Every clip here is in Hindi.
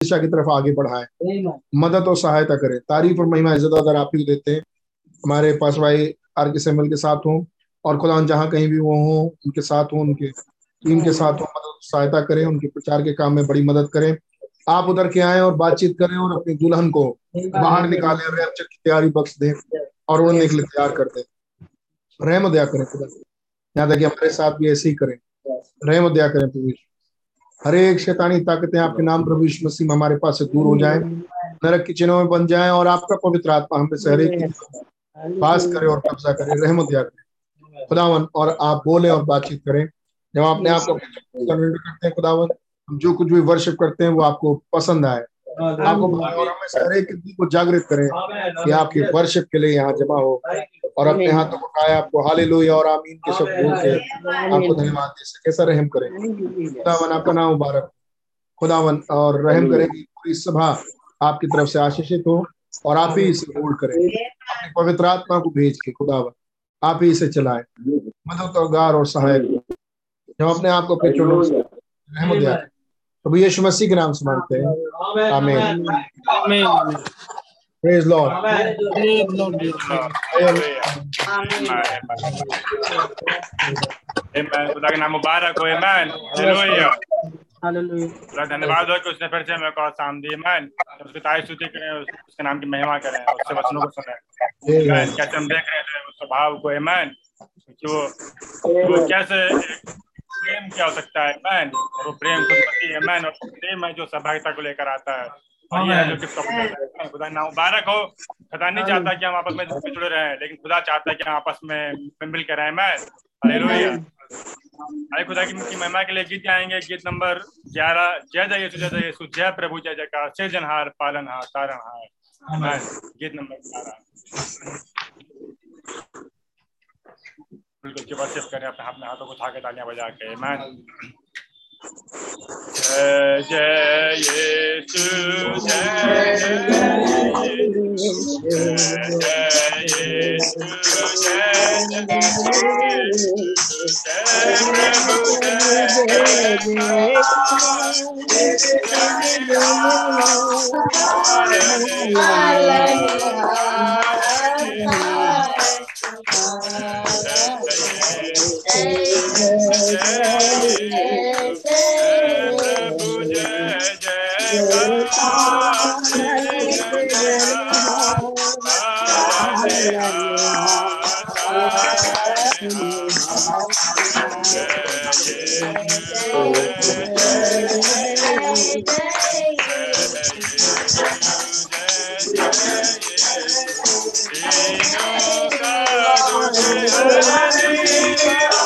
दिशा की तरफ़ आगे बढ़ाए। मदद और सहायता करें। तारीफ़ और महिमा इज़्ज़त अगर आप ही देते हैं हमारे पास भाई आर के सेमल के साथ हों और खुदा जहाँ कहीं भी वो हों उनके साथ हों उनके टीम के साथ हों मदद सहायता करें उनके प्रचार के काम में बड़ी मदद करें। आप उधर के आए और बातचीत करें और अपनी दुल्हन को बाहर निकालें रैप्चर की तैयारी बख्श दें और उड़ने के लिए तैयार कर दें। रहम दया करें खुदा यहाँ तक हमारे साथ भी ऐसे ही करें। रहम दया करें प्रभु हर एक शैतानी ताकतें आपके नाम प्रभु यीशु मसीह हमारे पास से दूर हो जाए नरक की चिन्हों में बन जाए और आपका पवित्र आत्मा हमें से हर पास करे और कब्जा करे रहमत याद करें खुदावन और आप बोले और बातचीत करें। जब आपने आपको करते हैं खुदावन हम जो कुछ भी वर्शिप करते हैं वो आपको पसंद आए। आपको और हमें हर एक को जागृत करें कि आपके वर्शिप के लिए यहाँ जमा हो। और अपने हाथों को उठाए आपको। हाले और आमीन के शब्द बोल के आपको धन्यवाद दे सके। कैसा रहम करें। खुदावन आपका नाम मुबारक खुदावन और रहम करें कि पूरी सभा आपकी तरफ़ से आशीषित हो और आप ही इसे होल्ड करें। अपनी पवित्र आत्मा को भेज के खुदावन आप ही इसे चलाए। मदद और गार और सहायक। जब अपने आप को अपने चोटों रहमत दिया प्रभु यीशु मसीह के नाम से मांगते हैं आमीन आमीन Lord. Praise खुदा का नाम मुबारक हो Amen. Hallelujah. Hallelujah. धन्यवाद हो कि उसने फिर से मेरे को आसाम दी Amen. उसकी तारीफ़ स्तुति करें उसके नाम की महिमा करें उसके वचनों को सुने. कैसे हम देख रहे थे उस स्वभाव को Amen. कि वो वो कैसे प्रेम क्या हो सकता है मैन और वो प्रेम खुदपति है मैन और प्रेम है जो सहभागिता को लेकर आता है। और जो खुदा ना मुबारक हो। खुदा नहीं चाहता कि हम आपस में जुड़े रहे लेकिन खुदा चाहता है कि हम आपस में मिल कर रहे मैन हालेलुया अरे खुदा की महिमा के लिए गीत आएँगे। गीत नंबर ग्यारह जय जय यीशु जय जय यीशु जय प्रभु जय जयकार। सृजनहार पालनहार तारणहार। गीत नंबर ग्यारह। बिल्कुल केवल सेव करें अपने अपने हाथों को उठा के तालियाँ बजा के मैं जय जय जय Yeah.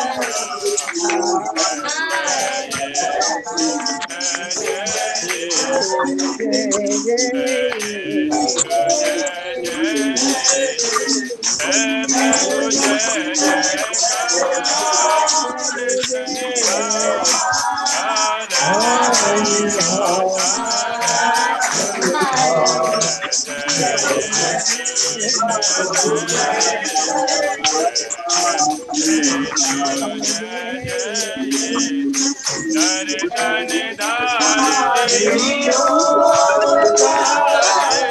Oh, da da da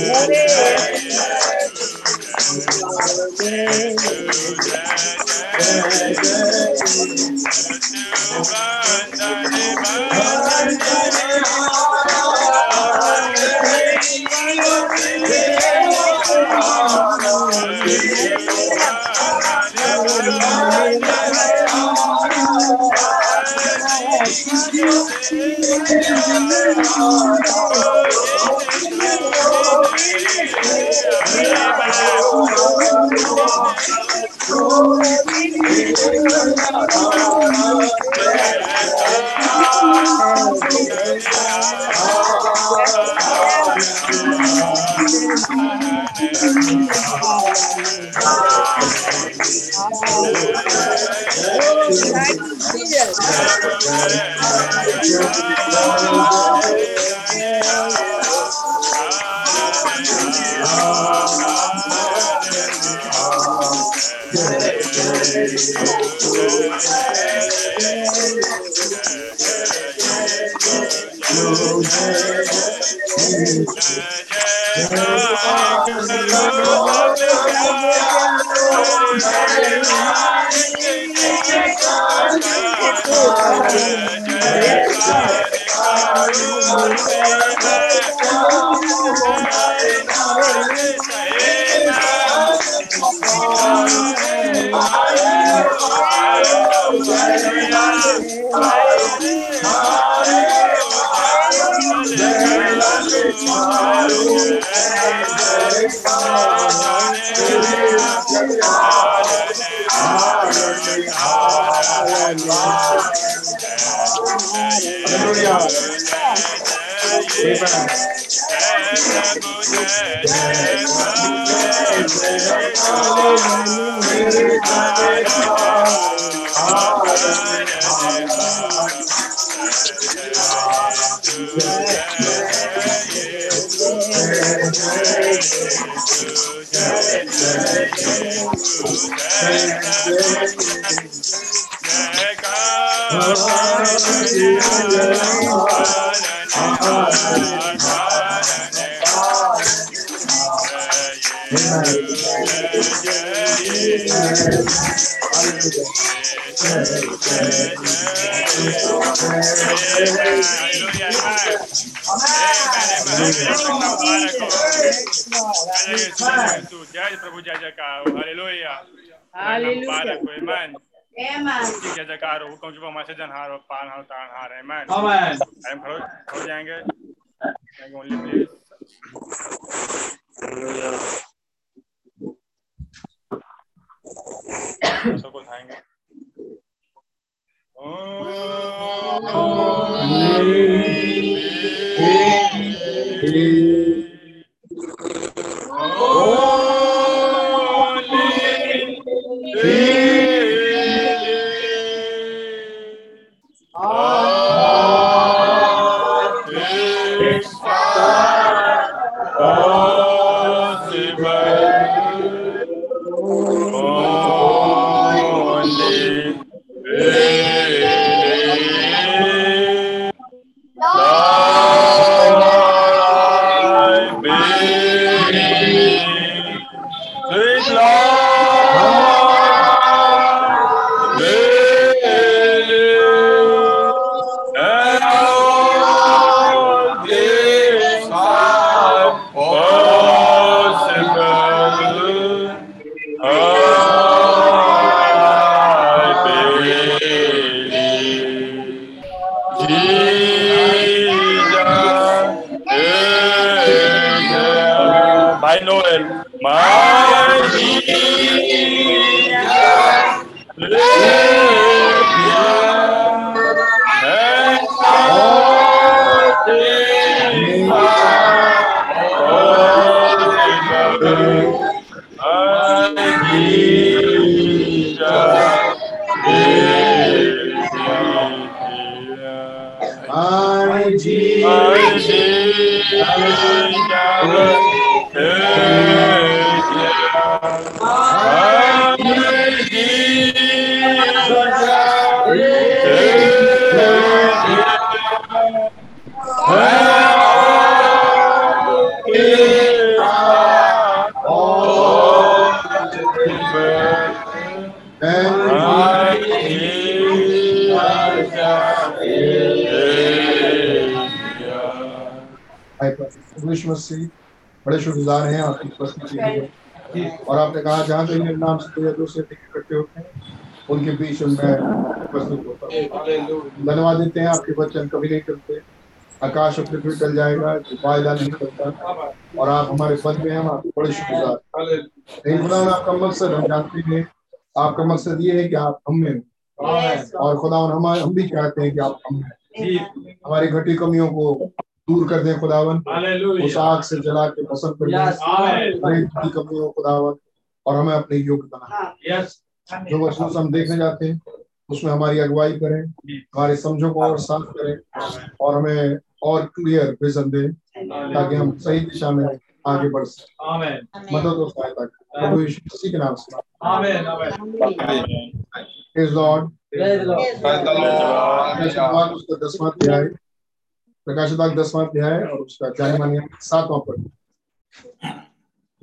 Hallelujah. यीशु जय जय प्रभु जय जयकार हालेलुया हालेलुया amen. Amen. जय जयकार हुक्म जुबा मासे जनहार और पान हार तान हार amen. Amen. हम खड़ो हो जाएँगे only please हालेलुया सबको उठाएंगे Oh, oh, बड़े शुक्रगुजार हैं आपकी उपस्थिति के लिए और आपने कहा जहाँ कहीं मेरे नाम से या दूसरे इकट्ठे होते हैं उनके बीच में उपस्थित होता हूँ धन्यवाद देते हैं आपके वचन कभी नहीं करते आकाश और पृथ्वी चल जाएगा वायदा नहीं करता। और आप हमारे पद में हैं आपके बड़े शुक्रगुजार। खुदा आपका मकसद हम जानते हैं आपका मकसद ये है कि आप हम में और खुदा हम हम भी चाहते हैं कि आप हम में हमारी घटी कमियों को दूर कर दें खुदावन। उस आग से जला के पसंद कर दें। कमियों खुदावन और हमें अपने योग्य बना जो वसूस हम देखने जाते हैं उसमें हमारी अगुवाई करें हमारे समझों को और साफ़ करें और हमें और क्लियर विजन दें ताकि हम सही दिशा में आगे बढ़ सकें। मदद और सहायता प्रभु यीशु मसीह के नाम से। प्रेज लॉर्ड उसका दसवां अध्याय। दसवां और उसका जाने सातवां पद।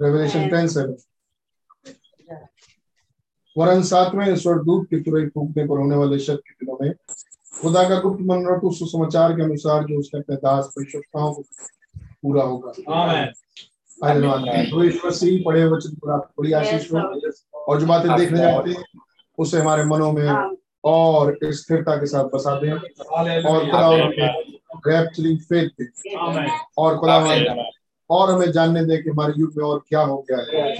रेवलेशन टेन सेवन वरन सातवें स्वर्गदूत की तुरई फूकने पर होने वाले शक के दिनों में खुदा का गुप्त मनोरथ उस सुसमाचार के अनुसार जो उसने अपने दास परिशुद्धताओं को पूरा होगा। तो ईश्वर से ही पढ़े वचन बड़ी आशीष और जो बातें देखने जाते हैं उसे हमारे मनों में और स्थिरता के साथ बसा दें। और रैप्चरिंग फेथ और खुदा और हमें जानने दें कि हमारे युग में और क्या हो गया है।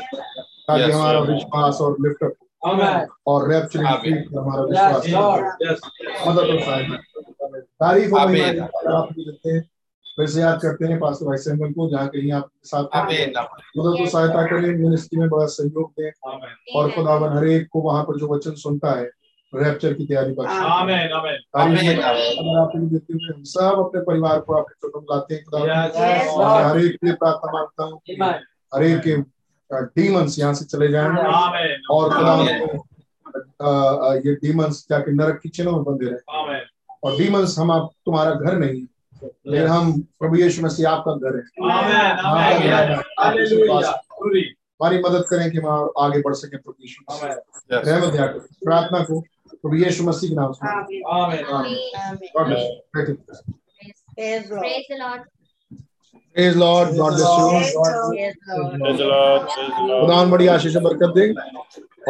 ताकि हमारा विश्वास और लिफ्टअप और रैप्चरिंग फेथ हमारा विश्वास मदद और तारीफ़ आप देते हैं। फिर से याद करते हैं पास्टर भाई सैमुअल को जहाँ कहीं आपके साथ मदद तो सहायता करें। मिनिस्ट्री में बड़ा सहयोग दें। और खुदावन हर एक को वहाँ पर जो वचन सुनता है रैप्चर की तैयारी पर हम सब अपने परिवार को आपके चोटों लाते हैं हर एक के लिए प्रार्थना माँगता हूँ। हर एक के डीमंस यहाँ से चले जाए और खुदा ये डीमंस जाके नरक की चिन्हों में बंधे रहे। और डीमंस हम आप तुम्हारा घर नहीं लेकिन हम प्रभु यीशु मसीह आपका घर है। हमारी मदद करें कि हम आगे बढ़ सके प्रभु यीशु रहमत प्रार्थना को प्रभु यीशु मसीह के नाम से। Amen amen praise Lord God bless you खुदा बड़ी आशीष बरकत दे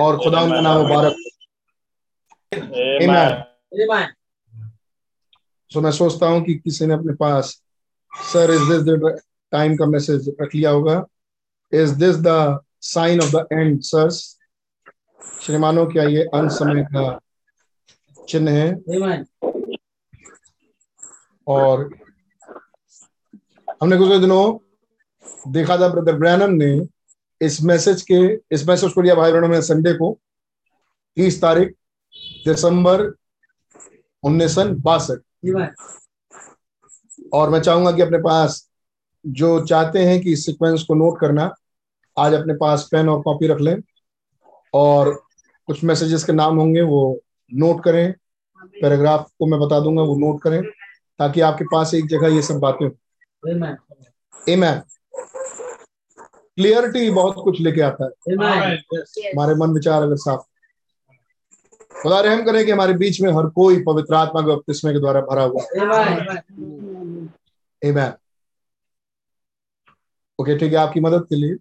और खुदा का नाम मुबारक आमीन सो मैं सोचता हूँ कि किसी ने अपने पास sir is this the time का मैसेज रख लिया होगा? Is this the sign of the end sirs श्रीमानों क्या ये अंत समय का चिन्ह है? और हमने कुछ दिनों देखा था ब्रदर ब्रैनम ने इस मैसेज के इस मैसेज को लिया भाई बहनों में संडे को तीस तारीख दिसंबर उन्नीस सौ बासठ। और मैं चाहूँगा कि अपने पास जो चाहते हैं कि इस सीक्वेंस को नोट करना आज अपने पास पेन और कॉपी रख लें और कुछ मैसेजेस के नाम होंगे वो नोट करें। पैराग्राफ को मैं बता दूँगा वो नोट करें ताकि आपके पास एक जगह ये सब बातें मैम क्लियरिटी बहुत कुछ लेके आता है। हमारे मन विचार अगर साफ़ खुदा रहम करें कि हमारे बीच में हर कोई पवित्र आत्मा के बपतिस्मे के द्वारा भरा हुआ मैम ओके ठीक है आपकी मदद के लिए।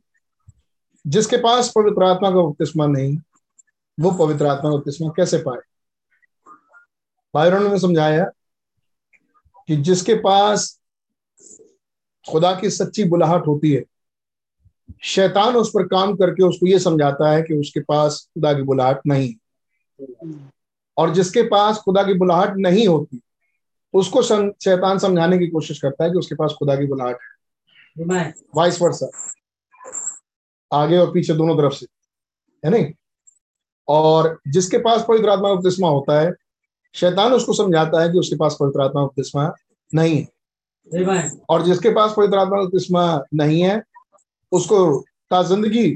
जिसके पास पवित्र आत्मा का बपतिस्मा नहीं वो पवित्र आत्मा का बपतिस्मा कैसे पाए? बायरन ने समझाया कि जिसके पास खुदा की सच्ची बुलाहट होती है। शैतान उस पर काम करके उसको ये समझाता है कि उसके पास खुदा की बुलाहट नहीं और जिसके पास खुदा की बुलाहट नहीं होती उसको शैतान समझाने की कोशिश करता है कि उसके पास खुदा की बुलाहट है। वाइस वर्षा आगे और पीछे दोनों तरफ़ से है नहीं? और जिसके पास पवित्र आत्मा उपदेशमा होता है शैतान उसको समझाता है कि उसके पास पवित्र आत्मा उपदेशमा नहीं है। और जिसके पास पवित्र आत्मा का तिस्मा नहीं है उसको ता ज़िंदगी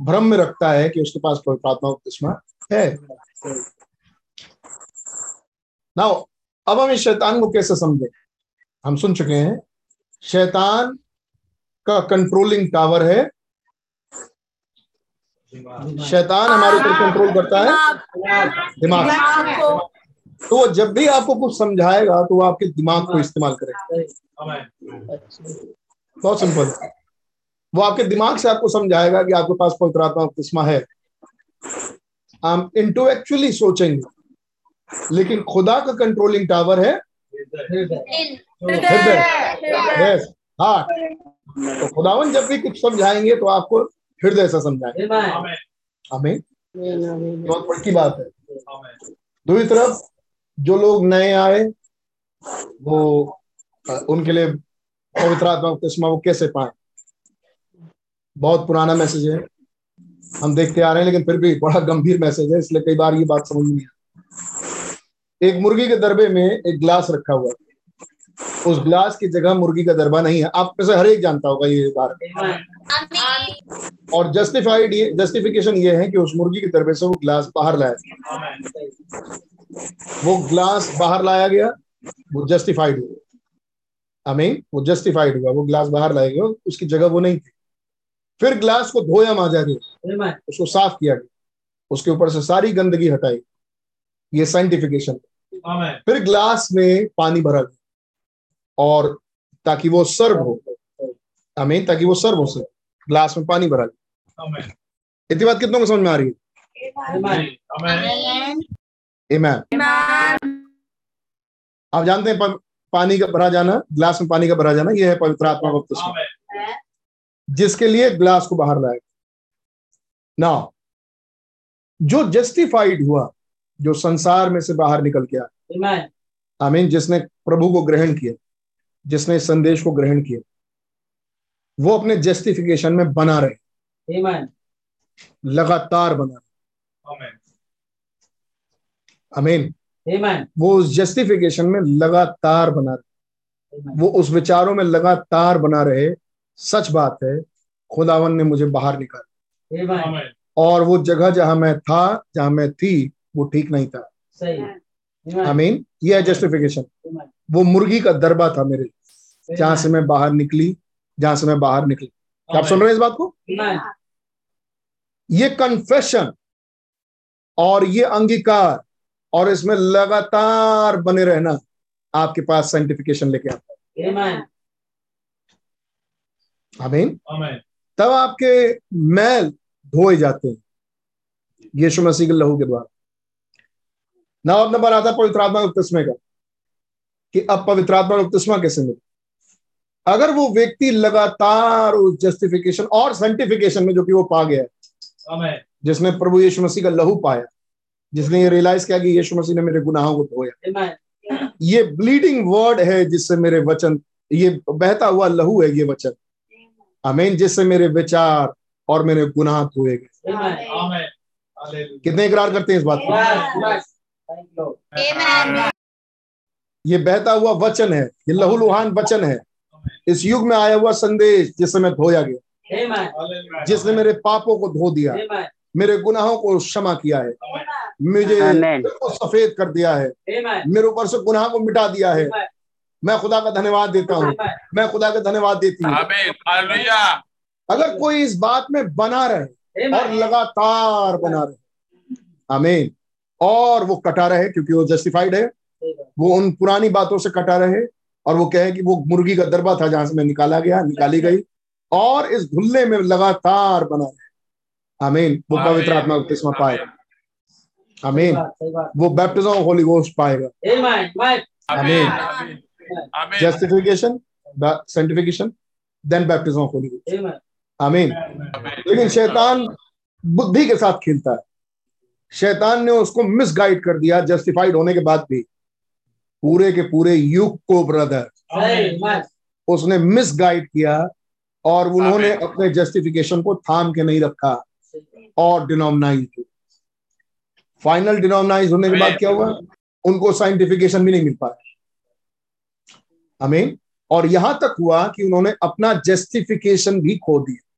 भ्रम में रखता है कि उसके पास पवित्र आत्मा का तिस्मा है। ना अब हम इस शैतान को कैसे समझे? हम सुन चुके हैं शैतान का कंट्रोलिंग टावर है। शैतान हमारे ऊपर कंट्रोल करता है। दिमाग तो वो जब भी आपको कुछ समझाएगा तो वो आपके दिमाग को इस्तेमाल करेगा। बहुत सिंपल वो आपके दिमाग से आपको समझाएगा कि आपके पास पवित्र आत्मा किस्मा है। हम इंटोलेक्चुअली सोचेंगे लेकिन खुदा का कंट्रोलिंग टावर है। हृदय। हार्ट तो खुदावन जब भी कुछ समझाएँगे तो आपको हृदय से समझाएँगे। हमें बहुत बड़ी बात है। दूसरी तरफ़ जो लोग नए आए वो उनके लिए पवित्र आत्मा चश्मा वो कैसे पाए? बहुत पुराना मैसेज है। हम देखते आ रहे हैं, लेकिन फिर भी बड़ा गंभीर मैसेज है, इसलिए कई बार ये बात समझ नहीं आती। एक मुर्गी के दरबे में एक ग्लास रखा हुआ उस ग्लास की जगह मुर्गी का दरबा नहीं है। आप में से हर एक जानता होगा ये बात। और जस्टिफाइड ये जस्टिफिकेशन ये है कि उस मुर्गी के दरबे से वो ग्लास बाहर लाया वो ग्लास बाहर लाया गया, वो जस्टिफाइड हुआ मीन वो जस्टिफाइड हुआ वो ग्लास बाहर लाया गया उसकी जगह वो नहीं थी। फिर ग्लास को धोया माजा गया उसको साफ़ किया गया उसके ऊपर से सारी गंदगी हटाई। ये साइंटिफिकेशन फिर ग्लास में पानी भरा गया और ताकि वो सर्व हो। हमें ताकि वो सर्व हो सके। ग्लास में पानी भरा गया। इतनी बात कितनों को समझ में आ रही है? आप जानते हैं पानी का भरा जाना ग्लास में पानी का भरा जाना यह है पवित्र आत्मा बपतिस्मा जिसके लिए ग्लास को बाहर लाएगा ना जो जस्टिफाइड हुआ जो संसार में से बाहर निकल के आया। आमीन जिसने प्रभु को ग्रहण किया जिसने संदेश को ग्रहण किया वो अपने जस्टिफिकेशन में बना रहे। लगातार बना रहे। अमीन वो उस जस्टिफिकेशन में लगातार बना रहे। वो उस विचारों में लगातार बना रहे। सच बात है खुदावन ने मुझे बाहर निकाला। और वो जगह जहाँ मैं था जहाँ मैं थी वो ठीक नहीं था। अमीन ये है जस्टिफिकेशन वो मुर्गी का दरबा था मेरे लिए। जहाँ से मैं बाहर निकली जहाँ से मैं बाहर निकली। आप सुन रहे हैं इस बात को? ये कन्फेशन और ये अंगीकार और इसमें लगातार बने रहना आपके पास साइंटिफिकेशन लेके आता है। आमीन तब आपके मैल धोए जाते हैं। यीशु मसीह के लहू के द्वारा। ना अब नंबर आता पवित्र आत्मा बपतिस्मे का कि अब पवित्र आत्मा बपतिस्मा कैसे मिले? अगर वो व्यक्ति लगातार उस जस्टिफिकेशन और साइंटिफिकेशन में जो कि वो पा गया है जिसने प्रभु यीशु मसीह का लहू पाया जिसने ये रियलाइज़ किया कि यीशु मसीह ने मेरे गुनाहों को धोया। ये ब्लीडिंग वर्ड है जिससे मेरे वचन ये बहता हुआ लहू है ये वचन। अमीन जिससे मेरे विचार और मेरे गुनाह धोए गए। कितने इकरार करते हैं इस बात को? ये बहता हुआ वचन है ये लहू लुहान वचन है। इस युग में आया हुआ संदेश जिससे मैं धोया गया। जिसने मेरे पापों को धो दिया। मेरे गुनाहों को क्षमा किया है। मुझे को सफ़ेद कर दिया है। मेरे ऊपर से गुनाह को मिटा दिया है। मैं खुदा का धन्यवाद देता हूँ। मैं खुदा का धन्यवाद देती हूँ। अगर कोई इस बात में बना रहे और लगातार बना रहे अमीन और वो कटा रहे क्योंकि वो जस्टिफाइड है। वो उन पुरानी बातों से कटा रहे और वो कहे कि वो मुर्गी का दरबा था जहाँ से मैं निकाला गया निकाली गई। और इस धुल्ले में लगातार बना रहे। अमीन वो पवित्र आत्मा बपतिस्मा पाएगा। अमीन वो बैप्टिज्म ऑफ़ होली गोस्ट पाएगा। Amen justification sanctification then baptism of Holy Ghost amen लेकिन शैतान बुद्धि के साथ खेलता है। शैतान ने उसको मिसगाइड कर दिया जस्टिफाइड होने के बाद भी। पूरे के पूरे युग को ब्रदर उसने मिसगाइड किया और उन्होंने अपने जस्टिफिकेशन को थाम के नहीं रखा। और डिनोमनाइज फाइनल डिनोमनाइज होने के बाद क्या हुआ? उनको साइंटिफिकेशन भी नहीं मिल पाया। हमें और यहाँ तक हुआ कि उन्होंने अपना जस्टिफिकेशन भी खो दिया।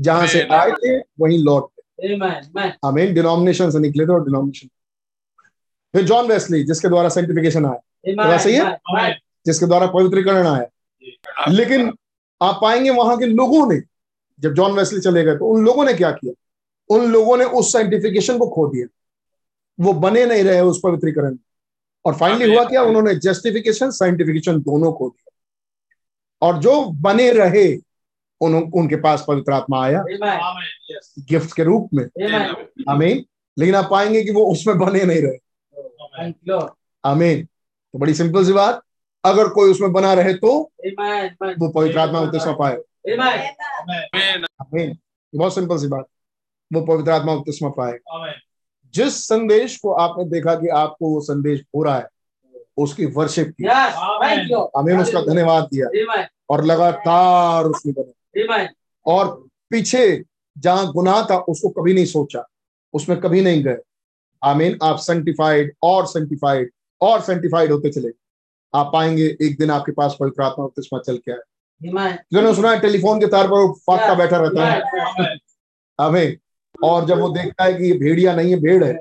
जहाँ से आए थे वहीं लौट गए। हमें डिनोमिनेशन से निकले थे और डिनोमिनेशन फिर जॉन वेस्ली जिसके द्वारा साइंटिफिकेशन आया। तो सही है? जिसके द्वारा पवित्रीकरण आया। लेकिन आप पाएँगे वहाँ के लोगों ने। जब जॉन वेस्ली चले गए तो उन लोगों ने क्या किया? उन लोगों ने उस साइंटिफिकेशन को खो दिया। वो बने नहीं रहे उस पवित्रीकरण में। और फाइनली हुआ क्या? उन्होंने जस्टिफिकेशन साइंटिफिकेशन दोनों को दिया। और जो बने रहे उन, उनके पास पवित्र आत्मा आया। गिफ्ट के रूप में। अमीन लेकिन आप पाएँगे कि वो उसमें बने नहीं रहे। अमीन तो बड़ी सिंपल सी बात। अगर कोई उसमें बना रहे तो वो पवित्र आत्मा उत्सव पाए बहुत सिंपल सी बात. वो पवित्र आत्मा उत्सव पाए जिस संदेश को आपने देखा कि आपको वो संदेश हो रहा है उसकी वर्शिप की. अमीन उसका धन्यवाद दिया. और लगातार उसमें बने और पीछे जहाँ गुनाह था उसको कभी नहीं सोचा. उसमें कभी नहीं गए. आमीन आप सेंटिफाइड और सेंटिफाइड और सेंटिफाइड होते चले. आप पाएँगे एक दिन आपके पास पवित्र आत्मा बपतिस्मा चल के आए. जिन्होंने सुना है टेलीफोन के तार पर फाका बैठा रहता है। अमीन और जब वो देखता है कि ये भेड़िया नहीं है भेड़ है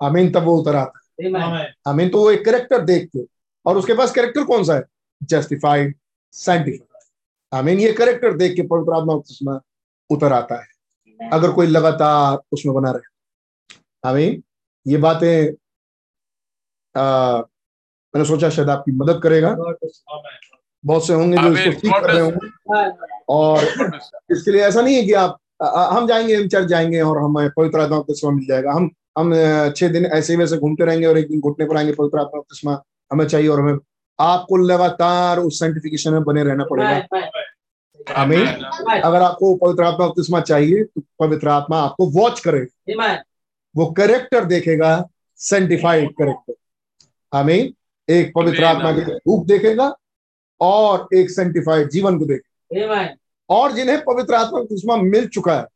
अमीन तब वो उतर आता है। अमीन तो वो एक करेक्टर देखते और उसके पास करेक्टर कौन सा है? जस्टिफाइड साइंटिफाइड आमीन ये करेक्टर देख के पवित्र आत्मा बपतिस्मा उतर आता है। अगर कोई लगातार उसमें बना रहे। आमीन ये बातें मैंने सोचा शायद आपकी मदद करेगा। बहुत से होंगे जो इसको सीख कर रहे होंगे। और इसके लिए ऐसा नहीं है कि आप हम जाएँगे हम चर्च जाएँगे और हमें पवित्र आत्मा तस्मा मिल जाएगा। हम हम छह दिन ऐसे ही वैसे घूमते रहेंगे और एक दिन घुटने पर आएँगे पवित्र आत्मा तस्मा हमें चाहिए और हमें आपको लगातार उस साइंटिफिकेशन में बने रहना पड़ेगा। हमें अगर आपको पवित्र आत्मा बपतिस्मा चाहिए तो पवित्र आत्मा आपको वॉच करे। वो करेक्टर देखेगा सेंटिफाइड करेक्टर हमें एक पवित्र आत्मा के रूप देखेगा और एक सेंटिफाइड जीवन को देखेगा और जिन्हें पवित्र आत्मा बपतिस्मा मिल चुका है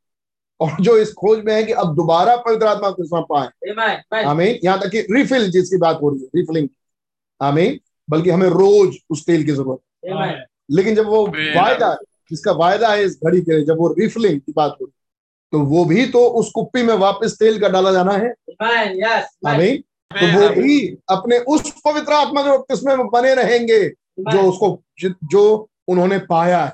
और जो इस खोज में है कि अब दोबारा पवित्र आत्मा बपतिस्मा पाए। हमें यहाँ तक कि रिफिल जिसकी बात हो रही है रिफिलिंग हमें बल्कि हमें रोज उस तेल की ज़रूरत। है लेकिन जब वो वायदा जिसका वायदा है इस घड़ी के जब वो रिफिलिंग की बात हो रही तो वो भी तो उस कुप्पी में वापस तेल का डाला जाना है। हमें तो वो भी अपने उस पवित्र आत्मा के बपतिस्मे में बने रहेंगे जो उसको जो उन्होंने पाया है।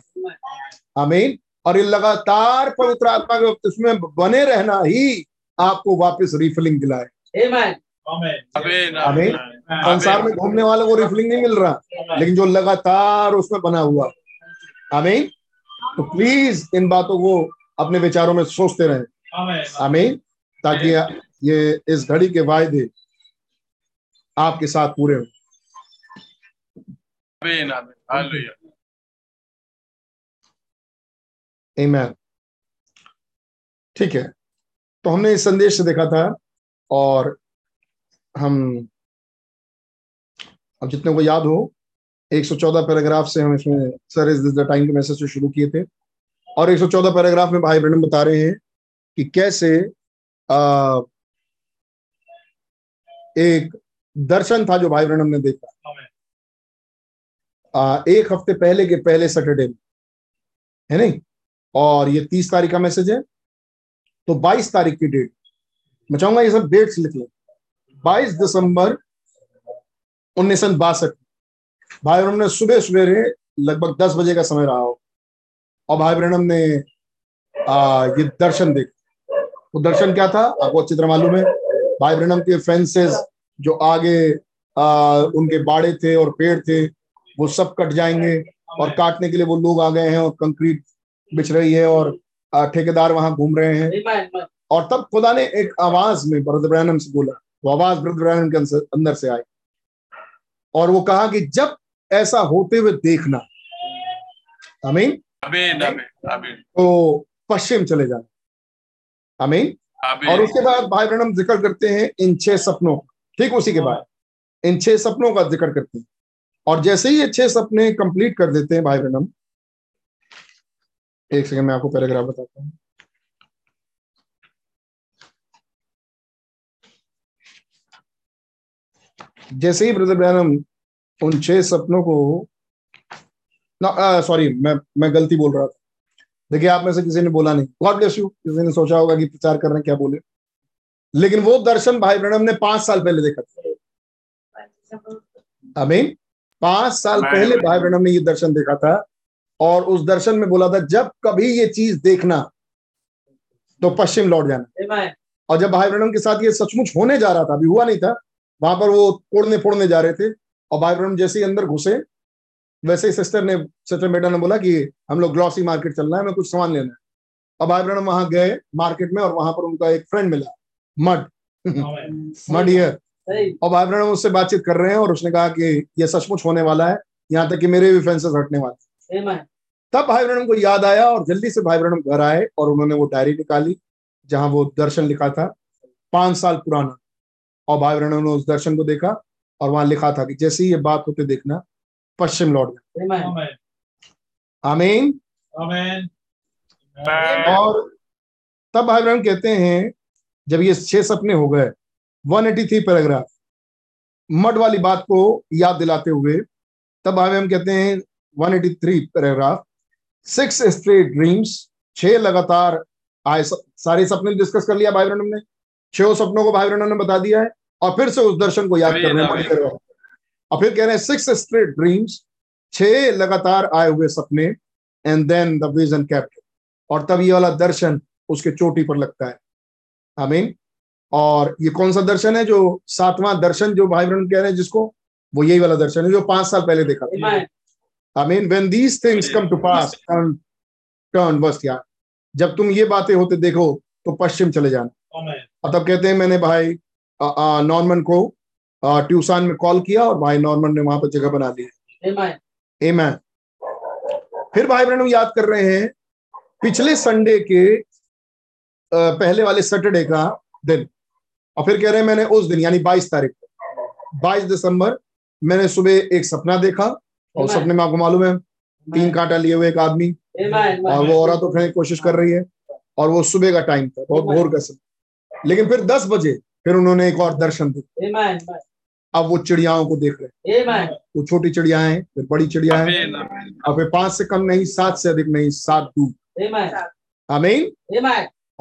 आमीन। और ये लगातार पवित्र आत्मा के बपतिस्मे में बने रहना ही आपको वापस रिफिलिंग दिलाए। आमीन। संसार में घूमने वाले को रिफिलिंग नहीं मिल रहा। लेकिन जो लगातार उसमें बना हुआ। आमीन। तो प्लीज़ इन बातों को अपने विचारों में सोचते रहे। आमीन। ताकि ये इस घड़ी के वायदे आपके साथ पूरे हो। Amen. ठीक है। तो हमने इस संदेश से देखा था और हम अब जितने को याद हो 114 पैराग्राफ से हम इसमें sir is this the time के मैसेज से शुरू किए थे और 114 पैराग्राफ में भाई ब्रहण बता रहे हैं कि कैसे आ, एक दर्शन था जो भाई ब्रहणम ने देखा। एक हफ़्ते पहले के पहले सैटरडे में। है नहीं? और ये तीस तारीख का मैसेज है। तो बाईस तारीख की डेट मैं चाहूँगा ये सब डेट्स लिख लें। बाईस दिसंबर उन्नीस सौ बासठ। भाई ब्रहण ने सुबह सवेरे लगभग दस बजे का समय रहा हो। और भाई ब्रहणम ने आ, ये दर्शन देखा। वो तो दर्शन क्या था? आपको अच्छी तरह मालूम है। भाई ब्रहणम के फेंसेस जो आगे आ, उनके बाड़े थे और पेड़ थे वो सब कट जाएँगे और काटने के लिए वो लोग आ गए हैं और कंक्रीट बिछ रही है और ठेकेदार वहाँ घूम रहे हैं। और तब खुदा ने एक आवाज़ में ब्रदर ब्रैनम से बोला वो आवाज़ ब्रदर ब्रैनम के अंदर से आई। और वो कहा कि जब ऐसा होते हुए देखना। अमीन तो पश्चिम चले जाना। अमीन और उसके बाद भाई ब्रहणम ज़िक्र करते हैं इन छह सपनों ठीक उसी के बाद। इन छह सपनों का ज़िक्र करते हैं। और जैसे ही ये छह सपने कंप्लीट कर देते हैं भाई ब्रहणम एक सेकंड मैं आपको पैराग्राफ बताता हूँ। जैसे ही ब्रदर ब्रैनम उन छह सपनों को ना सॉरी मैं मैं गलती बोल रहा था। देखिए आप में से किसी ने बोला नहीं। गॉड ब्लेस यू किसी ने सोचा होगा कि प्रचार कर रहे हैं क्या बोले। लेकिन वो दर्शन भाई ब्रणम ने पाँच साल पहले देखा था। अमीन पाँच साल पहले भाई ब्रणम ने ये दर्शन देखा था और उस दर्शन में बोला था जब कभी ये चीज़ देखना तो पश्चिम लौट जाना। और जब भाई ब्रणम के साथ ये सचमुच होने जा रहा था अभी हुआ नहीं था वहाँ पर वो तोड़ने फोड़ने जा रहे थे और भाई ब्रणम जैसे ही अंदर घुसे वैसे ही सिस्टर ने सिस्टर बेटा ने बोला कि हम लोग ग्लॉसी मार्केट चलना है हमें कुछ सामान लेना है। और भाई ब्रणम वहाँ गए मार्केट में और वहाँ पर उनका एक फ्रेंड मिला मड। मड ईयर और भाई ब्रणम उससे बातचीत कर रहे हैं और उसने कहा कि यह सचमुच होने वाला है यहाँ तक कि मेरे भी फेंसेस हटने वाले तब भाई ब्रणम को याद आया और जल्दी से भाई ब्रणम घर आए और उन्होंने वो डायरी निकाली जहाँ वो दर्शन लिखा था पाँच साल पुराना। और भाई ब्रणम ने उस दर्शन को देखा और वहाँ लिखा था कि जैसे ही ये बात होते देखना पश्चिम लौट गया आमीन। और तब भाई ब्रह्म कहते हैं जब ये छह सपने हो गए 183 पैराग्राफ। मड वाली बात को याद दिलाते हुए तब हमें हम कहते हैं 183 पैराग्राफ। सिक्स स्ट्रेट ड्रीम्स छह लगातार आए सारे सपने डिस्कस कर लिया भाई ब्रह्म ने। छह सपनों को भाई ब्रह्म ने बता दिया है और फिर से उस दर्शन को याद कर रहे हैं और फिर कह रहे हैं सिक्स स्ट्रेट ड्रीम्स छह लगातार आए हुए सपने and then the vision kept और तब ये वाला दर्शन उसके चोटी पर लगता है। आमीन। और ये कौन सा दर्शन है जो सातवां दर्शन जो भाई बहन कह रहे हैं जिसको? वो यही वाला दर्शन है जो पाँच साल पहले देखा था। I mean when these things come to pass turn बस यार। जब तुम ये बातें होते देखो तो पश्चिम चले जाना। और तब कहते हैं मैंने भाई नॉर्मन को ट्यूसान में कॉल किया और भाई नॉर्मन ने वहाँ पर जगह बना ली एमैन फिर भाई बहन याद कर रहे हैं पिछले संडे के पहले वाले सैटरडे का दिन। और फिर कह रहे हैं मैंने उस दिन यानी 22 तारीख को 22 दिसंबर मैंने सुबह एक सपना देखा और सपने में आपको मालूम है तीन कांटा लिए हुए एक आदमी और वो औरत उठने की कोशिश कर रही है और वो सुबह का टाइम था बहुत भोर का समय लेकिन फिर दस बजे फिर उन्होंने एक और दर्शन दिया अब वो चिड़ियाओं को देख रहे हैं। वो छोटी चिड़िया है फिर बड़ी चिड़िया है। अब फिर पाँच से कम नहीं सात से अधिक नहीं सात दूर। अमीन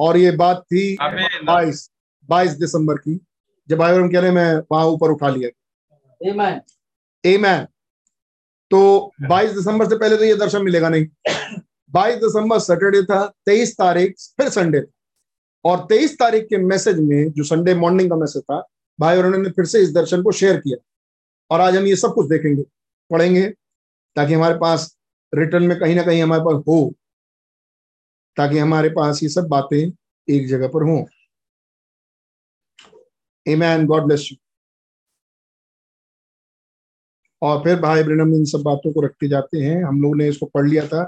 और ये बात थी बाईस। बाईस दिसंबर की जब भाई कह रहे मैं वहाँ ऊपर उठा लिया। एमैन तो 22 दिसंबर से पहले तो ये दर्शन मिलेगा नहीं। 22 दिसंबर सैटरडे था 23 तारीख फिर संडे था। और 23 तारीख के मैसेज में जो संडे मॉर्निंग का मैसेज था भाई और ने फिर से इस दर्शन को शेयर किया। और आज हम ये सब कुछ देखेंगे पढ़ेंगे ताकि हमारे पास रिटर्न में कहीं ना कहीं हमारे पास हो ताकि हमारे पास ये सब बातें एक जगह पर हों। Amen. God bless you. और फिर भाई ब्रनम इन सब बातों को रखते जाते हैं हम लोगों ने इसको पढ़ लिया था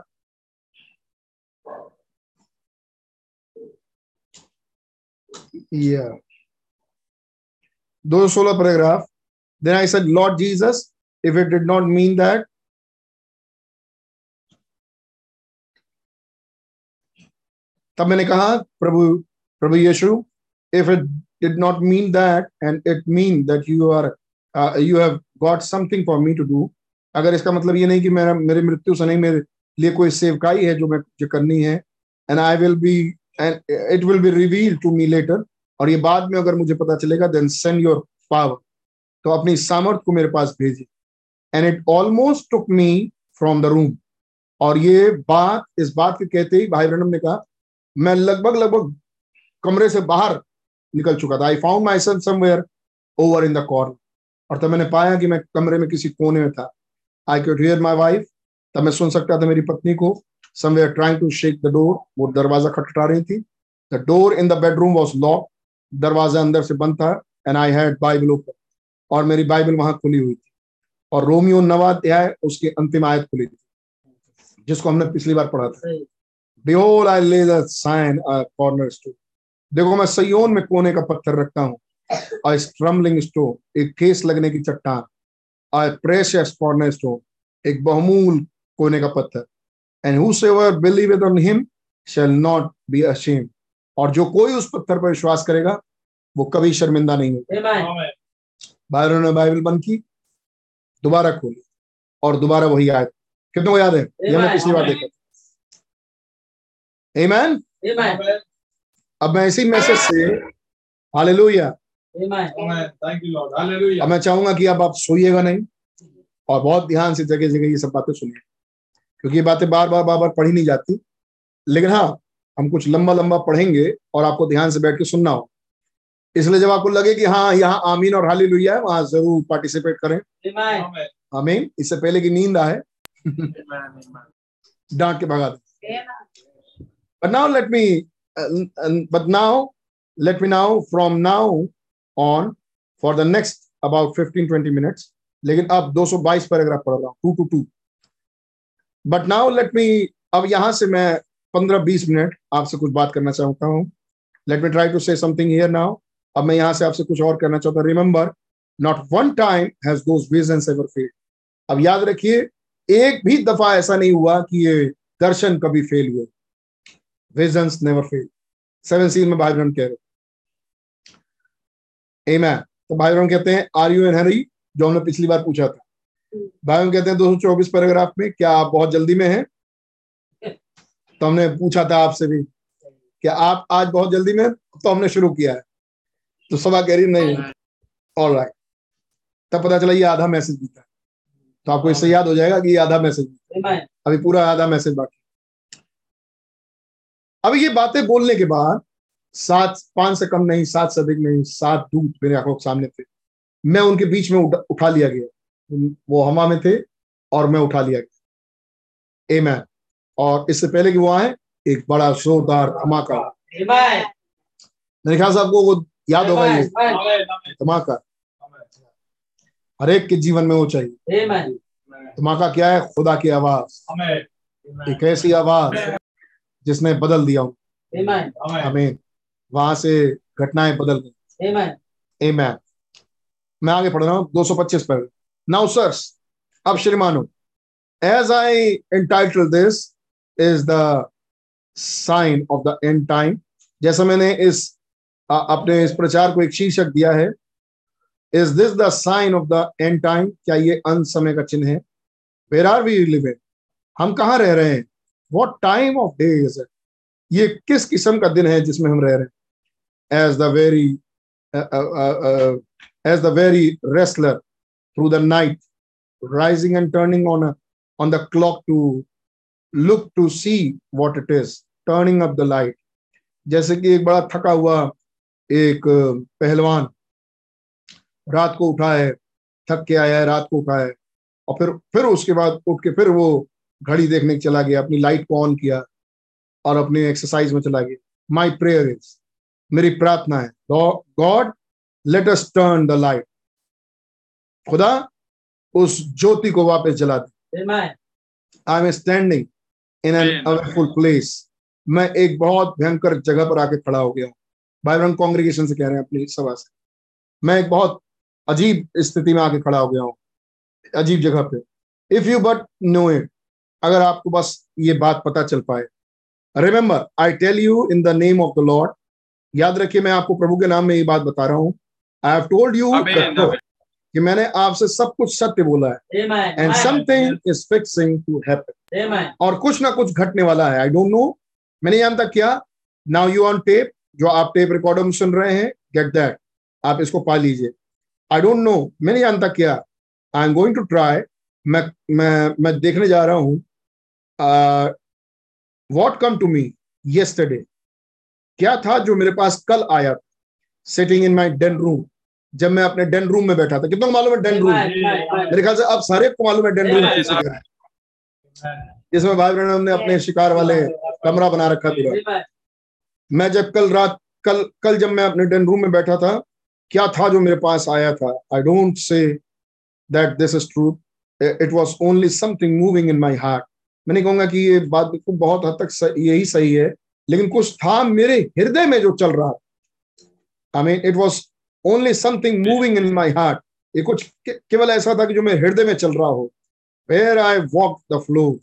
दो सोलह paragraph then I said Lord Jesus if it did not mean that तब मैंने कहा, प्रभु प्रभु यीशु if it did not mean that and it mean that you are uh, you have got something for me to do. अगर इसका मतलब ये नहीं कि मेरा मेरे मृत्यु से नहीं मेरे लिए कोई सेवकाई है जो मैं जो करनी है and I will be and it will be reveal to me later और ये बाद में अगर मुझे पता चलेगा देन सेंड योर पावर तो अपनी सामर्थ को मेरे पास भेजी and it almost took me from the room और ये बात इस बात के कहते ही भाई ब्रनम ने कहा मैं लगभग लगभग कमरे से बाहर निकल चुका था। I found myself somewhere over in the corner और तब मैंने पाया कि मैं कमरे में किसी कोने में था। I could hear my wife तब मैं सुन सकता था मेरी पत्नी को। Somewhere trying to shake the door वो दरवाज़ा खटखटा रही थी। The door in the bedroom was lock दरवाज़ा अंदर से बंद था। And I had Bible open और मेरी बाइबल वहाँ खुली हुई थी। और रोमियो नवाध्याय उसकी अंतिम आयत खुली थी। जिसको हमने पिछली बार पढ़ा था। Behold, I lay the sign a cornerstone. देखो मैं सयोन में कोने का पत्थर रखता हूँ। A स्ट्रम्बलिंग स्टोन एक केस लगने की चट्टान। A precious cornerstone एक बहुमूल कोने का पत्थर। And whosoever believeth on him shall not be ashamed और जो कोई उस पत्थर पर विश्वास करेगा वो कभी शर्मिंदा नहीं होगा। बाइबल ने बाइबल बंद की दोबारा खोली और दोबारा वही आयत। कितने को याद है? ये हमने पिछली बार देखा Amen? अब मैं इसी मैसेज से हालेलुया अब मैं चाहूँगा कि अब आप सोइएगा नहीं और बहुत ध्यान से जगह जगह ये सब बातें सुनिए। क्योंकि ये बातें बार बार बार बार पढ़ी नहीं जाती। लेकिन हाँ हम कुछ लंबा लंबा पढ़ेंगे और आपको ध्यान से बैठ के सुनना हो। इसलिए जब आपको लगे कि हाँ यहाँ आमीन और हाली लुया है वहाँ ज़रूर पार्टिसिपेट करें। आमीन। इससे पहले की नींद आए डांट के भगा दे। But now let me, uh, but now let me now from now on for the next about 15 20 minutes लेकिन अब 222 पैराग्राफ पढ़ रहा हूँ two two two but now let me अब यहाँ से मैं 15 20 मिनट आपसे कुछ बात करना चाहता हूँ. Let me try to say something here now अब मैं यहाँ से आपसे कुछ और करना चाहता हूँ. Remember not one time has those visions ever fail अब याद रखिए एक भी दफ़ा ऐसा नहीं हुआ कि ये दर्शन कभी फेल हुए. Visions never fail seven seal में भाई कह रहे Amen. तो भाई ब्रह्म कहते हैं आर यू एन हरी जो हमने पिछली बार पूछा था। भाई ब्रह्म कहते हैं 224 पैराग्राफ में क्या आप बहुत जल्दी में हैं? तो हमने पूछा था आपसे भी क्या आप आज बहुत जल्दी में तो हमने शुरू किया है। तो सभा कह रही नहीं ऑल राइट तब पता चला ये आधा मैसेज था तो आपको इससे याद हो जाएगा कि ये आधा मैसेज अभी पूरा आधा मैसेज बाकी अब ये बातें बोलने के बाद सात पाँच से कम नहीं सात से अधिक नहीं सात दूत मेरे आँखों के सामने थे। मैं उनके बीच में उठा, उठा लिया गया। वो हवा में थे और मैं उठा लिया गया। ए मैन और इससे पहले कि वो आए एक बड़ा जोरदार धमाका। मेरे ख्याल से आपको वो याद होगा ये। धमाका। हर एक के जीवन में वो चाहिए। धमाका क्या है? खुदा की आवाज़। एक ऐसी आवाज़। जिसने बदल दिया हमें वहाँ से घटनाएँ बदल गई। Amen. मैं आगे पढ़ रहा हूँ 225 पर। नाउ सर्स अब श्रीमानो as I entitle this is the sign of the end time जैसा मैंने इस आ, अपने इस प्रचार को एक शीर्षक दिया है। Is this the sign of the end time क्या ये अंत समय का चिन्ह है? वेर आर वी लिविंग हम कहाँ रह रहे हैं? What time of day is it ये किस किस्म का दिन है जिसमें हम रह रहे हैं? As the very as the very wrestler through the night and turning on a, on the clock to look to see what it is turning up the light. जैसे कि एक बड़ा थका हुआ एक पहलवान रात को उठा है थक के आया है रात को उठा है और फिर फिर उसके बाद उठ के फिर वो घड़ी देखने चला गया अपनी लाइट को ऑन किया और अपनी एक्सरसाइज में चला गया। माई प्रेयर इज़ मेरी प्रार्थना है God let us turn the light खुदा उस ज्योति को वापस जला दे। I am standing in an awful place मैं एक बहुत भयंकर जगह पर आके खड़ा हो गया बाइब्रन कांग्रेगेशन से कह रहे हैं अपनी सभा से। मैं एक बहुत अजीब स्थिति में आके खड़ा हो गया हूँ अजीब जगह पे। If you but know it अगर आपको बस ये बात पता चल पाए। Remember I tell you in the name of the Lord याद रखिए मैं आपको प्रभु के नाम में ये बात बता रहा हूँ। आई हैव टोल्ड यू कि मैंने आपसे सब कुछ सत्य बोला है। And something is fixing to happen और कुछ ना कुछ घटने वाला है। आई डोंट नो मैंने जानता क्या। नाउ यू ऑन टेप जो आप टेप रिकॉर्डर में सुन रहे हैं गेट दैट आप इसको पा लीजिए। आई डोंट नो मैंने जानता क्या। I am going to try मैं मैं मैं देखने जा रहा हूँ what come to me yesterday क्या था जो मेरे पास कल आया? Sitting in my den room जब मैं अपने डेन रूम में बैठा था। कितना मालूम है डेन रूम मेरे ख्याल से अब सारे को मालूम है डेन रूम जिसमें भाई बहन ने अपने शिकार वाले कमरा बना रखा पूरा। मैं जब कल रात कल कल जब मैं अपने डेन रूम में बैठा था क्या था जो मेरे पास आया था? I don't say that this is truth it was only something moving in my heart मैं नहीं कहूँगा कि ये बात बिल्कुल बहुत हद तक सही, यही सही है। लेकिन कुछ था मेरे हृदय में जो चल रहा था। I mean it was only something moving in my heart ये कुछ केवल ऐसा था कि जो मेरे हृदय में चल रहा हो। Where I walk the floor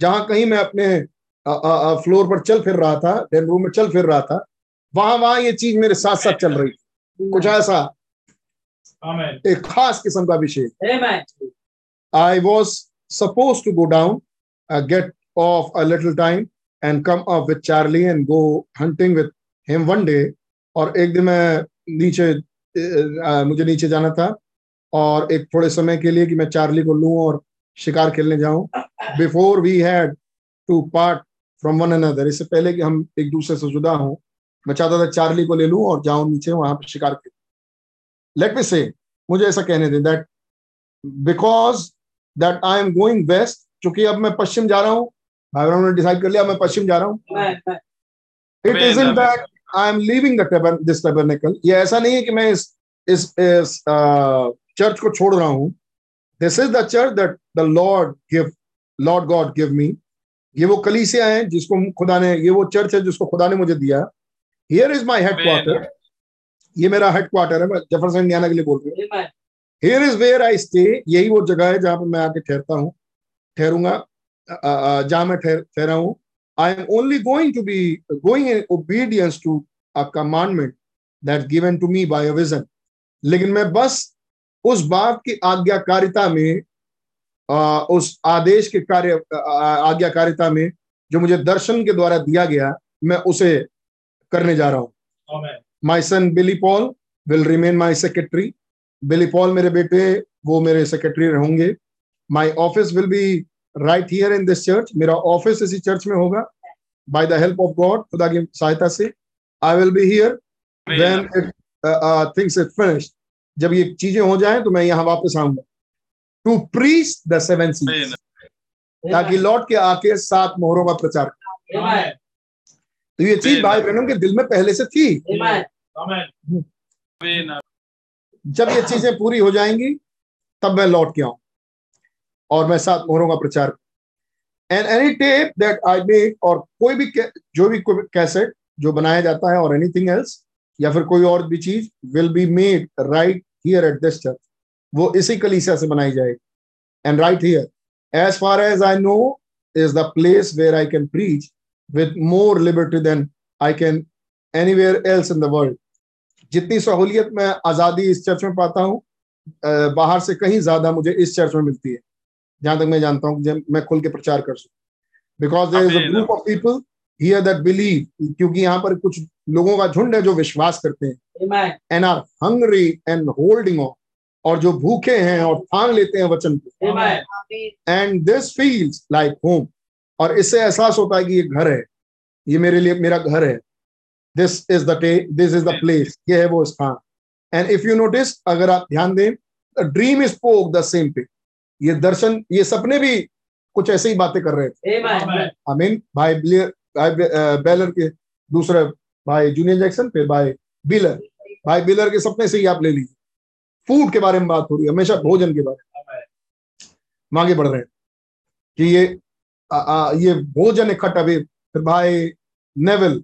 जहाँ कहीं मैं अपने फ्लोर पर चल फिर रहा था डेन रूम में चल फिर रहा था वहाँ वहाँ ये चीज़ मेरे साथ साथ चल रही। थी कुछ ऐसा। एक खास किस्म का विषय I was supposed to go down, uh, get off a little time, and come up with Charlie and go hunting with him one day. और एक दिन मैं नीचे मुझे नीचे जाना था और एक थोड़े समय के लिए कि मैं चार्ली को लूँ और शिकार खेलने जाऊँ before we had to part from one another इससे पहले कि हम एक दूसरे से जुदा हों मैं चाहता था चार्ली को ले लूँ और जाऊँ नीचे वहाँ पर शिकार खेल लेट मी से मुझे ऐसा कहने दें that because that I am going west क्योंकि अब मैं पश्चिम जा रहा हूँ। भाई ने डिसाइड कर लिया मैं पश्चिम जा रहा हूँ। It is in that I am leaving this tabernacle ये ऐसा नहीं है कि मैं इस इस इस चर्च को छोड़ रहा हूँ। This is the church that the Lord give Lord God give me ये वो कलीसिया है जिसको खुदा ने ये वो चर्च है जिसको खुदा ने मुझे दिया। Here is my headquarter ये मेरा हेड क्वार्टर है मैं जफरसन इंडियाना के लिए बोल रहा हूँ। Here is where I stay यही वो जगह है जहाँ पर मैं आके ठहरता हूँ। ठहरूँगा। जहाँ मैं ठहरा हूँ। I am only going to be going in obedience to a commandment that given to me by vision लेकिन मैं बस उस बात की आज्ञाकारिता में आ, उस आदेश के कार्य आज्ञाकारिता में जो मुझे दर्शन के द्वारा दिया गया मैं उसे करने जा रहा हूँ। My son Billy Paul will remain my secretary Billy Paul मेरे बेटे वो मेरे सेक्रेटरी होंगे my office will be right here in this church मेरा ऑफ़िस इसी चर्च में होगा। By the help of God खुदा की सहायता से I will be here when it things it finished जब ये चीज़ें हो जाएँ तो मैं यहाँ वापस आऊँगा। टू प्रीच द सेवन सीज ताकि लौट के आके सात मोहरों का प्रचार तो ये चीज़ भाई बहनों के दिल में पहले से थी। जब ये चीज़ें पूरी हो जाएँगी, तब मैं लौट के आऊँ और मैं सात मोहरों का प्रचार and any tape that I make और कोई भी जो भी कैसेट जो बनाया जाता है और एनीथिंग एल्स या फिर कोई और भी चीज़ will be made right here at this church वो इसी कलीसिया से बनाई जाएगी। And right here as far as I know is the place where I can preach with more liberty than I can anywhere else in the world जितनी सहूलियत मैं आज़ादी इस चर्च में पाता हूँ बाहर से कहीं ज़्यादा मुझे इस चर्च में मिलती है। जहाँ तक मैं जानता हूँ मैं खुल के प्रचार कर सकूँ। Because there is a group of people here that believe क्योंकि यहाँ पर कुछ लोगों का झुंड है जो विश्वास करते हैं। And are hungry and holding on और जो भूखे हैं और थांग लेते हैं वचन को। And this feels like home और इससे एहसास होता है कि ये घर है। ये मेरे लिए मेरा घर है। This is the this is the place ये है वो स्थान एंड इफ़ यू नोटिस अगर आप ध्यान दें dream is poke the same pay ये दर्शन ये सपने भी कुछ ऐसे ही बातें कर रहे थे आई मीन भाई बेलर के दूसरे भाई जूनियर जैक्सन फिर भाई बिलर भाई बिलर के सपने से ही आप ले लीजिए फ़ूड के बारे में बात हो रही है हमेशा भोजन के बारे में आगे बढ़ रहे हैं कि ये आ, आ, ये भोजन इकट्ठा भी फिर भाई नेवल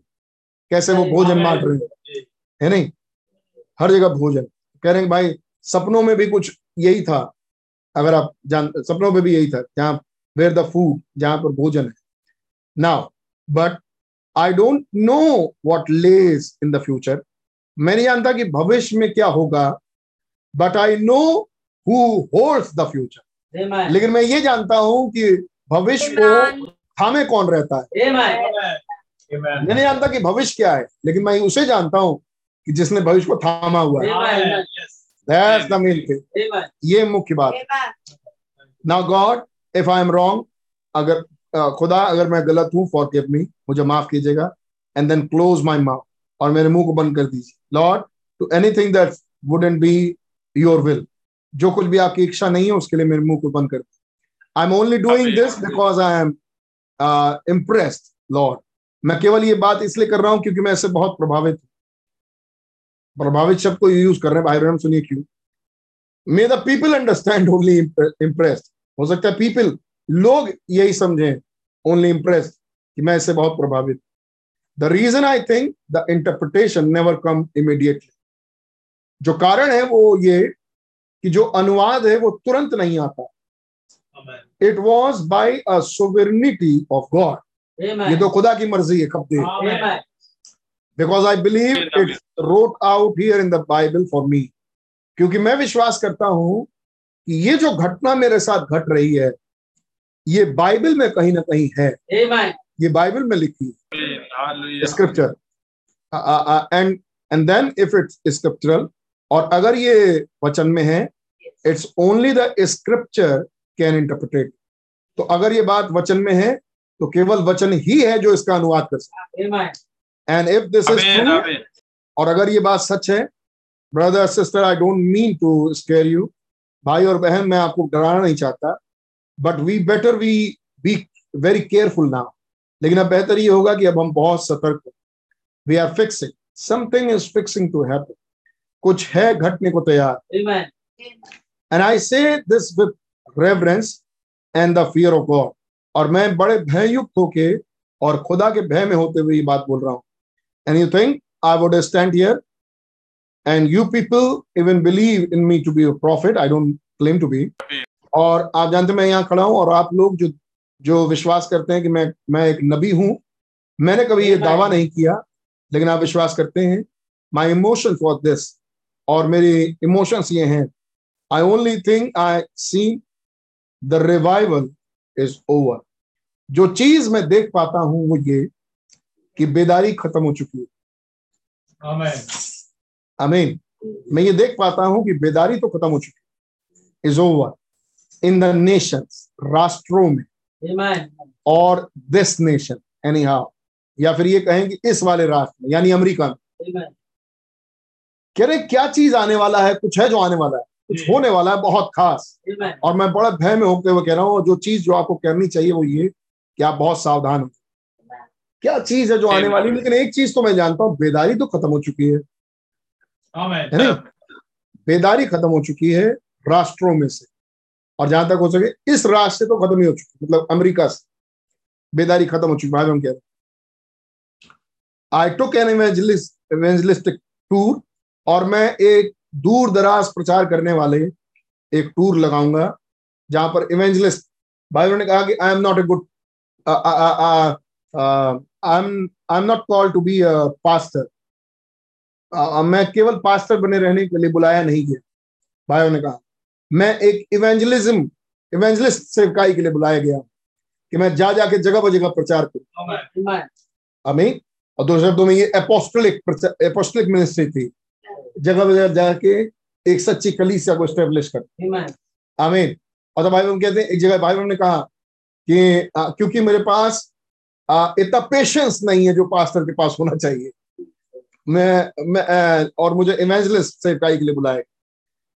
कैसे वो भोजन बांट रहे हैं? है नहीं? हर जगह भोजन। कह रहे हैं भाई सपनों में भी कुछ यही था अगर आप जान सपनों में भी यही था जहाँ वेयर द फ़ूड जहाँ पर भोजन है। Now but I don't know what lays in the future मैं नहीं जानता कि भविष्य में क्या होगा but I know who holds the future लेकिन मैं ये जानता हूँ कि भविष्य को थामे कौन रहता है? मैं नहीं जानता कि भविष्य क्या है लेकिन मैं उसे जानता हूँ कि जिसने भविष्य को थामा हुआ है। That's the ये मुख्य बात now God if I am wrong अगर खुदा अगर मैं गलत हूँ फॉर गिव मी मुझे माफ़ कीजिएगा and then close my mouth और मेरे मुँह को बंद कर दीजिए। Lord to anything that wouldn't be your will जो कुछ भी आपकी इच्छा नहीं है उसके लिए मेरे मुँह को बंद कर दीजिए। I am only doing this because I am impressed Lord मैं केवल ये बात इसलिए कर रहा हूँ क्योंकि मैं इससे बहुत प्रभावित हूँ। प्रभावित शब्द को यूज़ कर रहे हैं भाई बहन सुनिए क्यों? May the people understand only impressed हो सकता है पीपल लोग यही समझे ओनली इम्प्रेस्ड कि मैं इससे बहुत प्रभावित the reason I think the interpretation never come immediately जो कारण है वो ये कि जो अनुवाद है वो तुरंत नहीं आता। It was by a of God ये तो खुदा की मर्ज़ी है कब दे because I believe it wrote out here in the Bible for me क्योंकि मैं विश्वास करता हूँ कि ये जो घटना मेरे साथ घट रही है ये बाइबल में कहीं ना कहीं है। ये बाइबल में लिखी है। Scripture and and then if it's scriptural और अगर ये वचन में है it's only the scripture can interpret तो अगर ये बात वचन में है तो केवल वचन ही है जो इसका अनुवाद कर सकता है। And if this is true और अगर ये बात सच है brother sister I don't mean to scare you भाई और बहन मैं आपको डराना नहीं चाहता but we better we be very careful now लेकिन अब बेहतर ये होगा कि अब हम बहुत सतर्क हो। We are fixing something is fixing to happen कुछ है घटने को तैयार। And I say this with reverence and the fear of God और मैं बड़े भययुक्त होके और खुदा के भय में होते हुए ये बात बोल रहा हूँ। And you think I would stand here and you people even believe in me to be prophet I don't claim to be और आप जानते मैं यहाँ खड़ा हूँ और आप लोग जो जो विश्वास करते हैं कि मैं मैं एक नबी हूँ, मैंने कभी ये दावा नहीं किया, लेकिन आप विश्वास करते हैं। माई इमोशन फॉर दिस और मेरी इमोशंस ये हैं। I only think I see the revival is over जो चीज़ मैं देख पाता हूँ वो ये कि बेदारी खत्म हो चुकी है। अमीन मैं ये देख पाता हूँ कि बेदारी तो खत्म हो चुकी है। Is over in the nation राष्ट्रों में। Amen. और दिस नेशन एनी हाउ या फिर ये कहें कि इस वाले राष्ट्र में यानी अमेरिका में। कह रहे क्या चीज़ आने वाला है? कुछ है जो आने वाला है। कुछ होने वाला है बहुत खास। और मैं बड़ा भय में होते हुए कह रहा हूँ जो चीज़ जो आपको करनी चाहिए वो ये कि आप बहुत सावधान हो। क्या चीज़ है जो आने वाली लेकिन एक चीज़ तो मैं जानता हूँ बेदारी तो खत्म हो चुकी है। है बेदारी खत्म हो चुकी है राष्ट्रों में से। और जहाँ तक हो सके इस राष्ट्र से तो खत्म ही हो चुकी मतलब अमेरिका से। बेदारी खत्म हो चुकी भाई हम कह रहे आई टुक एन इवेंजलिस्टिक टूर और मैं एक दूर दराज प्रचार करने वाले एक टूर लगाऊँगा जहाँ पर इवेंजलिस्ट भाई ने कहा कि I am not a good I am I am not call to be pastor मैं केवल पास्टर बने रहने के लिए बुलाया नहीं गया भाइयों ने कहा। मैं एक इवेंजलिज्म इवेंजलिस्ट सेवकाई के लिए बुलाया गया कि मैं जा जाके जगह पर जगह प्रचार करूँ। अमीन और दूसरे शब्दों में ये एपोस्टलिक एपोस्टलिक मिनिस्ट्री थी। जगह जगह जाके एक सच्ची कलीसिया को स्टेब्लिश कर। आमीन। और तो भाई बहन कहते हैं एक जगह भाई बहन ने कहा कि आ, क्योंकि मेरे पास इतना पेशेंस नहीं है जो पास्टर के पास होना चाहिए। मैं मैं आ, और मुझे इवेंजलिस्ट से के लिए बुलाए।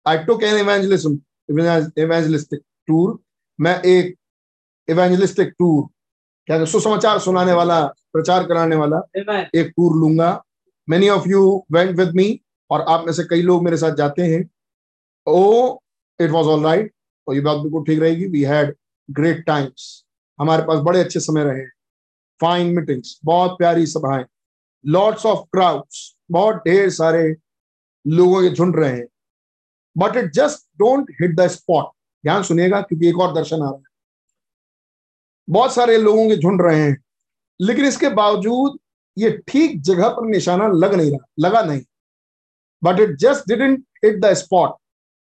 I took an evangelism evangelistic tour मैं एक इवेंजलिस्टिक टूर क्या सुसमाचार सुनाने वाला प्रचार कराने वाला एक टूर लूँगा। Many of you went with me और आप में से कई लोग मेरे साथ जाते हैं। Oh it was all right और ये बात बिल्कुल ठीक रहेगी। वी हैड ग्रेट टाइम्स हमारे पास बड़े अच्छे समय रहे। फाइन मीटिंग्स बहुत प्यारी सभाएँ। लॉर्ड्स ऑफ़ क्राउड्स बहुत ढेर सारे लोगों के झुंड रहे। हैं but it just don't hit the spot ध्यान सुनिएगा, क्योंकि एक और दर्शन आ रहा है। बहुत सारे लोगों के झुंड रहे। हैं लेकिन इसके बावजूद ये ठीक जगह पर निशाना लग नहीं रहा। लगा नहीं। But it just didn't hit the spot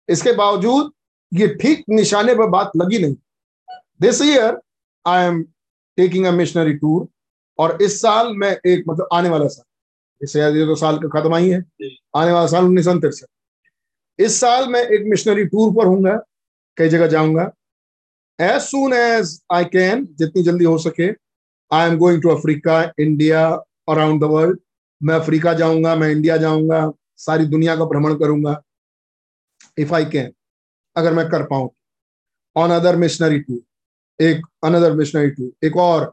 इसके बावजूद ये ठीक निशाने पर बात लगी नहीं। This year I am taking a missionary tour और इस साल मैं एक मतलब आने वाला साल। इससे ये तो साल का खत्म आई है। आने वाला साल उन्नीस सौ तिरसठ इस साल मैं एक मिशनरी टूर पर हूँगा कई जगह जाऊँगा। As soon as I can जितनी जल्दी हो सके I am going to Africa India around the world मैं अफ्रीका जाऊँगा मैं इंडिया जाऊँगा। सारी दुनिया का भ्रमण करूँगा इफ़ आई कैन अगर मैं कर पाऊँ। ऑन अदर मिशनरी टू एक अनदर मिशनरी टूर एक और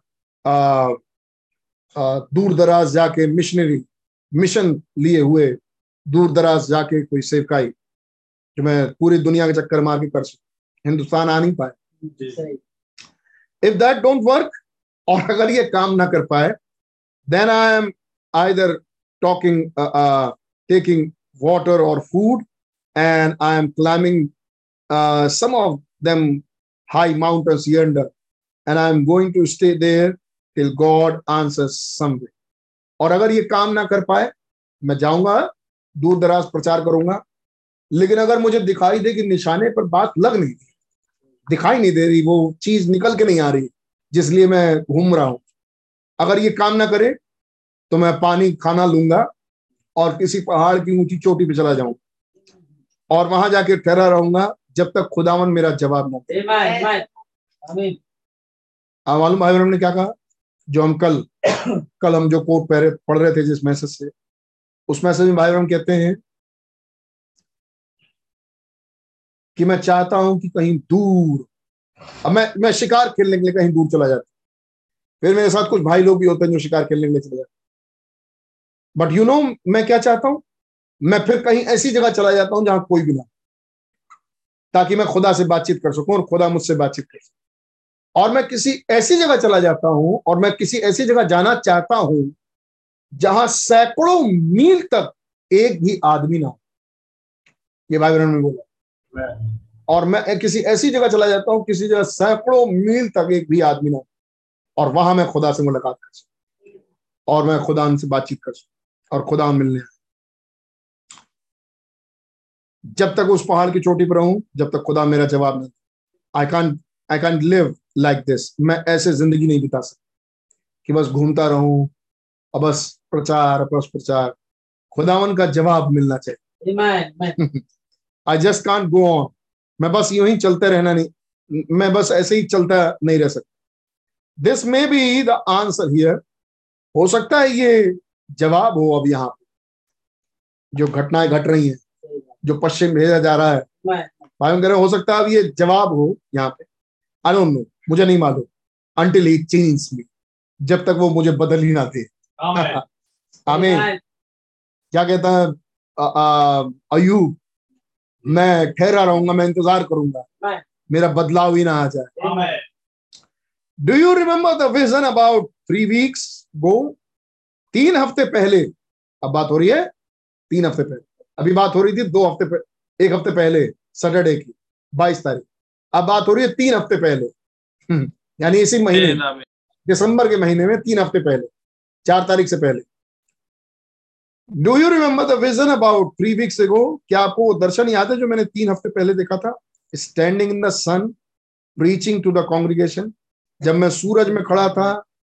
दूर दराज जाके मिशनरी मिशन लिए हुए दूर दराज जाके कोई सेवकाई जो मैं पूरी दुनिया के चक्कर मार के कर सकूँ। हिंदुस्तान आ नहीं पाए। इफ़ दैट डोंट वर्क और अगर ये काम ना कर पाए then I am I either talking taking water or food, and I am climbing uh, some of them high mountains yonder, and I am going to stay there till God answers someday. और अगर ये काम ना कर पाए मैं जाऊँगा दूर दराज प्रचार करूँगा लेकिन अगर मुझे दिखाई दे कि निशाने पर बात लग नहीं थी दिखाई नहीं दे रही वो चीज़ निकल के नहीं आ रही जिसलिए मैं घूम रहा हूँ अगर ये काम ना करे तो मैं पानी खाना लूँगा और किसी पहाड़ की ऊँची चोटी पे चला जाऊँ। और वहाँ जाके ठहरा रहूँगा जब तक खुदावन मेरा जवाब न मालूम भाई ने क्या कहा? जो हम कल कल हम जो कोर्ट पहरे पढ़ रहे थे जिस मैसेज से उस मैसेज में भाई कहते हैं कि मैं चाहता हूँ कि कहीं दूर अब मैं मैं शिकार खेलने के लिए कहीं दूर चला जाता फिर मेरे साथ कुछ भाई लोग भी होते हैं जो शिकार खेलने के लिए चले जाते बट यू नो मैं क्या चाहता हूँ? मैं फिर कहीं ऐसी जगह चला जाता हूँ जहाँ कोई भी ना ताकि मैं खुदा से बातचीत कर सकूँ और खुदा मुझसे बातचीत कर सकूँ। और मैं किसी ऐसी जगह चला जाता हूँ और मैं किसी ऐसी जगह जाना चाहता हूँ जहाँ सैकड़ों मील तक एक भी आदमी ना हो। ये भाई बहन ने बोला। और मैं किसी ऐसी जगह चला जाता हूँ, किसी जगह सैकड़ों मील तक एक भी आदमी ना हो। और वहाँ मैं खुदा से मुलाकात कर सकूँ। और मैं खुदा उनसे बातचीत कर सकूँ। और खुदा मिलने जब तक उस पहाड़ की चोटी पर रहूँ जब तक खुदा मेरा जवाब नहीं I can I can live like this मैं ऐसे ज़िंदगी नहीं बिता सकता कि बस घूमता रहूँ और बस प्रचार बस प्रचार। खुदावन का जवाब मिलना चाहिए। I just can't go on मैं बस यूँ ही चलते रहना नहीं मैं बस ऐसे ही चलता नहीं रह सकता। This may be the answer here हो सकता है ये जवाब हो अब यहाँ जो घटनाएँ घट रही हैं जो पश्चिम भेजा जा रहा है भाई कह रहे हो सकता है अब ये जवाब हो यहाँ पे। आई डोंट नो मुझे नहीं मालूम। अंटिल ही चेंज मी जब तक वो मुझे बदल ही ना दे। आमीन क्या कहता है? अयूब मैं ठहरा रहूँगा मैं इंतज़ार करूँगा। मेरा बदलाव ही ना आ जाए। Do you remember the vision about three weeks ago तीन हफ़्ते पहले अब बात हो रही है तीन हफ़्ते पहले। अभी बात हो रही थी दो हफ़्ते एक हफ़्ते पहले सैटरडे की बाईस तारीख। अब बात हो रही है तीन हफ़्ते पहले। हम्म, यानी इसी महीने दिसंबर के महीने में तीन हफ़्ते पहले चार तारीख से पहले। Do you remember the vision about three weeks ago क्या आपको वो दर्शन याद है जो मैंने तीन हफ़्ते पहले देखा था? Standing in the sun preaching to the congregation जब मैं सूरज में खड़ा था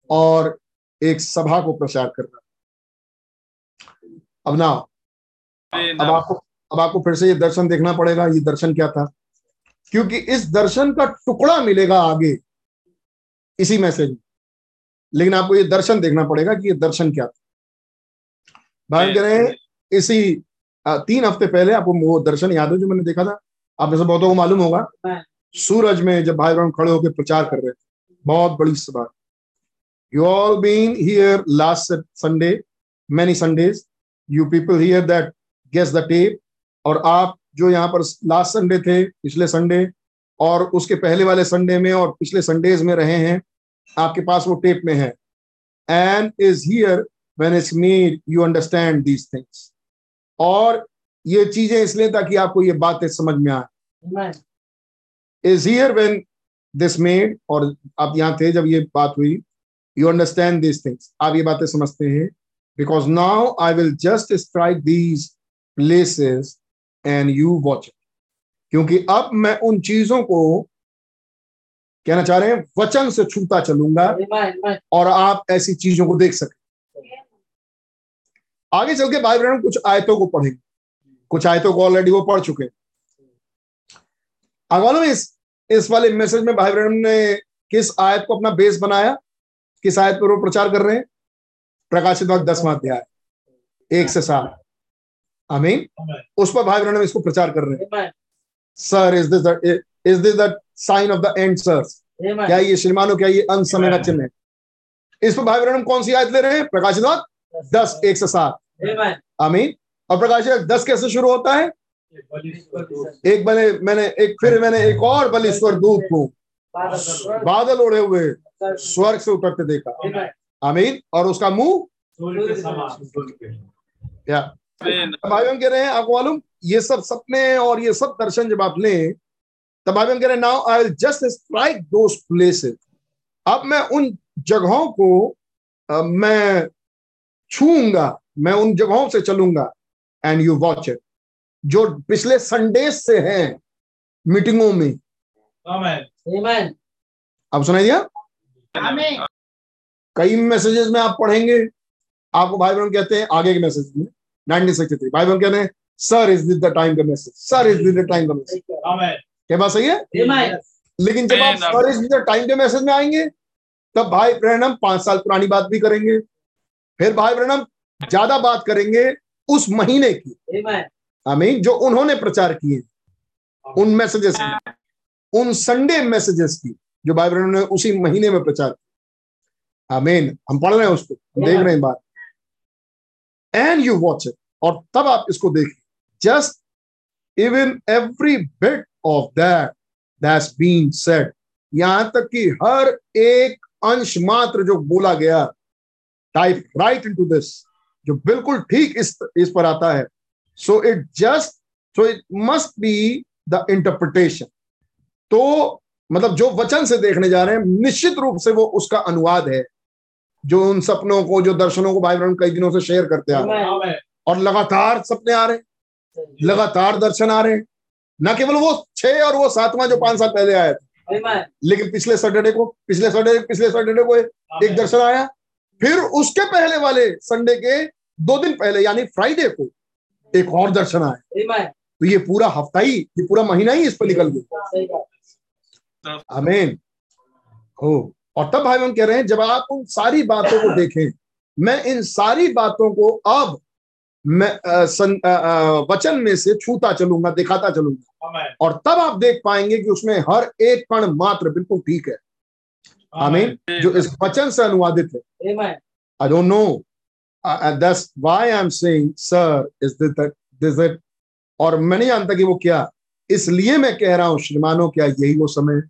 और एक सभा को प्रचार करना अब ना अब आपको अब आपको फिर से ये दर्शन देखना पड़ेगा ये दर्शन क्या था? क्योंकि इस दर्शन का टुकड़ा मिलेगा आगे इसी मैसेज में। लेकिन आपको ये दर्शन देखना पड़ेगा कि ये दर्शन क्या था। भाई कह रहे हैं इसी तीन हफ़्ते पहले आपको वो दर्शन याद है जो मैंने देखा था? आप जैसे बहुतों को मालूम होगा। सूरज में जब भाई बहन खड़े होकर प्रचार कर रहे थे बहुत बड़ी सभा। You all been here last Sunday many Sundays you people here that guess the tape और आप जो यहाँ पर लास्ट संडे थे पिछले संडे और उसके पहले वाले संडे में और पिछले संडेज में रहे हैं आपके पास वो टेप में है। And is here when it's made you understand these things और ये चीज़ें इसलिए ताकि आपको ये बातें समझ में आए। Is here when this made और आप यहाँ थे जब ये बात हुई यू अंडरस्टैंड दिस थिंग्स आप ये बातें समझते हैं? Because now I will just strike these places and you watch क्योंकि अब मैं उन चीज़ों को कहना चाह रहे हैं, वचन से छूता चलूँगा और आप ऐसी चीज़ों को देख सकें। आगे चल के भाई बहन कुछ आयतों को पढ़ेंगे। कुछ आयतों को ऑलरेडी वो पढ़ चुके मालूम इस इस वाले मैसेज में भाई बहन ने किस आयत को अपना बेस बनाया? किस आयत पर वो प्रचार कर रहे हैं? प्रकाशित वक्त दसवा अध्याय एक से सात। आमीन? उस पर भाई बहन इसको प्रचार कर रहे हैं। Sir is this is this the sign of the end sir क्या ये श्रीमानो क्या ये अंत समय का चिन्ह है? इस पर भाई बहन कौन सी आयत ले रहे हैं? प्रकाशित वक्त दस एक से सात। आमीन? और प्रकाशित दस कैसे शुरू होता है? एक मैंने मैंने एक फिर मैंने एक और बलिश्वर दूत को बादल उड़े हुए स्वर्ग से उतरते देखा। आमीन। और उसका मुँह? या। भाई हम कह रहे हैं आपको मालूम ये सब सपने और ये सब दर्शन जब आप लें तब भाई हम कह रहे हैं now I will just strike those places अब मैं उन जगहों को आ, मैं छूँगा मैं उन जगहों से चलूँगा एंड यू वॉच इट जो पिछले संडे से हैं मीटिंगों में अब सुनाई दिया कई मैसेजेस में आप पढ़ेंगे आपको भाई बहन कहते हैं आगे के मैसेज में 1963 भाई बहन कहते हैं sir is this the time का message sir is this the time का मैसेज क्या बात सही है? लेकिन जब आप सर इज़ द टाइम के मैसेज में आएँगे तब भाई ब्रहणम पाँच साल पुरानी बात भी करेंगे। फिर भाई ब्रहणम ज़्यादा बात करेंगे उस महीने की। आमीन जो उन्होंने प्रचार किए उन मैसेजेस उन संडे मैसेजेस की, जो भाई ब्रहणम ने उसी महीने में प्रचार किया। आमीन। हम पढ़ रहे हैं उसको। देख रहे हैं बात। एंड यू वॉच इट और तब आप इसको देखिए। Just even every bit of that that's been said यहाँ तक कि हर एक अंश मात्र जो बोला गया टाइप राइट इनटू दिस जो बिल्कुल ठीक इस इस पर आता है। So it just so it must be the interpretation तो मतलब जो वचन से देखने जा रहे हैं निश्चित रूप से वो उसका अनुवाद है जो उन सपनों को जो दर्शनों को भाई बहन कई दिनों से शेयर करते आ रहे हैं। और लगातार सपने आ रहे हैं लगातार दर्शन आ रहे हैं। न केवल वो छह और वो सातवां जो पाँच साल पहले आया था लेकिन पिछले सैटरडे को पिछले सैटरडे पिछले सैटरडे को एक दर्शन आया। फिर उसके पहले वाले संडे के दो दिन पहले यानी फ्राइडे को एक और दर्शन आया। तो ये पूरा हफ़्ता ही ये पूरा महीना ही इस पर निकल गया। अमेन हो. और तब भाई हम कह रहे हैं जब आप उन सारी बातों को देखें मैं इन सारी बातों को अब मैं आ, सन, आ, आ, वचन में से छूता चलूँगा दिखाता चलूँगा। और तब आप देख पाएँगे कि उसमें हर एक कण मात्र बिल्कुल ठीक है। आमीन जो इस वचन से अनुवादित है। I don't know that's why I am saying sir is this और मैं नहीं जानता कि वो क्या। इसलिए मैं कह रहा हूँ श्रीमानों क्या यही वो समय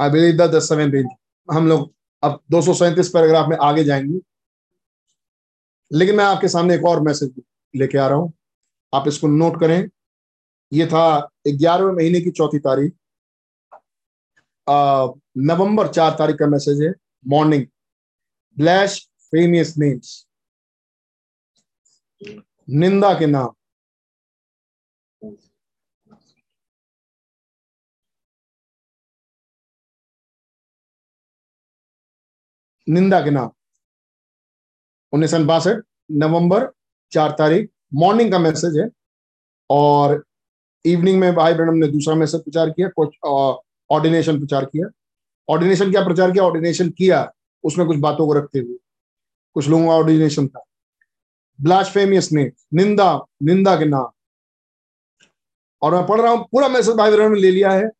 I believe that the seventh हम लोग अब दो पैराग्राफ में आगे जाएँगे। लेकिन मैं आपके सामने एक और मैसेज लेके आ रहा हूँ। आप इसको नोट करें। ये था ग्यारहवें महीने की चौथी तारीख। नवंबर चार तारीख का मैसेज है। मॉर्निंग ब्लैश फेमियस नेम्स निंदा के नाम। निंदा के नाम। उन्नीस सौ बासठ, नवंबर, चार तारीख मॉर्निंग का मैसेज है। और इवनिंग में भाई ब्रणम ने दूसरा मैसेज प्रचार किया, कुछ ऑर्डिनेशन प्रचार किया। ऑर्डिनेशन क्या प्रचार किया? ऑर्डिनेशन किया, उसमें कुछ बातों को रखते हुए। कुछ लोगों का ऑर्डिनेशन था। ब्लाश फेमियस ने निंदा निंदा के नाम। और मैं पढ़ रहा हूँ, पूरा मैसेज भाई ब्रणम ने ले लिया है।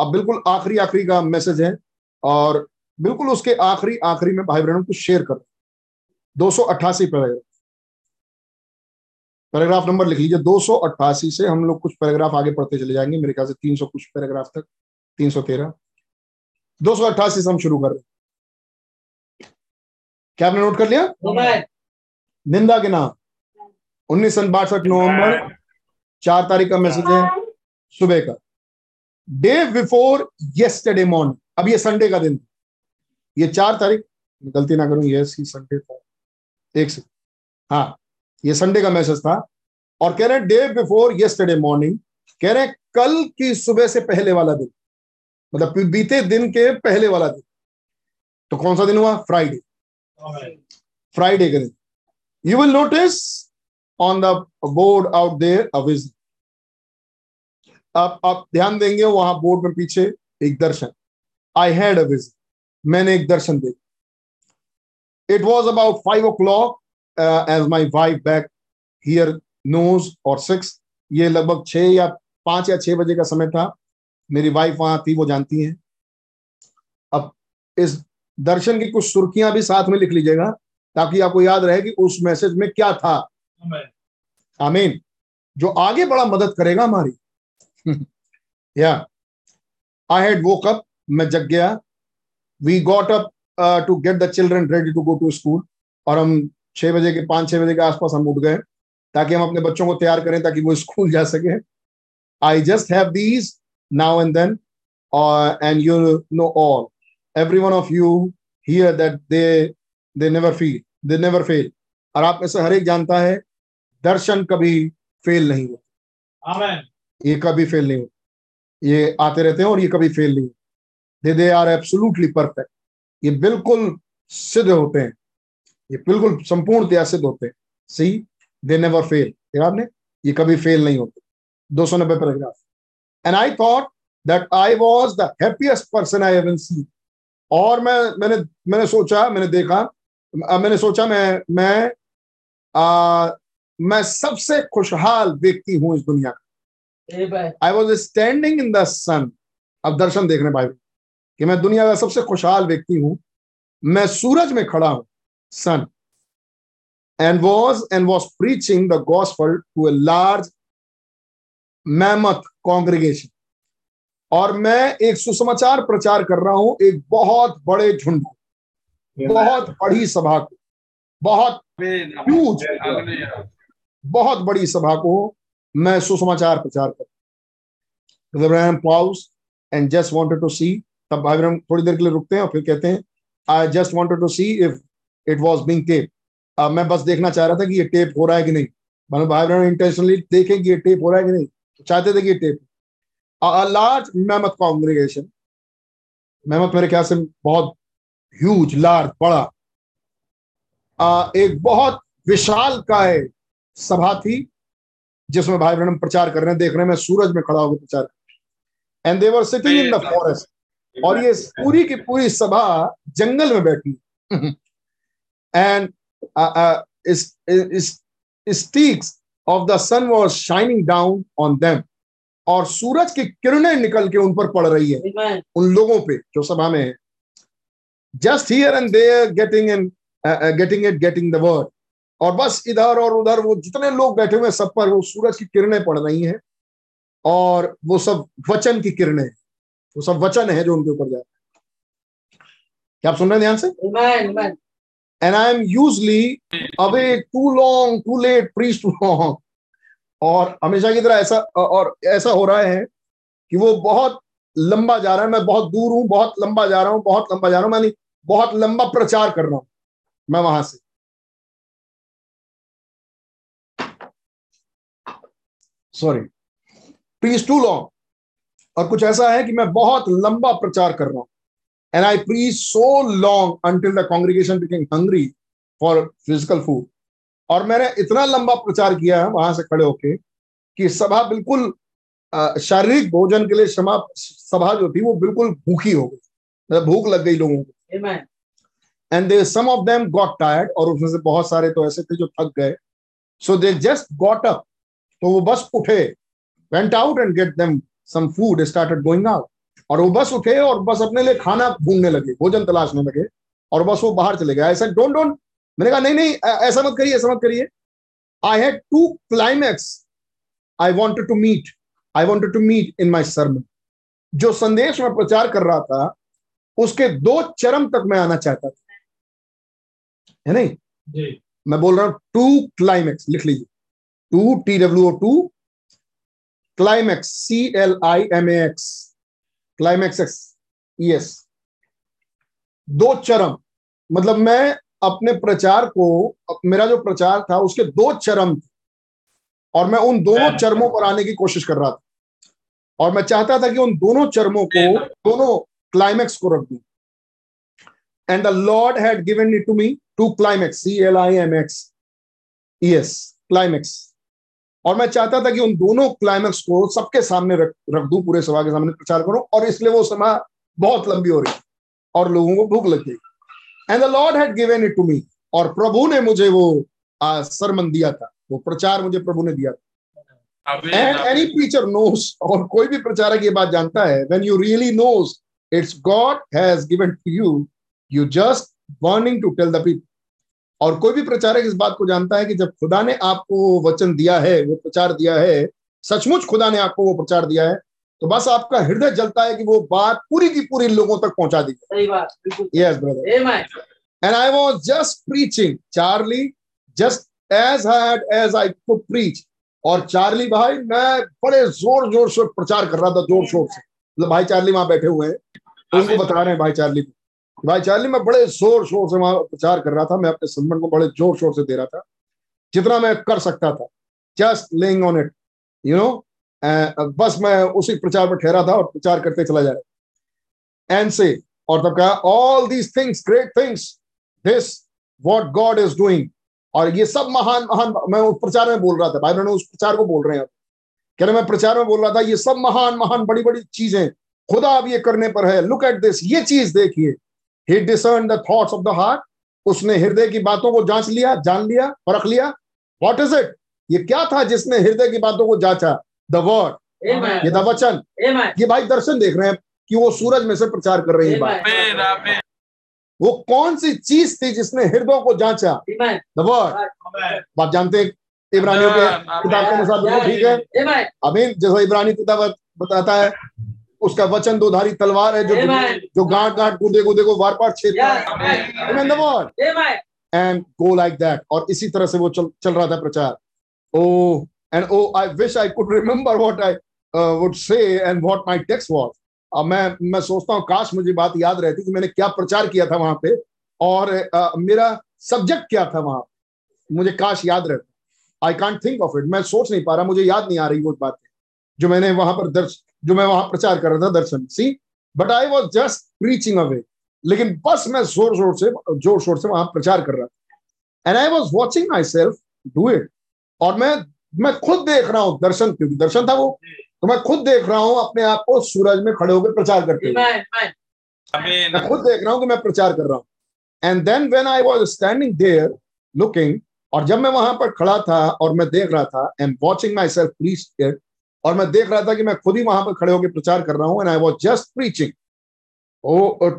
अब बिल्कुल आखिरी आखिरी का मैसेज है। और बिल्कुल उसके आखिरी आखिरी में भाई ब्रणम कुछ शेयर कर। दो सौ अट्ठासी पैराग्राफ पैराग्राफ नंबर लिख लीजिए। दो सौ अट्ठासी से हम लोग कुछ पैराग्राफ आगे पढ़ते चले जाएँगे। मेरे ख्याल से तीन सौ कुछ पैराग्राफ तक। तीन सौ तेरह। दो सौ अट्ठासी से हम शुरू कर रहे हैं। क्या आपने नोट कर लिया? निंदा के नाम। उन्नीस सौ बासठ नवंबर चार तारीख का मैसेज है। सुबह का। डे बिफोर येस्टरडे मॉर्निंग अब ये संडे का दिन। ये चार तारीख गलती ना करूँ, ये ही संडे था। एक से हाँ ये संडे का मैसेज था। और कह रहे हैं डे बिफोर यस्टरडे मॉर्निंग कह रहे कल की सुबह से पहले वाला दिन मतलब बीते दिन के पहले वाला दिन। तो कौन सा दिन हुआ? फ्राइडे फ्राइडे का दिन। You will notice on the board out there अविज आप आप ध्यान देंगे, वहाँ बोर्ड में पीछे एक दर्शन। आई हैड अ विजन मैंने एक दर्शन देखा it was about five o'clock as my wife back here knows और सिक्स ये लगभग छह या पाँच या छह बजे का समय था। मेरी वाइफ वहाँ थी वो जानती हैं। अब इस दर्शन की कुछ सुर्खियाँ भी साथ में लिख लीजिएगा ताकि आपको याद रहे कि उस मैसेज में क्या था। आमीन जो आगे बड़ा मदद करेगा हमारी। या आई हैड वोक अप मैं जग गया। We got up to get the children ready to go to school और हम छह बजे के पाँच छह बजे के आसपास हम उठ गए ताकि हम अपने बच्चों को तैयार करें ताकि वो स्कूल जा सके। I just have these now and then and you know all every one of you here that they they never feel they never fail और आप में से हर एक जानता है दर्शन कभी फेल नहीं होता। ये कभी फेल नहीं होता। ये आते रहते हैं और ये कभी फेल नहीं they they are absolutely perfect ये बिल्कुल सिद्ध होते हैं। ये बिल्कुल संपूर्णतया सिद्ध होते हैं। सही दे नेवर फेल देखा आपने? ये कभी फेल नहीं होते। दो सौ नब्बे paragraph and I thought that I was the happiest person I even see और मैं मैंने मैंने सोचा मैंने देखा मैंने सोचा मैं मैं आ, मैं सबसे खुशहाल व्यक्ति हूँ इस दुनिया का I was standing in the sun अब दर्शन देखने भाई कि मैं दुनिया का सबसे खुशहाल व्यक्ति हूँ मैं सूरज में खड़ा हूँ sun and was and was preaching the gospel to a large mammoth congregation और मैं एक सुसमाचार प्रचार कर रहा हूँ एक बहुत बड़े झुंड को बहुत बड़ी सभा को बहुत ह्यूज बहुत बड़ी सभा को मैं सुसमाचार प्रचार कर रहा हूँ। पाउस and just wanted to see तब भाई ब्रह्म थोड़ी देर के लिए रुकते हैं और फिर कहते हैं I just wanted to see if it was being tape मैं बस देखना चाह रहा था कि ये टेप हो रहा है कि नहीं। मतलब भाई ब्रह्म इंटेंशनली देखें कि ये टेप हो रहा है कि नहीं। तो चाहते थे कि ये टेप लार्ज मेहमत कॉन्ग्रीगेशन मेहमत मेरे ख्याल से बहुत ह्यूज लार्ज बड़ा आ, एक बहुत विशाल काय सभा थी जिसमें भाई ब्रह्म प्रचार कर रहे हैं देख रहे हैं मैं सूरज में खड़ा होकर प्रचार and they were sitting in the forest और ये पूरी की पूरी सभा जंगल में बैठी and streaks of the sun was shining down on them और सूरज की किरणें निकल के उन पर पड़ रही है। उन लोगों पे जो सभा में है। Just here and there getting in getting it getting the word और बस इधर और उधर वो जितने लोग बैठे हुए सब पर वो सूरज की किरणें पड़ रही हैं। और वो सब वचन की किरणें वो सब वचन है जो उनके ऊपर जाता है। क्या आप सुन रहे हैं ध्यान से? And I am usually away too long too late preach too long और हमेशा की तरह ऐसा और ऐसा हो रहा है कि वो बहुत लंबा जा रहा है। मैं बहुत दूर हूँ बहुत लंबा जा रहा हूँ बहुत लंबा जा रहा हूँ। मैं बहुत लंबा प्रचार कर रहा हूँ मैं वहाँ से। सॉरी प्लीज़ टू लॉन्ग और कुछ ऐसा है कि मैं बहुत लंबा प्रचार कर रहा हूँ। And I pre so long until the congregation became hungry for physical food और मैंने इतना लंबा प्रचार किया है वहाँ से खड़े होके कि सभा बिल्कुल शारीरिक भोजन के लिए क्षमा सभा जो थी वो बिल्कुल भूखी हो गई। मतलब भूख लग गई लोगों को। And they some of them got tired और उसमें से बहुत सारे तो ऐसे थे जो थक गए। So they just got up तो वो बस उठे went out and get them some food started going out और वो बस उठे और बस अपने लिए खाना ढूँढने लगे भोजन तलाशने लगे और बस वो बाहर चले गए। ऐसा डोंट डोंट मैंने कहा नहीं नहीं ऐसा मत करिए ऐसा मत करिए। I had to climax I wanted to meet I wanted to meet in my sermon जो संदेश में प्रचार कर रहा था उसके दो चरम तक मैं आना चाहता था। है नहीं? जी। मैं बोल रहा हूँ टू क्लाइमैक्स लिख लीजिए। Two T W O two climax C L I M X climax X yes दो चरम मतलब मैं अपने प्रचार को मेरा जो प्रचार था उसके दो चरम थे। और मैं उन दोनों चरमों पर आने की कोशिश कर रहा था। और मैं चाहता था कि उन दोनों चरमों को दोनों क्लाइमैक्स को रख दू। And the Lord had given it to me two climax C L I M X yes climax और मैं चाहता था कि उन दोनों क्लाइमैक्स को सबके सामने रख रख दूँ पूरे सभा के सामने प्रचार करूँ और इसलिए वो समय बहुत लंबी हो रही और लोगों को भूख लग। गई and the Lord had given it to me और प्रभु ने मुझे वो सरमन दिया था वो प्रचार मुझे प्रभु ने दिया था। एंड एनी टीचर नोस और कोई भी प्रचारक ये बात जानता है when you really knows it's God has given to you you just warning to tell the people और कोई भी प्रचारक इस बात को जानता है कि जब खुदा ने आपको वचन दिया है वो प्रचार दिया है सचमुच खुदा ने आपको वो प्रचार दिया है तो बस आपका हृदय जलता है कि वो बात पूरी की पूरी लोगों तक पहुँचा दी yes brother and I was just preaching Charlie just as hard as I could preach और चार्ली भाई मैं बड़े ज़ोर ज़ोर से प्रचार कर रहा था ज़ोर शोर से। मतलब भाई चार्ली वहाँ बैठे हुए हैं। तो उनको बता रहे हैं भाई चार्ली को। भाई चार्ली, मैं बड़े ज़ोर शोर से वहाँ प्रचार कर रहा था। मैं अपने संबंध को बड़े ज़ोर शोर से दे रहा था, जितना मैं कर सकता था। Just laying on it you know बस मैं उसी प्रचार पर ठहरा था और प्रचार करते चला जा रहा एंड से और तब कहा all these things great things this what God is doing और ये सब महान महान, मैं उस प्रचार में बोल रहा था। भाई बहनों उस प्रचार को बोल रहे हैं कह रहे, मैं प्रचार में बोल रहा था, ये सब महान महान बड़ी बड़ी चीज़ें, खुदा अब ये करने पर है। लुक एट दिस ये चीज़ देखिए। He discern the thoughts of the heart उसने हृदय की बातों को जाँच लिया जान लिया परख लिया। व्हाट इज़ इट ये क्या था जिसने हृदय की बातों को जांचा? द वर्ड ये द वचन। ये भाई दर्शन देख रहे हैं कि वो सूरज में से प्रचार कर रही है बात। वो कौन सी चीज़ थी जिसने हृदय को जांचा? द वर्ड आप जानते हैं इब्रानियों के किताब के अनुसार ठीक है। अमीन जैसा इब्रानी किताब बताता है उसका वचन दो धारी तलवार है जो जो गांठ गांठ कूदे कूदे को वार पार छेदता एंड गो लाइक दैट और इसी तरह से वो चल चल रहा था प्रचार। ओ and oh I wish I could remember what I would say and what my text was अब मैं मैं सोचता हूँ काश मुझे बात याद रहती कि मैंने क्या प्रचार किया था वहाँ पे। और uh, मेरा सब्जेक्ट क्या था वहाँ मुझे काश याद रहता I can't think of it मैं सोच नहीं पा रहा मुझे याद नहीं आ रही वो बात जो मैंने वहाँ पर दर्श जो मैं वहाँ प्रचार कर रहा था दर्शन see but I was just preaching away लेकिन बस मैं ज़ोर ज़ोर से ज़ोर शोर से वहाँ प्रचार कर रहा था। And I was watching myself do it और मैं मैं खुद देख रहा हूँ दर्शन क्योंकि दर्शन था वो। तो मैं खुद देख रहा हूँ अपने आप को सूरज में खड़े होकर प्रचार करते हुए। मैं खुद देख रहा हूँ कि मैं प्रचार कर रहा हूँ। And then when I was standing there looking और जब मैं वहाँ पर खड़ा था और मैं देख रहा था and watching myself please और मैं देख रहा था कि मैं खुद ही वहाँ पर खड़े होकर प्रचार कर रहा हूँ and I was just preaching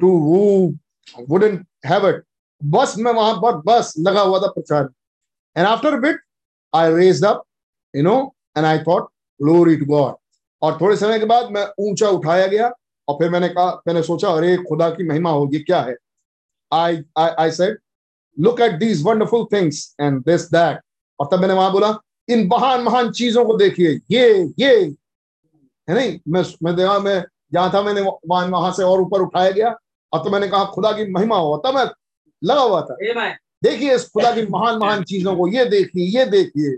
to who wouldn't have it बस मैं वहाँ पर, बस लगा हुआ था प्रचार। And after bit I raised up you know and I thought glory to God और थोड़े समय के बाद मैं ऊँचा उठाया गया, और फिर मैंने कहा, मैंने सोचा, अरे, खुदा की महिमा होगी, क्या है? I I I said look at these wonderful things and this that और तब मैंने वहाँ बोला इन महान महान चीज़ों को देखिए। ये ये। है नहीं? मैं मैं देखा मैं जहाँ था मैंने वहाँ वहाँ से और ऊपर उठाया गया। और तो मैंने कहा खुदा की महिमा हुआ तब मैं लगा हुआ था। देखिए इस खुदा की महान महान चीज़ों को ये देखिए ये देखिए।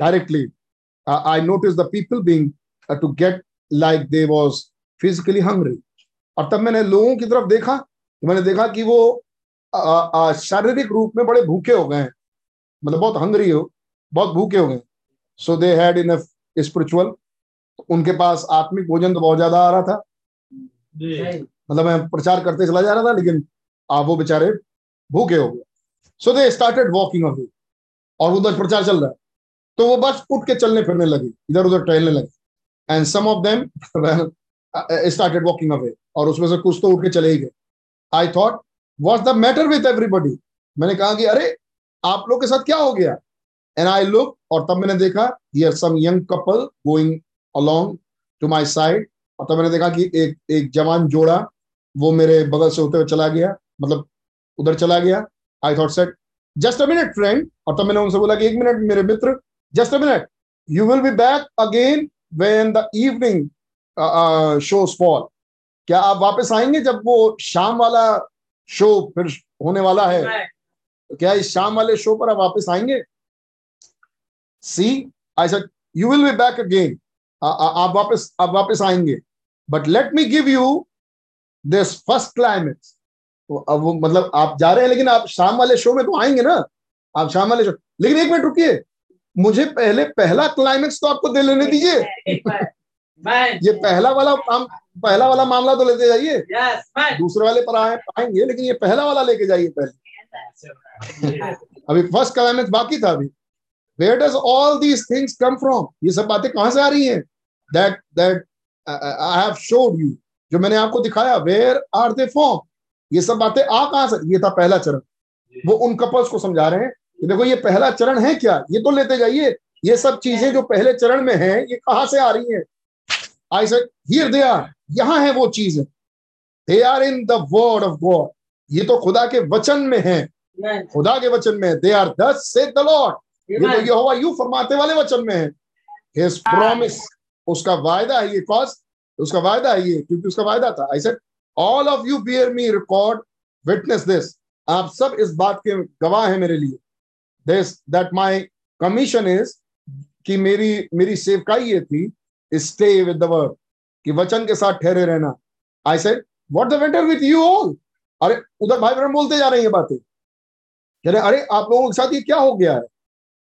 Directly I notice the people being to get like they was physically hungry और तब मैंने लोगों की तरफ़ देखा तो मैंने देखा कि वो शारीरिक रूप में बड़े भूखे हो गए हैं। मतलब बहुत हंग्री हो। बहुत भूखे हो गए so they had in spiritual उनके पास आत्मिक भोजन तो बहुत ज़्यादा आ रहा था। मतलब मैं प्रचार करते चला जा रहा था लेकिन आप वो बेचारे भूखे हो गए। So they started walking away और उधर प्रचार चल रहा है। तो वो बस उठ के चलने फिरने लगे। इधर उधर टहलने लगे। And some of them started walking away और उसमें से कुछ तो उठ के चले ही गए। I thought what the matter with everybody मैंने कहा कि अरे आप लोग के साथ क्या हो गया? एंड आई लुक और तब मैंने देखा here some young couple going along to my side और तब मैंने देखा कि एक एक जवान जोड़ा वो मेरे बगल से होते हुए चला गया मतलब उधर चला गया। I thought set just a minute friend और तब मैंने उनसे बोला कि एक मिनट मेरे मित्र just a minute you will be back again when the evening show fall क्या आप वापस आएँगे जब वो शाम वाला शो फिर होने वाला है? क्या इस शाम वाले शो पर आप वापस आएँगे? See I said you will be back again आप वापस आप वापस आएँगे। But let me give you this first climax अब वो मतलब आप जा रहे हैं लेकिन आप शाम वाले शो में तो आएँगे ना। आप शाम वाले शो लेकिन एक मिनट रुकिए। मुझे पहले पहला क्लाइमेक्स तो आपको दे लेने दीजिए। ये पहला वाला काम पहला वाला मामला तो लेते जाइए। दूसरे वाले पर आए आएँगे लेकिन ये पहला वाला लेके जाइए पहले। अभी फ़र्स्ट क्लाइमेक्स बाकी था अभी। Where does all these things come from ये सब बातें कहाँ से आ रही हैं? That that I have showed you जो मैंने आपको दिखाया वेयर आर दे फॉर्म ये सब बातें आ कहाँ से? ये था पहला चरण। वो उन कपल्स को समझा रहे हैं कि देखो ये पहला चरण है क्या? ये तो लेते जाइए। ये सब चीज़ें जो पहले चरण में है ये कहाँ से आ रही हैं? I said here they are यहाँ है वो चीज़ें। They are in the word of God ये तो खुदा के वचन में है। खुदा के वचन में दे आर दस से द लॉर्ड ये तो यहोवा यू फरमाते वाले वचन में है। हिज प्रॉमिस उसका वायदा है ये कॉज उसका वायदा है ये क्योंकि उसका वायदा था। I said all of you bear me record witness this आप सब इस बात के गवाह हैं मेरे लिए। This that my commission is कि मेरी मेरी सेवकाई ये थी स्टे विद द वर्ड कि वचन के साथ ठहरे रहना। I said what the matter with you all अरे उधर भाई बहन बोलते जा रहे हैं ये बातें। कह रहे अरे आप लोगों के साथ ये क्या हो गया है?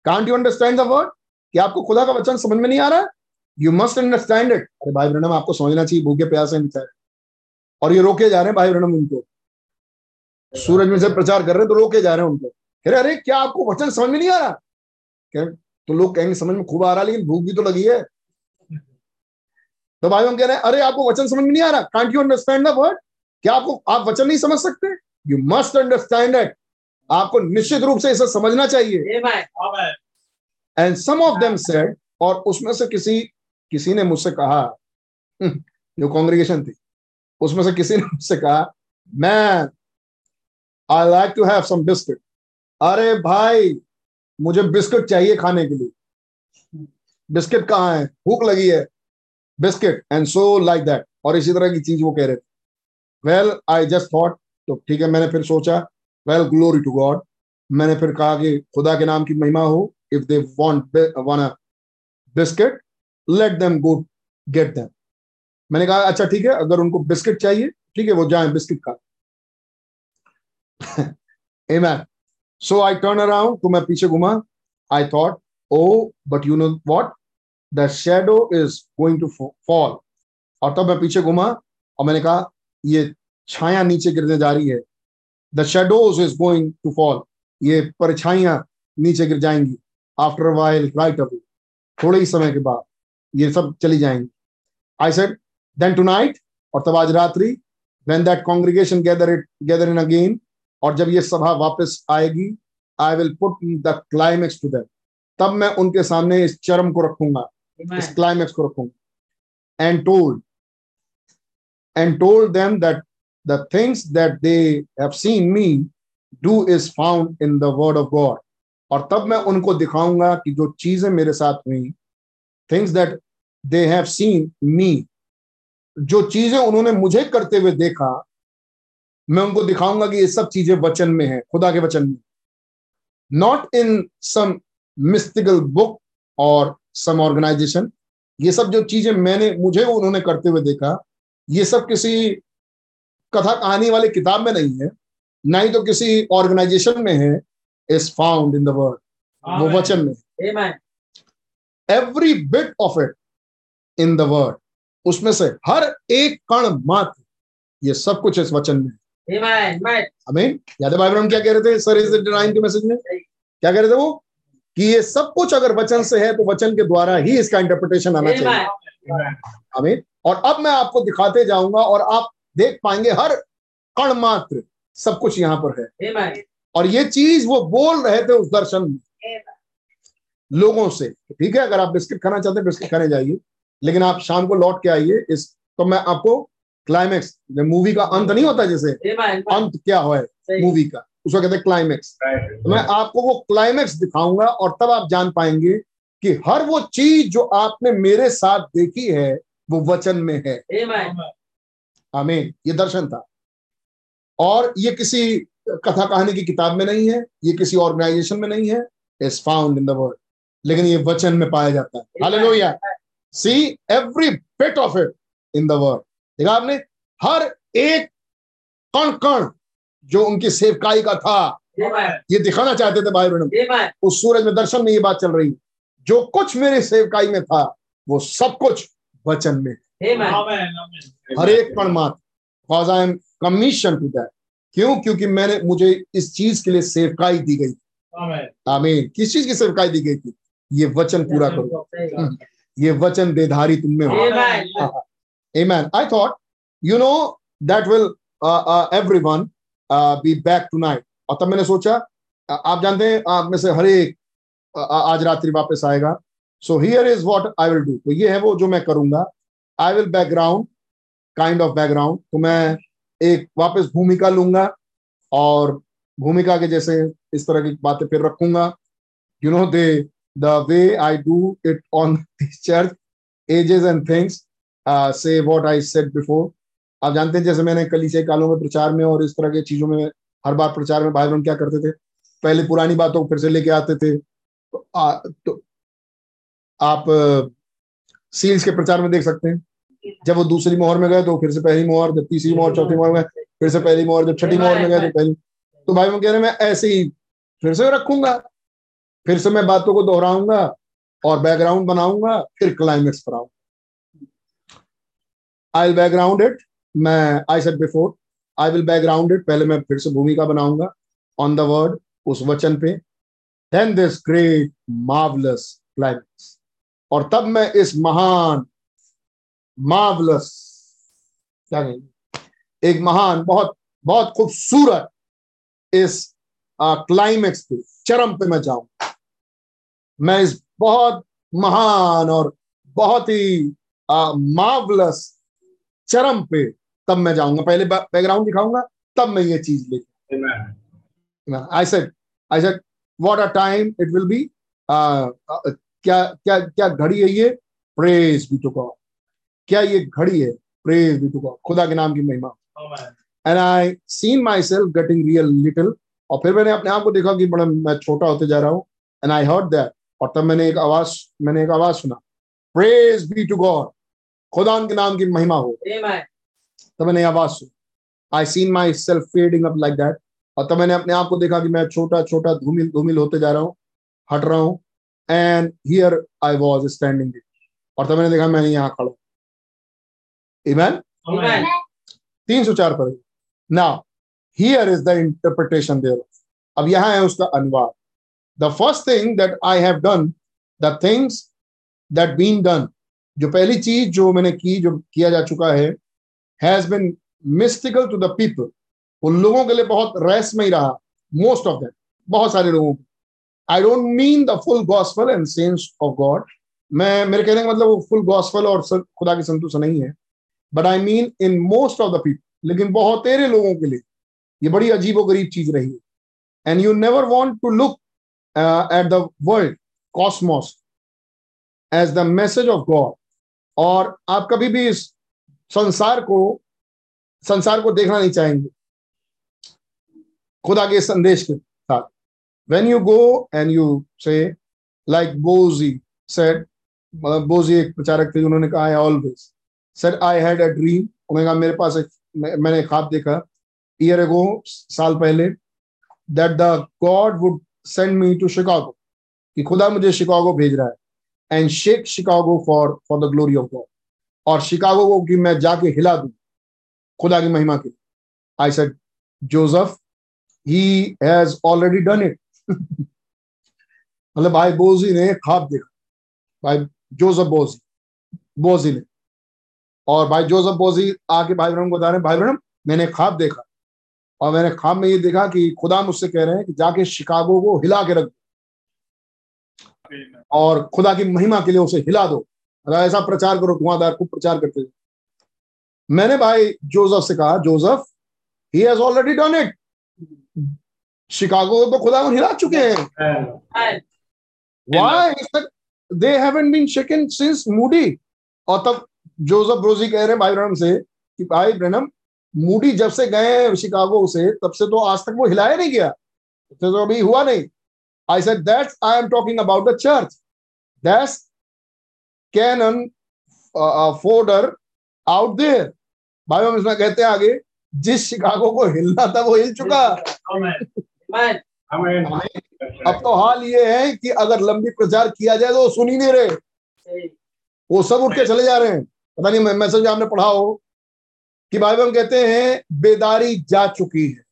Can't you understand the word कि आपको खुदा का वचन समझ में नहीं आ रहा है? यू मस्ट अंडरस्टैंड इट अरे भाई ब्रणम आपको समझना चाहिए, भूखे प्यास है और ये रोके जा रहे हैं भाई ब्रहणम उनको। सूरज में से प्रचार कर रहे हैं तो रोके जा रहे हैं उनको। कह रहे, अरे, क्या आपको वचन समझ में नहीं आ रहा? कह तो लोग कहेंगे, समझ में खूब आ रहा लेकिन भूख भी तो लगी है। तो भाई हम कह रहे हैं, अरे, आपको वचन समझ में नहीं आ रहा? Can't you understand the word क्या आपको, आप वचन नहीं समझ सकते? यू मस्ट अंडरस्टैंड इट आपको निश्चित रूप से इसे समझना चाहिए। And some of them said और उसमें से किसी किसी ने मुझसे कहा हम्म, जो कांग्रेगेशन थी। उसमें से किसी ने मुझसे कहा मैं I like to have some biscuit अरे भाई मुझे बिस्किट चाहिए खाने के लिए। बिस्किट कहाँ है? भूख लगी है। Biscuit and so like that और इसी तरह की चीज़ वो कह रहे थे। वेल आई जस्ट थॉट तो ठीक है मैंने फिर सोचा वेल ग्लोरी टू गॉड मैंने फिर कहा कि खुदा के नाम की महिमा हो। If they want one biscuit let them go get them मैंने कहा अच्छा ठीक है, अगर उनको बिस्किट चाहिए, ठीक है, वो जाए बिस्किट का Amen. So I turn around तो मैं पीछे घुमा। I thought oh but you know what the shadow is going to fall. और तब मैं पीछे घुमा और मैंने कहा, ये छाया नीचे गिरने जा रही है। The shadows is going to fall ये परछाइयाँ नीचे गिर जाएँगी. आफ्टर वाइल राइट अवे थोड़े ही समय के बाद ये सब चली जाएँगी. I said then tonight और तब आज रात्रि when that congregation gather it gather in again और जब ये सभा वापस आएगी I will put the climax to that तब मैं उनके सामने इस चरम को रखूँगा. इस क्लाइमेक्स को रखूँगा. And told and told them that the things that they have seen me do is found in the word of God और तब मैं उनको दिखाऊँगा कि जो चीज़ें मेरे साथ हुई things that they have seen me जो चीज़ें उन्होंने मुझे करते हुए देखा, मैं उनको दिखाऊँगा कि ये सब चीज़ें वचन में है, खुदा के वचन में। Not in some mystical book और सम ऑर्गेनाइजेशन ये सब जो चीज़ें मैंने, मुझे उन्होंने करते हुए देखा, ये सब किसी कथा कहानी वाले किताब में नहीं है ना ही तो किसी ऑर्गेनाइजेशन में है is found in the word वो वचन में every bit of it in the word उसमें से हर एक कण मात्र ये सब कुछ इस वचन में अमीन यादव भाई क्या कह रहे थे? सर इज़ डिनाइन के मैसेज में? क्या कह रहे थे वो? कि ये सब कुछ अगर वचन से है तो वचन के द्वारा ही इसका इंटरप्रिटेशन आना चाहिए। अमीन और अब मैं आपको दिखाते जाऊँगा और आप देख पाएँगे हर कण मात्र सब कुछ यहाँ पर है। और ये चीज़ वो बोल रहे थे उस दर्शन में। लोगों से। ठीक है अगर आप बिस्किट खाना चाहते हैं बिस्किट खाने जाइए। लेकिन आप शाम को लौट के आइए इस तो मैं आपको क्लाइमेक्स मूवी का अंत नहीं होता जैसे अंत क्या हो मूवी का। उसको कहते हैं क्लाइमेक्स तो मैं आपको वो क्लाइमेक्स दिखाऊँगा और तब आप जान पाएँगे कि हर वो चीज़ जो आपने मेरे साथ देखी है वो वचन में है। आमीन ये दर्शन था। और ये किसी कथा कहानी की किताब में नहीं है ये किसी ऑर्गेनाइजेशन में नहीं है is found in the world लेकिन ये वचन में पाया जाता है। Hallelujah see every bit of it in the world देखा आपने? हर एक कण कण जो उनकी सेवकाई का था ये दिखाना चाहते थे भाई बहन। उस सूरज में दर्शन में ये बात चल रही जो कुछ मेरे सेवकाई में था वो सब कुछ वचन में हर एक कण मात्र I am commission to that क्यों? क्योंकि मैंने मुझे इस चीज़ के लिए सेवकाई दी गई आमीन किस चीज़ की सेवकाई दी गई थी? ये वचन पूरा करो। ये वचन देधारी तुम में हो। Amen. I thought, you know, that will uh, uh, everyone uh, be back tonight. और तब मैंने सोचा आप जानते हैं आप में से हर एक आज रात्रि वापस आएगा। So here is what I will do तो ये है वो जो मैं करूँगा। I will background kind of background तो मैं एक वापस भूमिका लूँगा और भूमिका के जैसे इस तरह की बातें फिर रखूँगा। You know they the way I do it on church ages and things say what I set before आप जानते हैं जैसे मैंने कलीसिया कालों में प्रचार में और इस तरह के चीज़ों में हर बार प्रचार में भाई बहन क्या करते थे? पहले पुरानी बातों को फिर से लेके आते थे। तो, आ, तो आप सील्स के प्रचार में देख सकते हैं। जब वो दूसरी मोहर में गए तो फिर से पहली मोहर जब तीसरी मोहर चौथी मोहर में फिर से पहली मोहर जब छठी मोहर में गए तो पहली तो भाई वो कह रहे मैं ऐसे ही फिर से रखूँगा फिर से मैं बातों को दोहराऊँगा और बैकग्राउंड बनाऊँगा फिर क्लाइमेक्स पर आऊँगा आई बैकग्राउंड इट मैं I said before I will background it पहले मैं फिर से भूमिका बनाऊँगा ऑन द वर्ड उस वचन पे। Then this great marvellous climax और तब मैं इस महान मार्वलस क्या कहेंगे एक महान, बहुत बहुत खूबसूरत इस क्लाइमेक्स पे, चरम पे मैं जाऊँ। मैं इस बहुत महान और बहुत ही मार्वलस चरम पे तब मैं जाऊँगा। पहले बैकग्राउंड दिखाऊँगा, तब मैं ये चीज़ लेकर I said I said what a time it will be क्या क्या क्या घड़ी है ये? प्रेज बी टू गॉड क्या ये घड़ी है? प्रेज बी टू गॉड खुदा के नाम की महिमा। And I seen myself getting real little और फिर मैंने अपने आप को देखा कि बड़ा मैं छोटा होते जा रहा हूँ। एंड आई हर्ड दैट और तब मैंने एक आवाज़ मैंने एक आवाज़ सुना। प्रेज बी टू गॉड खुदा के नाम की महिमा हो। तब मैंने आवाज़ सुनी। I seen myself fading up like that और तब मैंने अपने आप को देखा कि मैं छोटा छोटा धूमिल धूमिल होते जा रहा हूँ हट रहा हूँ। And here I was standing और तब मैंने देखा मैं यहाँ खड़ा Amen? Amen. तीन सौ चार पर now here is the interpretation there अब यहाँ है उसका अनुवाद। The first thing that I have done the things that been done जो पहली चीज़ जो मैंने की जो किया जा चुका है has been mystical to the people उन लोगों के लिए बहुत रहस्यमय रहा। मोस्ट ऑफ़ देम बहुत सारे लोगों को। I don't mean the full gospel and sense of God मैं मेरे कहने का मतलब वो फुल गॉस्पल और खुदा की संतुष्ट नहीं है। But I mean in most of the people लेकिन बहुत तेरे लोगों के लिए, ये बड़ी अजीब गरीब चीज़ रही है। And you never want to look at the world cosmos as the message of God और आप कभी भी इस संसार को संसार को देखना नहीं चाहेंगे। खुदा के संदेश के साथ। When you go and you say like बोजी said बोजी एक प्रचारक थे, उन्होंने कहा है always sir I had a dream कहा मेरे पास एक मैंने ख्वाब देखा। ईयर एगो साल पहले that the God would send me to Chicago कि खुदा मुझे शिकागो भेज रहा है। And shake Chicago for for the glory of God और शिकागो को कि मैं जाके हिला दू, खुदा की महिमा के I said Joseph he has already done it मतलब भाई बोजी ने ख्वाब देखा। भाई जोसेफ बोजी बोजी ने। और भाई जोसेफ बोजी आके भाई ब्रह्म को बता रहे भाई ब्रह्म मैंने ख्वाब देखा। और मैंने ख्वाब में ये देखा कि खुदा मुझसे कह रहे हैं कि जाके शिकागो को हिला के रख दो। और खुदा की महिमा के लिए उसे हिला दो। ऐसा प्रचार करो धुआंधार खूब प्रचार करते थे मैंने भाई जोसेफ से कहा Joseph he has already done it Chicago तो खुदा को हिला चुके हैं। Why they haven't been shaken since Moody और तब जोसेफ ब्रोजी कह रहे हैं भाई ब्रहम से कि भाई ब्रहम मूडी जब से गए हैं शिकागो से तब से तो आज तक वो हिलाया नहीं गया। तो, तो अभी हुआ नहीं। I said that's I am talking about the church that's cannon fodder out there भाई हम इसमें कहते हैं आगे जिस शिकागो को हिलना था वो हिल चुका। अब तो हाल ये है कि अगर लंबी प्रचार किया जाए तो वो सुन ही नहीं रहे। वो सब उठ के चले जा रहे हैं। पता नहीं मैसेज आपने पढ़ा हो कि भाई हम कहते हैं बेदारी जा चुकी है।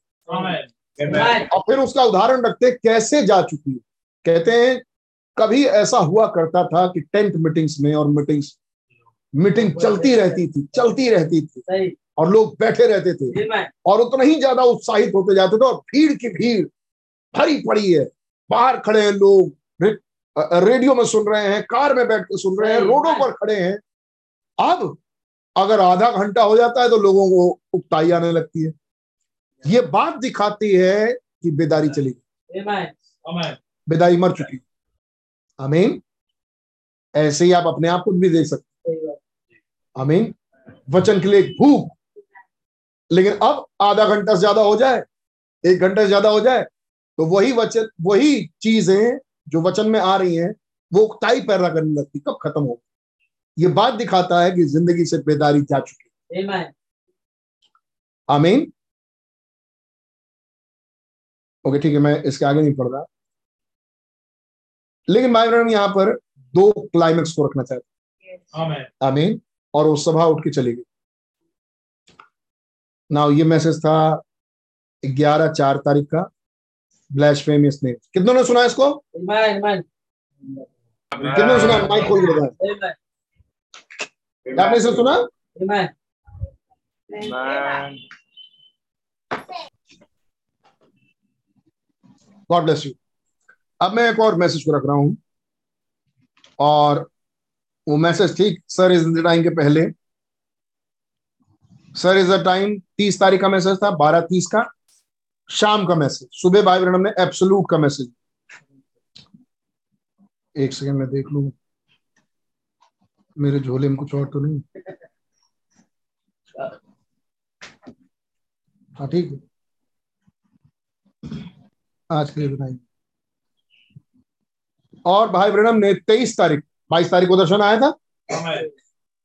और फिर उसका उदाहरण रखते कैसे जा चुकी है। कहते हैं कभी ऐसा हुआ करता था कि टेंट मीटिंग्स में और मीटिंग्स मीटिंग चलती रहती थी चलती रहती थी। और लोग बैठे रहते थे। और उतना ही ज़्यादा उत्साहित होते जाते थे और भीड़ की भीड़ भरी पड़ी है। बाहर खड़े हैं लोग रेडियो में सुन रहे हैं कार में बैठ कर सुन रहे हैं रोडों पर खड़े हैं। अब अगर आधा घंटा हो जाता है तो लोगों को उकताई आने लगती है। ये बात दिखाती है कि बेदारी चली गई। बेदारी मर चुकी अमीन ऐसे ही आप अपने आप को भी देख सकते अमीन वचन के लिए भूख। लेकिन अब आधा घंटा से ज़्यादा हो जाए एक घंटे से ज़्यादा हो जाए तो वही वचन वही चीज़ें जो वचन में आ रही हैं वो उकताई पैदा करने लगती कब खत्म हो ये बात दिखाता है कि ज़िंदगी से बेदारी जा चुकी है। आमीन। ओके ठीक है मैं इसके आगे नहीं पढ़ रहा। लेकिन भाई बहन यहाँ पर दो क्लाइमेक्स को रखना चाहते आमीन। और वो सभा उठ के चली गई। ना ये मैसेज था ग्यारह चार तारीख का। ब्लैश फेमियस ने कितनों ने सुना इसको? कितनों सुना? माइक खोल के बताया आपने इसे सुना गॉड ब्लेस यू अब मैं एक और मैसेज को रख रहा हूँ। और वो मैसेज ठीक सर इज़ द टाइम के पहले। सर इज़ द टाइम तीस तारीख का मैसेज था बारह तीस का शाम का मैसेज सुबह भाई ब्रहण ने एब्सोलूट का मैसेज एक सेकंड में देख लू। मेरे झोले में कुछ और तो नहीं। हाँ ठीक है। आज के लिए बताइए और भाई ब्रणम ने तेईस तारीख बाईस तारीख को दर्शन आया था?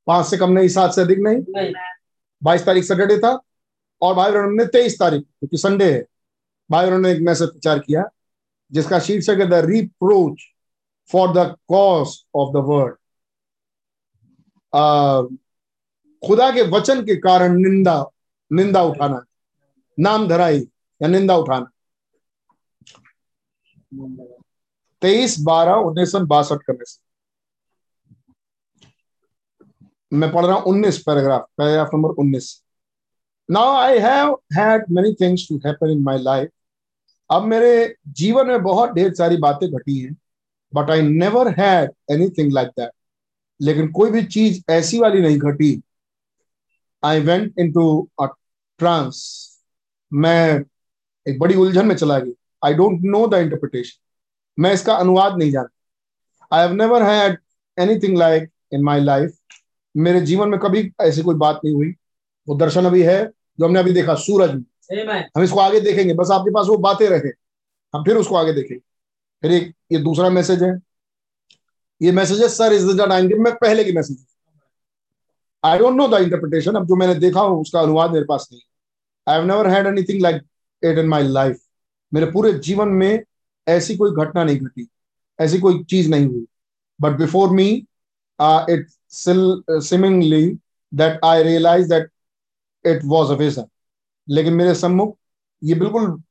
पाँच से कम नहीं सात से अधिक नहीं। बाईस तारीख सैटरडे था। और भाई ब्रणम ने तेईस तारीख क्योंकि संडे है भाई ब्रणम ने एक मैसेज प्रचार किया जिसका शीर्षक है the reproach for the cause of the खुदा के वचन के कारण निंदा निंदा उठाना। नाम धराई या निंदा उठाना। तेईस बारह उन्नीस सौ बासठ का मैसेज मैं पढ़ रहा हूँ उन्नीस पैराग्राफ पैराग्राफ नंबर उन्नीस। Now I have had many things to happen in my life अब मेरे जीवन में बहुत ढेर सारी बातें घटी हैं but I never had anything like that लेकिन कोई भी चीज़ ऐसी वाली नहीं घटी। I went into a trance मैं एक बड़ी उलझन में चला गया। I don't know the interpretation मैं इसका अनुवाद नहीं जानता। I have never had anything like in my life मेरे जीवन में कभी ऐसी कोई बात नहीं हुई। वो दर्शन अभी है जो हमने अभी देखा सूरज में। हम इसको आगे देखेंगे। बस आपके पास वो बातें रहे। हम फिर उसको आगे देखेंगे। फिर एक ये दूसरा मैसेज है। ये messages sir is the time मैं पहले की message I don't know the interpretation अब जो मैंने देखा हो, उसका अनुवाद मेरे पास नहीं I have never had anything like it in my life मेरे पूरे जीवन में ऐसी कोई घटना नहीं घटी। ऐसी कोई चीज़ नहीं हुई। But before me it seemingly that I realise that it was a vision लेकिन मेरे सम्मुख ये बिल्कुल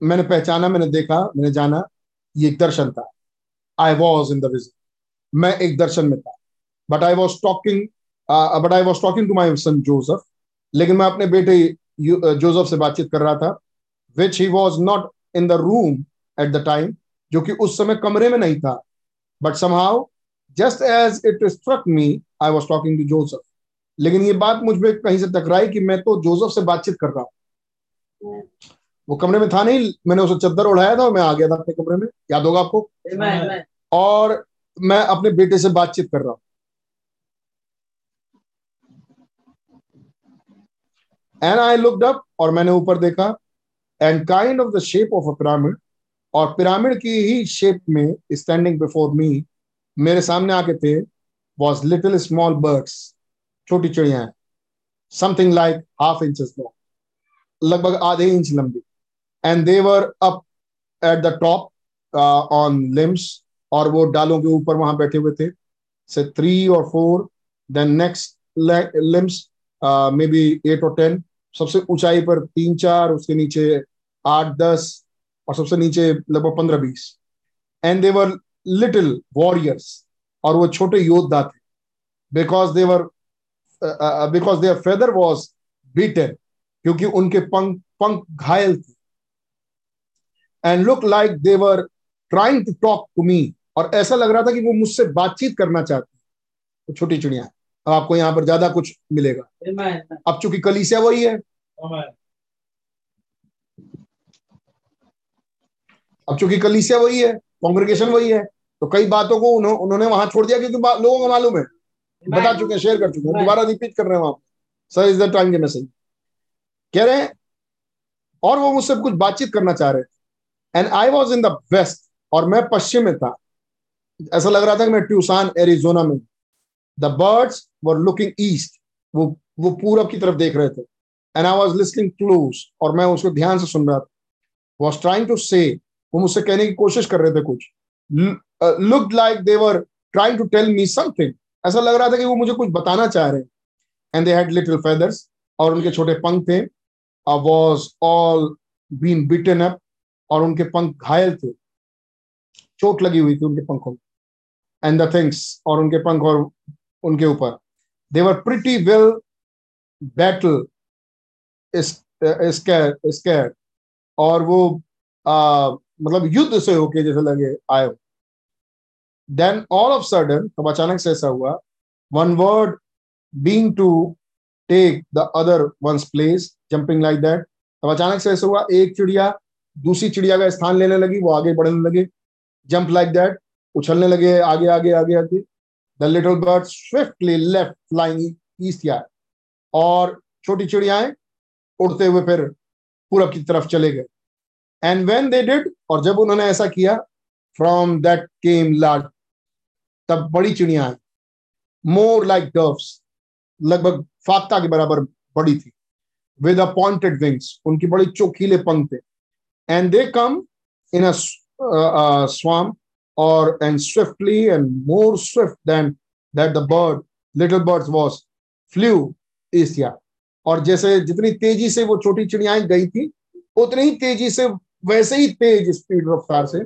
मैंने पहचाना, मैंने देखा, मैंने जाना, ये एक दर्शन था। I was in the vision मैं एक दर्शन में था। But I was talking but I was talking to my son Joseph लेकिन मैं अपने बेटे जोसफ से बातचीत कर रहा था which he was not in the room at the time जो कि उस समय कमरे में नहीं था। But somehow just as it struck me I was talking to Joseph लेकिन ये बात मुझमें कहीं से टकराई कि मैं तो जोसफ से बातचीत कर रहा हूँ। वो कमरे में था नहीं मैंने उसे चद्दर उड़ाया था और मैं आ गया था अपने कमरे में। याद होगा आपको? और मैं अपने बेटे से बातचीत कर रहा हूँ। एंड आई लुकड अप और मैंने ऊपर देखा and kind of the shape of a pyramid और पिरामिड की ही शेप में स्टैंडिंग बिफोर मी मेरे सामने आके थे वॉज़ लिटिल स्मॉल बर्ड्स छोटी चिड़िया समथिंग लाइक हाफ़ इंच लगभग आधे इंच लंबी। And they were up at the top on limbs और वो डालों के ऊपर वहाँ बैठे हुए थे। से थ्री और four then next limbs maybe eight और टेन सबसे ऊंचाई पर तीन, चार, उसके नीचे आठ, दस, और सबसे नीचे लगभग पंद्रह, बीस। एंड देवर लिटिल वॉरियर्स और वो छोटे योद्धा थे। Because they were because their feather was beaten क्योंकि उनके पंख पंख घायल थे। And look like they were trying to talk to me और ऐसा लग रहा था कि वो मुझसे बातचीत करना चाहती तो छोटी चिड़िया अब आपको यहाँ पर ज़्यादा कुछ मिलेगा। अब चूँकि कलीसिया वही है। अब चूँकि कलीसिया वही है कांग्रेगेशन वही है तो कई बातों को उन्हों, उन्होंने वहाँ छोड़ दिया क्योंकि लोगों को मालूम है। बता चुके हैं शेयर कर चुके हैं। दोबारा रिपीट कर रहे हैं वहाँ। सर इज़ द टाइम के मैसेज कह रहे हैं और वो मुझसे कुछ बातचीत करना चाह रहे थे। And I was in the west और मैं पश्चिम में था। ऐसा लग रहा था कि मैं ट्यूसान, एरिजोना में the birds were looking east वो वो पूरब की तरफ़ देख रहे थे। And I was listening close और मैं उसको ध्यान से सुन रहा था। वॉज़ ट्राइंग टू से वो मुझसे कहने की कोशिश कर रहे थे कुछ। Look like they were trying to tell me something ऐसा लग रहा था कि वो मुझे कुछ बताना चाह रहे हैं। And they had little feathers और उनके छोटे पंख थे। Was all been beaten up और उनके पंख घायल थे। चोट लगी हुई थी उनके पंखों में। एंड द थिंग्स और उनके पंख और उनके ऊपर। देवर प्रिटी वेल बैटल और वो आ, मतलब युद्ध से होके जैसे लगे आए। देन ऑल ऑफ़ सडन तब अचानक से ऐसा हुआ one word being to take the other one's place jumping like that तब अचानक से ऐसा हुआ एक चिड़िया दूसरी चिड़िया का स्थान लेने लगी वो आगे बढ़ने लगे जंप लाइक दैट उछलने लगे आगे आगे आगे आगे। The little bird swiftly left flying east या और छोटी चिड़ियाएँ उड़ते हुए फिर पूरब की तरफ़ चले गए। एंड वेन दे डिड और जब उन्होंने ऐसा किया फ्रॉम दैट केम लार्ज तब बड़ी चिड़िया मोर लाइक डर्व्स लगभग फाख्ता के बराबर बड़ी थी। विद अपॉइंटेड विंग्स उनकी बड़ी चोखीले पंख थे। And they come in swarm और and swiftly and more swift than that the bird little birds was flew Asia और जैसे जितनी तेज़ी से वो छोटी चिड़ियाएँ गई थी उतनी ही तेज़ी से वैसे ही तेज स्पीड रफ्तार से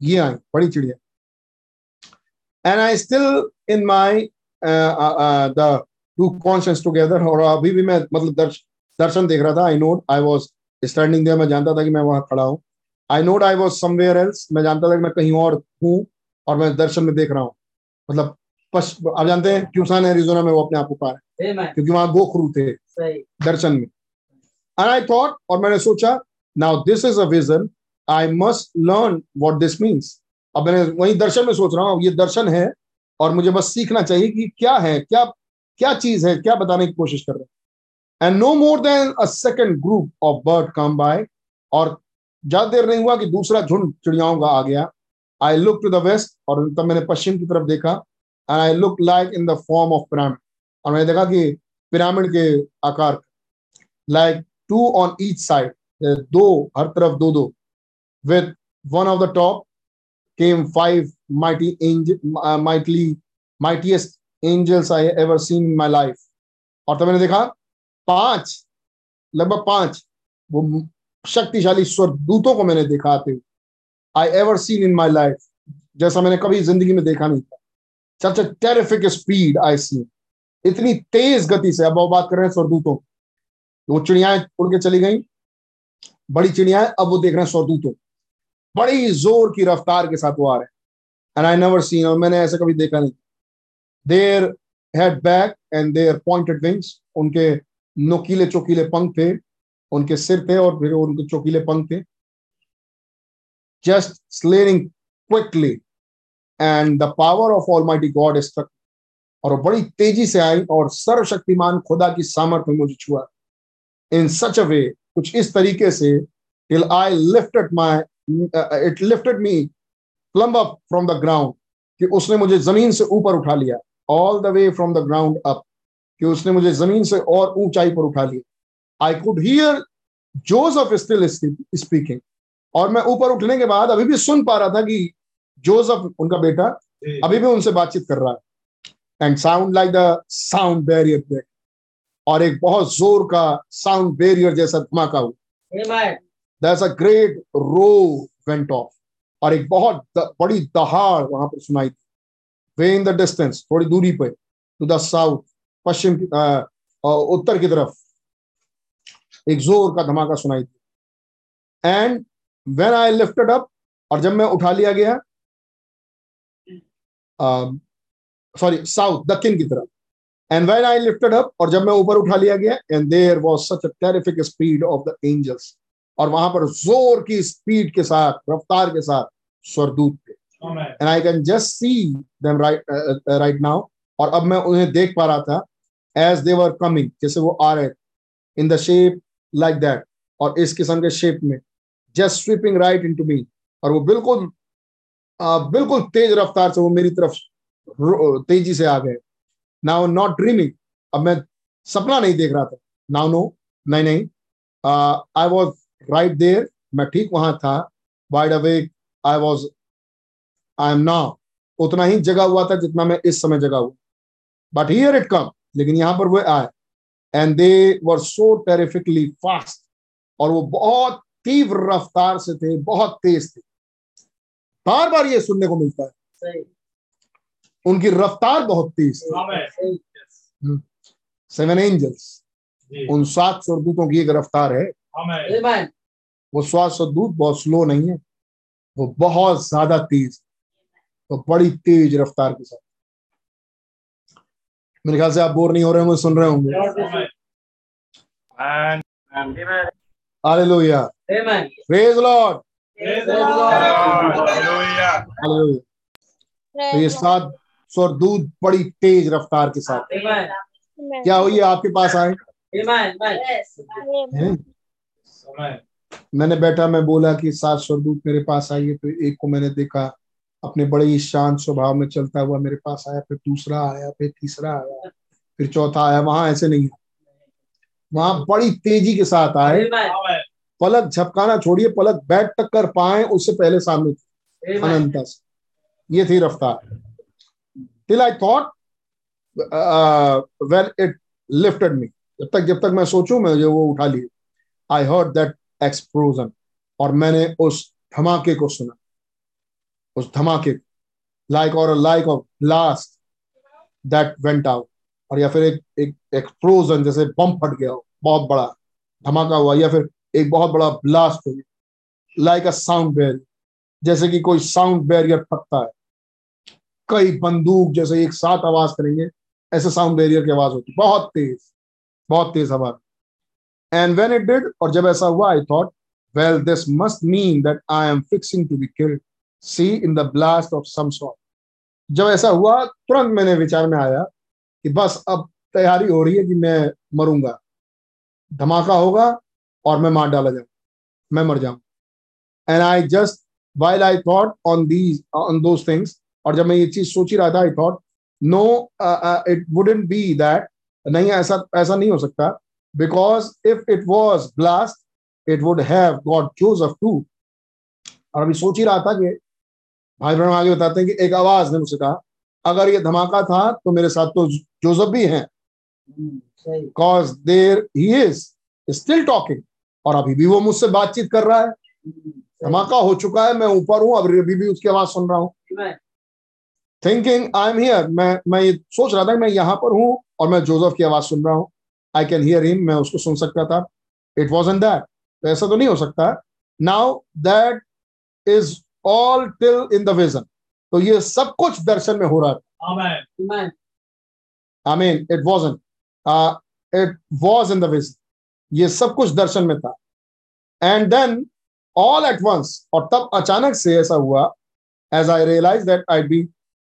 ये आई बड़ी चिड़िया। And I still in my the two conscious together और अभी भी मैं मतलब दर्श, दर्शन देख रहा था I knowed I was standing मैं जानता था कि मैं वहाँ खड़ा हूँ। I knowed I was somewhere else मैं जानता था कि मैं कहीं और हूँ और मैं दर्शन में देख रहा हूँ। मतलब आप जानते हैं ट्यूसान एरिजोना में वो अपने आप को पा रहे क्योंकि वहाँ गोखरू थे दर्शन में। एंड आई थॉट और मैंने सोचा now this is a vision I must learn what this means अब मैंने वही दर्शन में सोच रहा हूँ ये दर्शन है और मुझे बस सीखना चाहिए कि क्या है क्या क्या चीज़ है क्या बताने की कोशिश कर रहे हैं। And no more than a second group of bird come by और ज़्यादा देर नहीं हुआ कि दूसरा झुंड चिड़ियाओं का आ गया। I look to the west और तब मैंने पश्चिम की तरफ़ देखा and I look like in the form of pyramid और मैंने देखा कि पिरामिड के आकार like two on each side दो, हर तरफ़ दो दो with one of the top came five mighty angel mightily mightiest angels I ever seen my life और तब मैंने देखा, पाँच, लगभग पाँच, वो शक्तिशाली स्वर्गदूतों को मैंने देखा आते हुए। I ever seen in my life जैसा मैंने कभी ज़िंदगी में देखा नहीं था। सच अ टेरिफिक स्पीड आई सी इतनी तेज गति से, अब वो बात कर रहे हैं स्वरदूतों वो चिड़ियाएँ उड़ के चली गई। बड़ी चिड़ियाएँ, अब वो देख रहे हैं स्वरदूतों बड़ी ज़ोर की रफ्तार के साथ वो आ रहे हैं। एंड आई नेवर सीन और मैंने ऐसा कभी देखा नहीं। Their head back and their pointed wings उनके नोकीले चौकीले पंख थे। उनके सिर थे और फिर उनके चौकीले पंख थे just slurring quickly and the power of almighty God struck और बड़ी तेज़ी से आई और सर्वशक्तिमान खुदा की सामर्थ्य मुझे छुआ। इन सच अ वे कुछ इस तरीके से till I lifted my it lifted me plumb up from the ground कि उसने मुझे ज़मीन से ऊपर उठा लिया। All the way from the ground up कि उसने मुझे ज़मीन से और ऊंचाई पर उठा लिया। I could hear Joseph still speaking और मैं ऊपर उठने के बाद अभी भी सुन पा रहा था कि जोसफ उनका बेटा अभी भी उनसे बातचीत कर रहा है। And sound like the sound barrier break और एक बहुत ज़ोर का साउंड बैरियर जैसा धमाका हुआ। A great roar went off और एक बहुत द, बड़ी दहाड़ वहाँ पर सुनाई थी वे इन द डिस्टेंस थोड़ी दूरी पर टू द साउथ पश्चिम की उत्तर की तरफ़। एक ज़ोर का धमाका सुनाई दी। And when I lifted up और जब मैं उठा लिया गया सॉरी साउथ दक्षिण की तरफ़। And when I lifted up और जब मैं ऊपर उठा लिया गया and there was such terrific speed of the angels और वहाँ पर ज़ोर की स्पीड के साथ रफ्तार के साथ स्वरदूत थे। And I can just see them right right now और अब मैं उन्हें देख पा रहा था एज दे वर कमिंग जैसे वो आ रहे थे। In the shape like that और इस किस्म के शेप में। Just sweeping right into me और वो बिल्कुल आ, बिल्कुल तेज रफ्तार से वो मेरी तरफ़ तेज़ी से आ गए। नाउ नॉट ड्रीमिंग अब मैं सपना नहीं देख रहा था। नाउ नो नहीं नहीं। आई वॉज़ राइट देर मैं ठीक वहाँ था। Wide awake I was I am now उतना ही जगा हुआ था जितना मैं इस समय जगा हुआ। बट हियर इट कम लेकिन यहाँ पर वो आए and they were so terrifically fast और वो बहुत तीव्र रफ्तार से थे बहुत तेज थे। बार बार ये सुनने को मिलता है। उनकी रफ्तार बहुत तेज थी। Seven angels hmm. उन सात स्वर्गदूतों की एक रफ्तार है। वो सात स्वरदूत बहुत स्लो नहीं है। वो बहुत ज़्यादा तेज। तो बड़ी तेज रफ्तार के साथ। मेरे ख्याल से आप बोर नहीं हो रहे होंगे सुन रहे होंगे। हालेलुया प्रेज लॉर्ड तो ये सात स्वरदूत बड़ी तेज रफ्तार के साथ। क्या हुई? आपके पास आए? मैंने बैठा मैं बोला कि सात स्वरदूत मेरे पास आई है तो एक को मैंने देखा अपने बड़े ही शांत स्वभाव में चलता हुआ मेरे पास आया फिर दूसरा आया फिर तीसरा आया फिर चौथा आया वहाँ ऐसे नहीं है। वहाँ बड़ी तेज़ी के साथ आए पलक झपकाना छोड़िए पलक बैठ तक कर पाए उससे पहले सामने थे। अनंता से ये थी रफ्तार। Till I thought when it lifted me जब तक जब तक मैं सोचू मैं जो वो उठा लिए। आई हर्ड दैट एक्सप्लोजन और मैंने उस धमाके को सुना। उस धमाके लाइक और like of last that went out और या फिर एक एक एक्सप्लोजन जैसे बम फट गया हो, बहुत बड़ा धमाका हुआ, या फिर एक बहुत बड़ा ब्लास्ट हो लाइक अ साउंड बैरियर जैसे कि कोई साउंड बैरियर फटता है। कई बंदूक जैसे एक साथ आवाज़ करेंगे, ऐसे साउंड बैरियर की आवाज़ होती, बहुत तेज बहुत तेज आवाज़ एंड वेन इट डिड और जब ऐसा हुआ I thought well this must mean that I am fixing to be killed see in the blast of some जब ऐसा हुआ, तुरंत मैंने विचार में आया कि बस अब तैयारी हो रही है कि मैं मरूँगा। धमाका होगा और मैं मार डाला जाऊँ। मैं मर जाऊँ। And I just while I thought on these on those things और जब मैं ये चीज़ सोच ही रहा था I thought no it wouldn't be that नहीं, ऐसा ऐसा नहीं हो सकता। Because if it was blast it would have got Joseph too और अभी सोच ही रहा था कि भाई बहन आगे बताते हैं कि एक आवाज़ ने मुझसे कहा अगर ये धमाका था तो मेरे साथ तो जोसफ भी हैं. Cause there he is still talking और अभी भी वो मुझसे बातचीत कर रहा है। धमाका हो चुका है मैं ऊपर हूँ अभी अभी भी उसकी आवाज़ सुन रहा हूँ। थिंकिंग आई एम हियर मैं मैं ये सोच रहा था मैं यहाँ पर हूँ और मैं जोसेफ की आवाज़ सुन रहा हूँ। आई कैन हियर हिम मैं उसको सुन सकता था। इट वॉज़ इन दैट तो ऐसा तो नहीं हो सकता। Now that is all till in the vision तो ये सब कुछ दर्शन में हो रहा था I mean it was it was in the vision ये सब कुछ दर्शन में था। And then all at once और तब अचानक से ऐसा हुआ as I realize that I be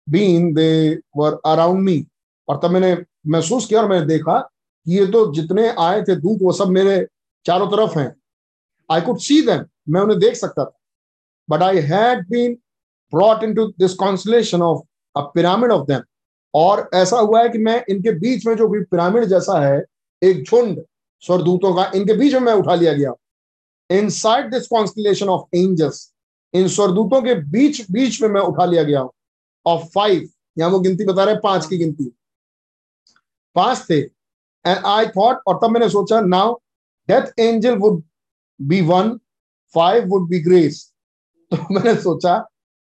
been they were around me और तब मैंने महसूस किया और मैंने देखा कि ये तो जितने आए थे दूत वो सब मेरे चारों तरफ़ हैं। आई कुड सी देम मैं उन्हें देख सकता था। But I had been brought into this constellation of a pyramid of them. और ऐसा हुआ है कि मैं इनके बीच में जो भी पिरामिड जैसा है, एक झुंड स्वरदूतों का, इनके बीच में मैं उठा लिया गया। Inside this constellation of angels इन स्वरदूतों के बीच बीच में मैं उठा लिया गया ऑफ़ फाइव यहाँ वो गिनती बता रहे पाँच की गिनती। पाँच थे। एंड आई थॉट और तब मैंने सोचा now death angel would be one five would be grace तो मैंने सोचा,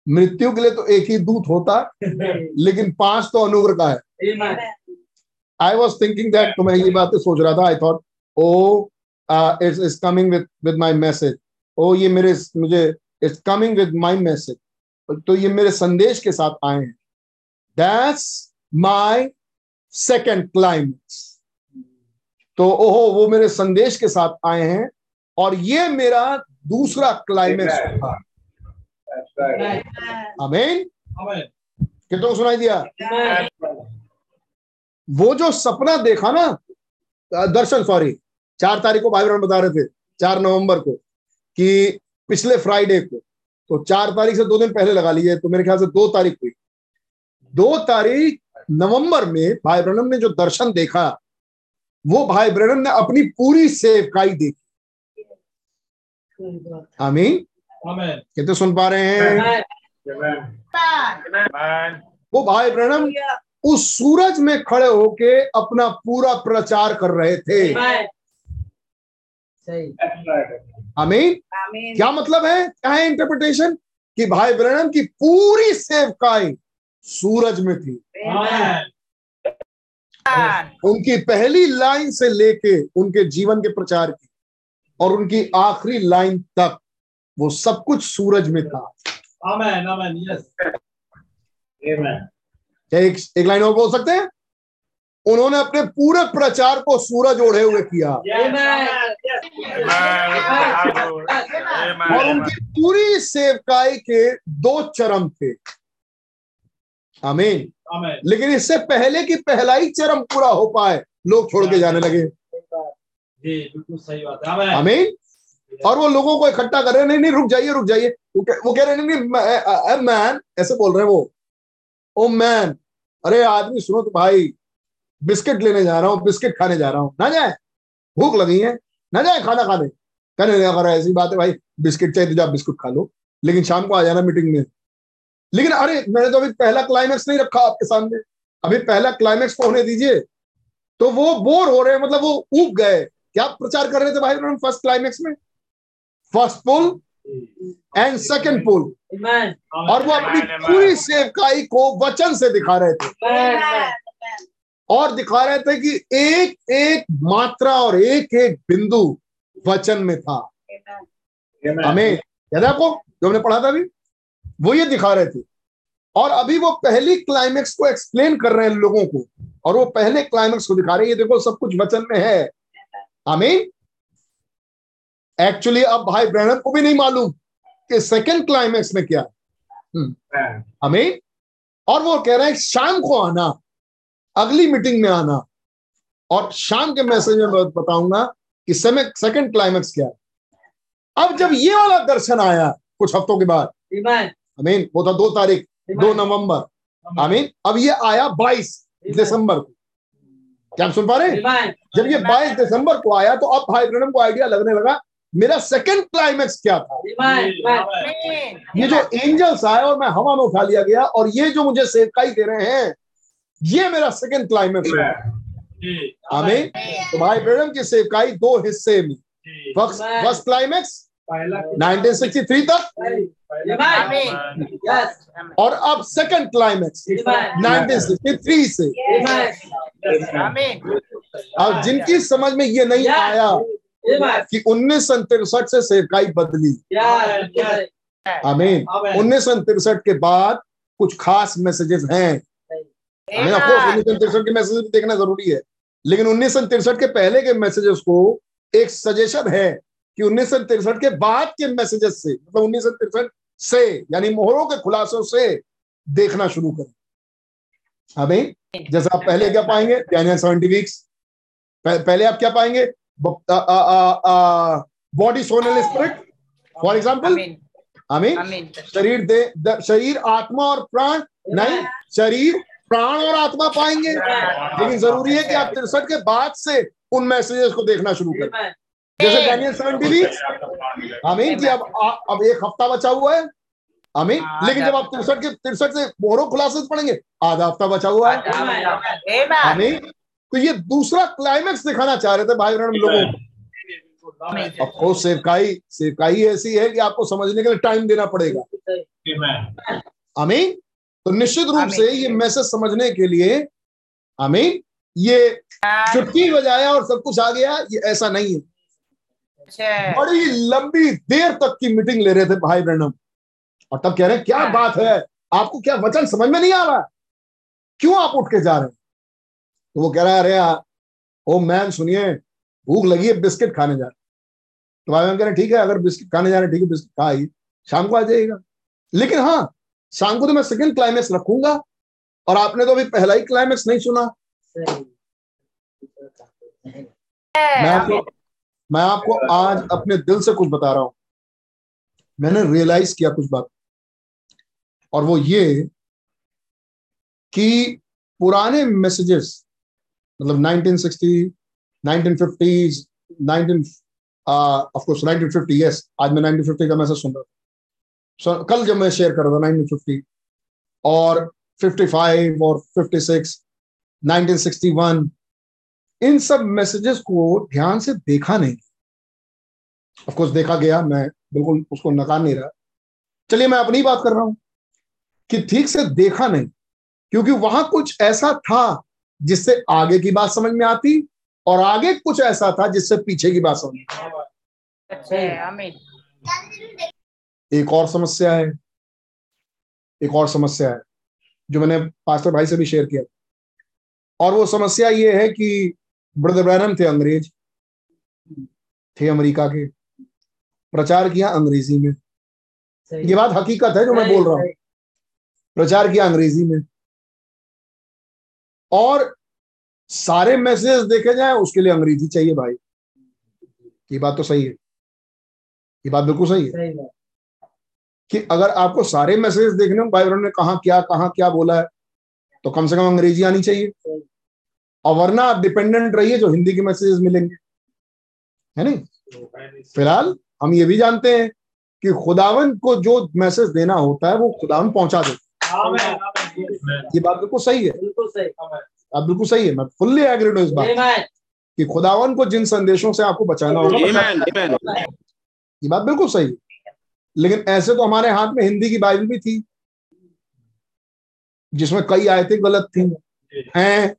मृत्यु के लिए तो एक ही दूत होता, लेकिन पाँच तो अनुग्र का है। आई वॉज़ थिंकिंग दैट तो मैं ये बातें सोच रहा था। I thought oh it's is coming with with my message oh ये मेरे, मुझे it's coming with my message तो ये मेरे संदेश के साथ आए हैं। दैट्स माई सेकेंड क्लाइमेक्स तो ओहो, वो मेरे संदेश के साथ आए हैं, और ये मेरा दूसरा क्लाइमेक्स था। अमेन कितनों को सुनाई दिया? वो जो सपना देखा ना दर्शन सॉरी चार तारीख को भाई बहन बता रहे थे चार नवंबर को कि पिछले फ्राइडे को तो चार तारीख से दो दिन पहले लगा लिए तो मेरे ख्याल से दो तारीख हुई। दो तारीख नवंबर में भाई ब्रणम ने जो दर्शन देखा वो भाई ब्रणम ने अपनी पूरी सेवकाई देखी। आमीन। कितने सुन पा रहे हैं? वो भाई ब्रणम उस सूरज में खड़े होके अपना पूरा प्रचार कर रहे थे। आमीन क्या मतलब है? क्या है इंटरप्रिटेशन कि भाई ब्रणम की पूरी सेवकाई सूरज में थी। उनकी पहली लाइन से लेके उनके जीवन के प्रचार की और उनकी आखिरी लाइन तक वो सब कुछ सूरज में था। आमेन आमेन यस क्या एक एक लाइन और बोल सकते हैं? उन्होंने अपने पूरे प्रचार को सूरज ओढ़े हुए किया। और उनकी पूरी सेवकाई के दो चरम थे। आमीन। लेकिन इससे पहले कि पहला ही चरम पूरा हो पाए लोग छोड़ के जाने लगे। बिल्कुल सही बात है। आमीन। और वो लोगों को इकट्ठा कर रहे हैं, नहीं नहीं, रुक जाइए रुक जाइए। वो कह रहे नहीं नहीं मैन ऐसे बोल रहे हैं वो। ओ मैन अरे, आदमी, सुनो तो भाई, बिस्किट लेने जा रहा हूँ, बिस्किट खाने जा रहा हूँ। ना जाए, भूख लगी है, ना जाए खाना खाने। कहने अगर ऐसी बात है भाई, बिस्किट चाहिए तो जा बिस्कुट खा लो। लेकिन शाम को आ जाना मीटिंग में। लेकिन अरे, मैंने तो अभी पहला क्लाइमैक्स नहीं रखा आपके सामने। अभी पहला क्लाइमैक्स को होने दीजिए। तो वो बोर हो रहे हैं मतलब वो ऊब गए। क्या प्रचार कर रहे थे भाई उन्होंने फ़र्स्ट क्लाइमैक्स में? First pull and second pull और वो अपनी पूरी सेवकाई को वचन से दिखा रहे थे। और दिखा रहे थे कि एक एक मात्रा और एक एक बिंदु वचन में था। हमें याद आपको? जो हमने पढ़ा था अभी? वो ये दिखा रहे थे। और अभी वो पहली क्लाइमेक्स को एक्सप्लेन कर रहे हैं लोगों को। और वो पहले क्लाइमेक्स को दिखा रहे हैं। ये देखो सब कुछ वचन में है। आमीन एक्चुअली अब भाई ब्रहण को भी नहीं मालूम कि सेकंड क्लाइमेक्स में क्या आमीन हम्म। और वो कह रहे हैं शाम को आना अगली मीटिंग में आना। और शाम के मैसेज में मैं बताऊँगा कि समय सेकंड क्लाइमेक्स क्या है। अब जब ये वाला दर्शन आया कुछ हफ्तों के बाद अमीन वो था दो तारीख दो नवंबर। आमीन अब ये आया बाईस दिसंबर को। क्या आप सुन पा रहे जब ये बाईस दिसंबर को आया तो अब भाई ब्रनम को आइडिया लगने लगा मेरा सेकंड क्लाइमेक्स क्या था? ये जो एंजल्स आए और मैं हवा में उठा लिया गया और ये जो मुझे सेवकाई दे रहे हैं ये मेरा सेकंड क्लाइमेक्स है हमें तो भाई ब्रम की सेवकाई दो हिस्से में। फ़र्स्ट क्लाइमेक्स 1963 तक। और अब सेकंड क्लाइमेक्स 1963 से। अब जिनकी समझ में ये नहीं आया कि उन्नीस सौ तिरसठ से सेवकाई बदली। आमीन। उन्नीस सौ तिरसठ के बाद कुछ खास मैसेजेस हैं। उन्नीस सौ तिरसठ के मैसेज देखना ज़रूरी है। लेकिन उन्नीस सौ तिरसठ के पहले के मैसेजेस को एक सजेशन है कि उन्नीस सौ तिरसठ के बाद के मैसेजेस से मतलब उन्नीस सौ तिरसठ से यानी मोहरों के खुलासों से देखना शुरू करें। अभी जैसे आप पहले क्या पाएँगे? सेवेंटी वीक्स पहले आप क्या पाएँगे? Body soul and spirit for example आमीन शरीर दे शरीर आत्मा और प्राण नहीं शरीर प्राण और आत्मा पाएँगे। लेकिन ज़रूरी है कि आप तिरसठ के बाद से उन मैसेजेस को देखना शुरू करें। जैसे डैनियल सेवेंटी वीक्स आमीन कि अब अब एक हफ़्ता बचा हुआ है। आमीन लेकिन जब आप तिरसठ के तिरसठ से मोहरों खुलासे पढ़ेंगे आधा हफ़्ता बचा हुआ है। आमीन तो ये दूसरा क्लाइमेक्स दिखाना चाह रहे थे भाई बहन लोगों को। सेवकाई सेवकाई ऐसी है कि आपको समझने के लिए टाइम देना पड़ेगा। आमीन? तो निश्चित रूप से ये मैसेज समझने के लिए आमीन ये चुटकी बजाया और सब कुछ आ गया ये ऐसा नहीं है। अच्छा। बड़ी लंबी देर तक की मीटिंग ले रहे थे भाई ब्रहणम और तब कह रहे हैं क्या हाँ। बात है? आपको क्या वचन समझ में नहीं आ रहा? क्यों आप उठ के जा रहे हैं? वो कह रहा है अरे ओ मैन सुनिए भूख लगी है बिस्किट खाने जा रहे तो भाई कह रहे ठीक है अगर बिस्किट खाने जा रहे ठीक है बिस्किट खा आइए शाम को आ जाइएगा। लेकिन हाँ शाम को तो मैं सेकंड क्लाइमेक्स रखूँगा और आपने तो अभी पहला ही क्लाइमेक्स नहीं सुना। मैं आपको मैं आपको आज अपने दिल से कुछ बता रहा हूँ। मैंने रियलाइज़ किया कुछ बात। और वो ये कि पुराने मैसेजेस मतलब 1960 1950s 19 ऑफ़ कोर्स 1950 यस आज मैं 1950 का मैसेज सुन रहा था। So, कल जब मैं शेयर कर रहा था 1950 और 55 और 56 1961 इन सब मैसेजेस को ध्यान से देखा नहीं। ऑफ़ कोर्स देखा गया मैं बिल्कुल उसको नकार नहीं रहा। चलिए मैं अपनी बात कर रहा हूँ कि ठीक से देखा नहीं क्योंकि वहाँ कुछ ऐसा था जिससे आगे की बात समझ में आती और आगे कुछ ऐसा था जिससे पीछे की बात समझ में एक और समस्या है। एक और समस्या है जो मैंने पास्टर भाई से भी शेयर किया। और वो समस्या ये है कि ब्रदर ब्रैनम थे अंग्रेज़। थे अमेरिका के। प्रचार किया अंग्रेज़ी में। ये बात हकीकत है जो मैं बोल रहा हूँ। प्रचार किया अंग्रेज़ी में। और सारे मैसेज देखे जाए उसके लिए अंग्रेज़ी चाहिए भाई। ये बात तो सही है। ये बात बिल्कुल सही है। कि अगर आपको सारे मैसेज देखने हो भाई ने कहा क्या कहा क्या बोला है तो कम से कम अंग्रेज़ी आनी चाहिए। और वरना आप डिपेंडेंट रहिए जो हिंदी के मैसेजेस मिलेंगे। है नहीं? फ़िलहाल हम ये भी जानते हैं कि खुदावन को जो मैसेज देना होता है वो खुदावन पहुँचा देता है। ये बात बिल्कुल सही है। आप बिल्कुल सही है। मैं फुल्ली एग्रीड हूँ इस बात कि खुदावन को जिन संदेशों से आपको बचाना होगा ये बात बिल्कुल सही है। लेकिन ऐसे तो हमारे हाथ में हिंदी की बाइबल भी थी जिसमें कई आयतें गलत थी हैं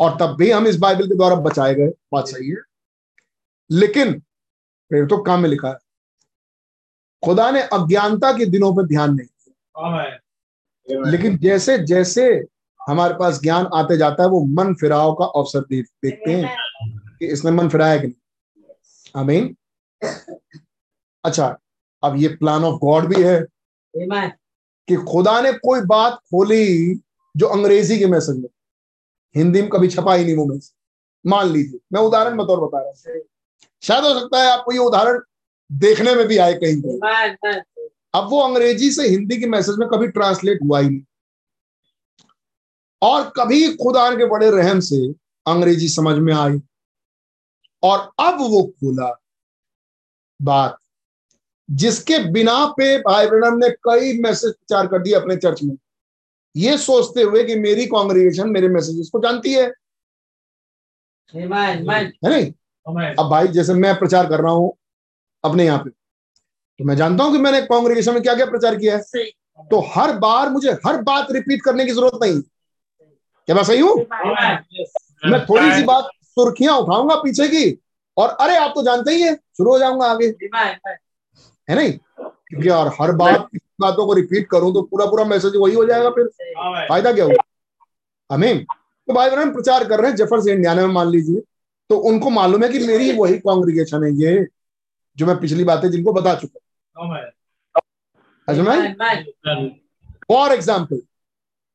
और तब भी हम इस बाइबल के द्वारा बचाए गए। बात सही है। लेकिन फिर तो काम में लिखा है खुदा ने अज्ञानता के दिनों पर ध्यान नहीं दिया। लेकिन जैसे जैसे हमारे पास ज्ञान आते जाता है वो मन फिराव का अवसर देखते हैं कि इसने मन फिराया कि नहीं। आमीन अच्छा अब ये प्लान ऑफ़ गॉड भी है कि खुदा ने कोई बात खोली जो अंग्रेज़ी के मैसेज में हिंदी में कभी छपा ही नहीं वो मैसेज। मान लीजिए मैं उदाहरण बतौर बता रहा हूँ। शायद हो सकता है आपको ये उदाहरण देखने में भी आए कहीं कहीं अब वो अंग्रेज़ी से हिंदी के मैसेज में कभी ट्रांसलेट हुआ ही नहीं। और कभी खुदा के बड़े रहम से अंग्रेज़ी समझ में आई। और अब वो खोला बात जिसके बिना पे भाई ब्रणम ने कई मैसेज प्रचार कर दिए अपने चर्च में। ये सोचते हुए कि मेरी कांग्रेगेशन मेरे मैसेजेस को जानती है। है नहीं? अब भाई जैसे मैं प्रचार कर रहा हूँ अपने यहाँ पे तो मैं जानता हूँ कि मैंने कांग्रेगेशन में क्या क्या प्रचार किया है। तो हर बार मुझे हर बात रिपीट करने की ज़रूरत नहीं। क्या मैं सही हूँ? मैं थोड़ी सी बात सुर्खियाँ उठाऊँगा पीछे की और अरे आप तो जानते ही है शुरू हो जाऊँगा आगे। है नहीं? क्योंकि और हर बात बातों को रिपीट करूँ तो पूरा पूरा मैसेज वही हो जाएगा फिर। फ़ायदा क्या होगा हमें तो भाई बहन प्रचार कर रहे हैं ज़फ़र से इंडियाना में मान लीजिए। तो उनको मालूम है कि मेरी वही कांग्रीगेशन है ये जो मैं पिछली बातें जिनको बता चुका फॉर एग्ज़ाम्पल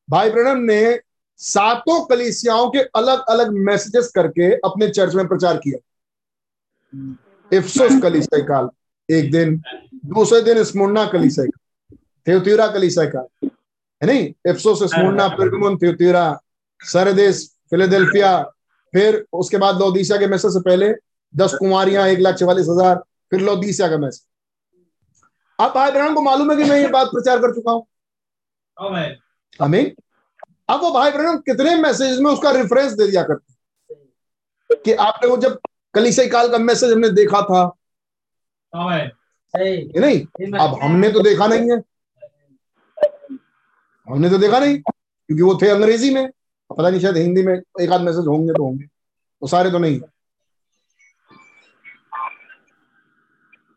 भाई ब्रणम ने सातों कलीसियाओं के अलग अलग मैसेजेस करके अपने चर्च में प्रचार किया। इफ्सुस कलीसिया काल एक दिन दूसरे दिन स्मुन्ना कलीसिया का थ्योतीरा कलीसिया का है नहीं? इफ्सुस स्मुन्ना पिरगमुन थ्योतीरा सरदेश फिलेडेल्फिया फिर उसके बाद लोदीसिया के मैसेज से पहले दस कुमारियाँ एक लाख चवालीस हज़ार फिर लोदीसिया का मैसेज अब भाई बहन को मालूम है कि मैं ये बात प्रचार कर चुका हूँ। हमें अब वो भाई बहन कितने मैसेज में उसका रेफरेंस दे दिया करते कि आपने वो जब कलीसई काल का मैसेज हमने देखा था। नहीं? अब हमने तो देखा नहीं है। हमने तो देखा नहीं क्योंकि वो थे अंग्रेज़ी में। पता नहीं शायद हिंदी में एक आध मैसेज होंगे तो होंगे। वो सारे तो नहीं।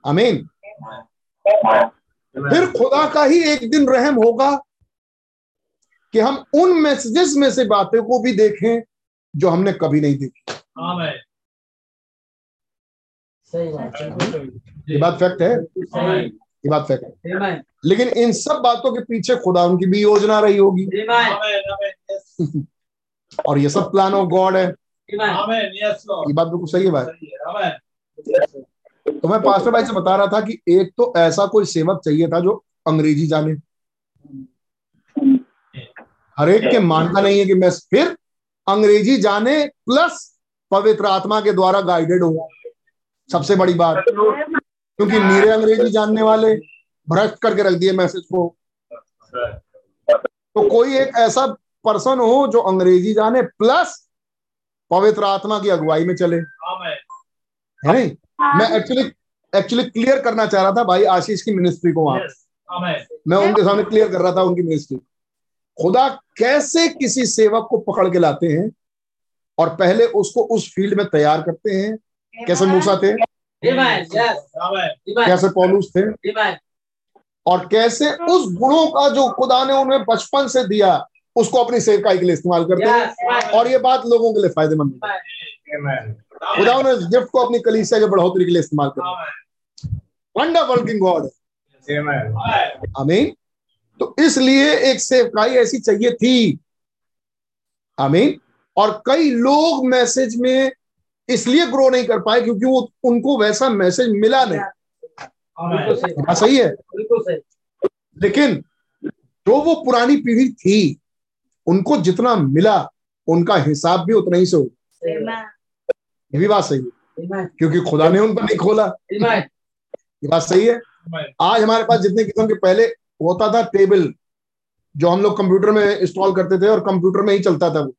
अमीन। फिर खुदा का ही एक दिन रहम होगा कि हम उन मैसेजेस में से बातें को भी देखें जो हमने कभी नहीं देखी। ये बात फैक्ट है? ये बात फैक्ट है। लेकिन इन सब बातों के पीछे खुदा उनकी भी योजना रही होगी। और ये सब प्लान ऑफ़ गॉड है। ये बात बिल्कुल सही है भाई। तो मैं पास्टर भाई से बता रहा था कि एक तो ऐसा कोई सेवक चाहिए था जो अंग्रेज़ी जाने। हर एक के मानना नहीं है कि मैं फिर अंग्रेज़ी जाने प्लस पवित्र आत्मा के द्वारा गाइडेड हो सबसे बड़ी बात, क्योंकि मेरे अंग्रेज़ी जानने वाले भ्रष्ट करके रख दिए मैसेज को। तो कोई एक ऐसा पर्सन हो जो अंग्रेज़ी जाने प्लस पवित्र आत्मा की अगुवाई में चले। है नहीं? मैं एक्चुअली एक्चुअली क्लियर करना चाह रहा था भाई आशीष की मिनिस्ट्री को वहाँ। मैं। उनके सामने क्लियर कर रहा था उनकी मिनिस्ट्री खुदा कैसे किसी सेवक को पकड़ के लाते हैं और पहले उसको उस फ़ील्ड में तैयार करते हैं? कैसे मूसा थे? कैसे पॉलूस थे? और कैसे उस गुणों का जो खुदा ने उन्हें बचपन से दिया उसको अपनी सेवकाई के लिए इस्तेमाल करते हैं? और ये बात लोगों के लिए फ़ायदेमंद है। खुदा ने गिफ्ट को अपनी कलीसिया के बढ़ोतरी के लिए इस्तेमाल कर वंडर वर्किंग गॉड आमीन तो इसलिए एक सेवकाई ऐसी चाहिए थी। आमीन और कई लोग मैसेज में इसलिए ग्रो नहीं कर पाए क्योंकि वो उनको वैसा मैसेज मिला नहीं। हाँ सही है। लेकिन जो वो पुरानी पीढ़ी थी उनको जितना मिला उनका हिसाब भी उतना ही से हो ये भी बात सही है। क्योंकि खुदा ने उन पर नहीं खोला। ये बात सही है। आज हमारे पास जितने किस्म के पहले होता था टेबल जो हम लोग कंप्यूटर में इंस्टॉल करते थे और कंप्यूटर में ही चलता था वो।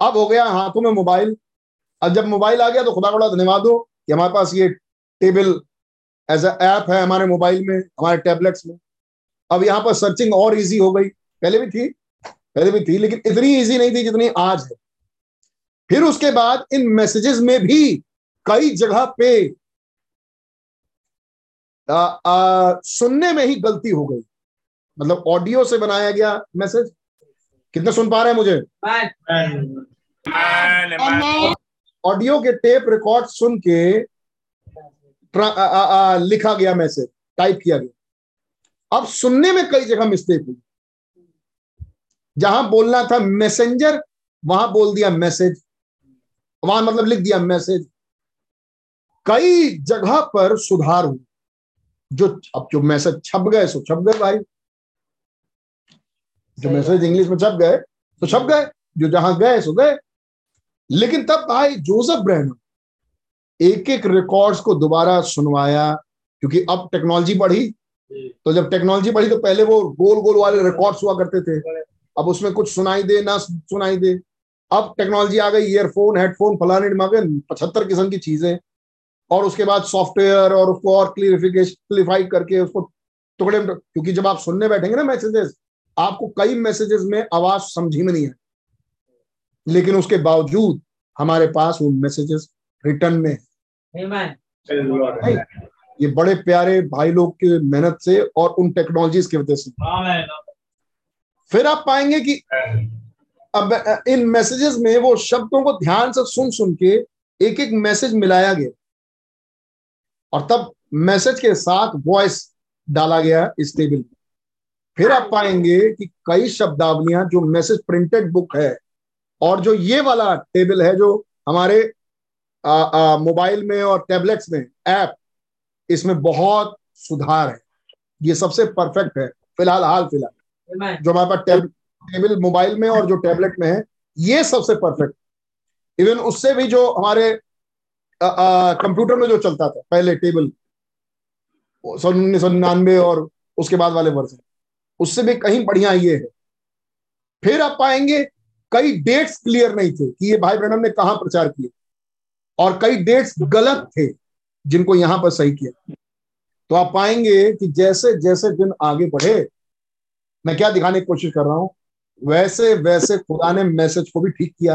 अब हो गया हाथों में मोबाइल। अब जब मोबाइल आ गया तो खुदा बड़ा धन्यवाद हो कि हमारे पास ये टेबल एज अ ऐप है हमारे मोबाइल में हमारे टैबलेट्स में। अब यहाँ पर सर्चिंग और इजी हो गई। पहले भी थी पहले भी थी लेकिन इतनी इजी नहीं थी जितनी आज है। फिर उसके बाद इन मैसेजेस में भी कई जगह पे आ, आ, सुनने में ही गलती हो गई। मतलब ऑडियो से बनाया गया मैसेज कितने सुन पा रहे हैं मुझे? ऑडियो के टेप रिकॉर्ड सुन के आ, आ, आ, लिखा गया मैसेज टाइप किया गया। अब सुनने में कई जगह मिस्टेक हुई। जहाँ बोलना था मैसेंजर वहाँ बोल दिया मैसेज वहाँ मतलब लिख दिया मैसेज। कई जगह पर सुधार हुई जो अब जो मैसेज छप गए सो छप गए भाई। जो मैसेज इंग्लिश में छप गए तो छप गए। जो जहाँ गए सो गए। लेकिन तब भाई जोसेफ ब्रहण एक एक रिकॉर्ड्स को दोबारा सुनवाया क्योंकि अब टेक्नोलॉजी बढ़ी। तो जब टेक्नोलॉजी बढ़ी तो पहले वो गोल गोल वाले रिकॉर्ड्स हुआ करते थे। अब उसमें कुछ सुनाई दे ना सुनाई दे। अब टेक्नोलॉजी आ गई ईयरफोन हेडफोन फलाने गए पचहत्तर किस्म की चीज़ें। और उसके बाद सॉफ्टवेयर और उसको और क्लियरिफिकेशन क्लिफाई करके उसको टुकड़े क्योंकि जब आप सुनने बैठेंगे ना मैसेजेस आपको कई मैसेजेस में आवाज़ समझी में नहीं है। लेकिन उसके बावजूद हमारे पास वो मैसेजेस रिटर्न में है। ये बड़े प्यारे भाई लोग के मेहनत से और उन टेक्नोलॉजीज़ की वजह से। फिर आप पाएँगे कि अब इन मैसेजेस में वो शब्दों को ध्यान से सुन सुन के एक एक मैसेज मिलाया गया। और तब मैसेज के साथ वॉइस डाला गया इस टेबल में। फिर आप पाएँगे कि कई शब्दावलियाँ जो मैसेज प्रिंटेड बुक है और जो ये वाला टेबल है जो हमारे मोबाइल में और टैबलेट्स में ऐप इसमें बहुत सुधार है। ये सबसे परफेक्ट है फ़िलहाल हाल फ़िलहाल। जो हमारे पास टेबल मोबाइल में और जो टैबलेट में है, ये सबसे परफेक्ट इवन उससे भी जो हमारे कंप्यूटर में जो चलता था, पहले टेबल सन उन्नीस, सौ निन्यानवे और उसके बाद वाले वर्जन उससे भी कहीं बढ़िया ये है। फिर आप पाएँगे, कई डेट्स क्लियर नहीं थे कि ये भाई ब्रहणम ने कहा प्रचार किया और कई डेट्स गलत थे, जिनको यहाँ पर सही किया। तो आप पाएँगे कि जैसे जैसे दिन आगे बढ़े, मैं क्या दिखाने की कोशिश कर रहा हूँ वैसे वैसे खुदा ने मैसेज को भी ठीक किया।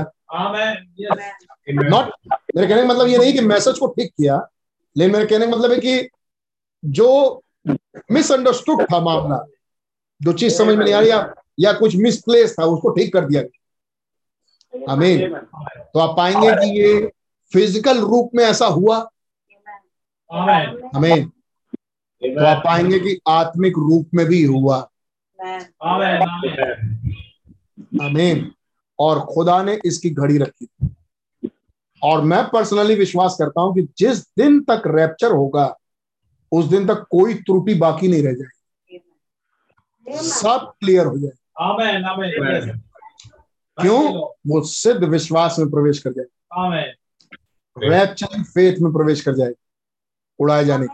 नॉट मेरे कहने का मतलब ये नहीं कि मैसेज को ठीक किया लेकिन मेरे कहने का मतलब है कि जो मिसअंडरस्टूड था मामला जो चीज़ समझ में नहीं आ रही या, या कुछ मिसप्लेस था उसको ठीक कर दिया गया। अमीन तो आप पाएँगे कि ये फ़िज़िकल रूप में ऐसा हुआ। अमीन तो आप पाएँगे कि आत्मिक रूप में भी हुआ। अमीन और खुदा ने इसकी घड़ी रखी और मैं पर्सनली विश्वास करता हूँ कि जिस दिन तक रैप्चर होगा उस दिन तक कोई त्रुटि बाकी नहीं रह जाएगी सब क्लियर हो जाए Amen. Amen. Yes. क्यों. वो सिद्ध विश्वास में प्रवेश कर जाए Amen. रैप्चर फेथ में प्रवेश कर जाए उड़ाए जाने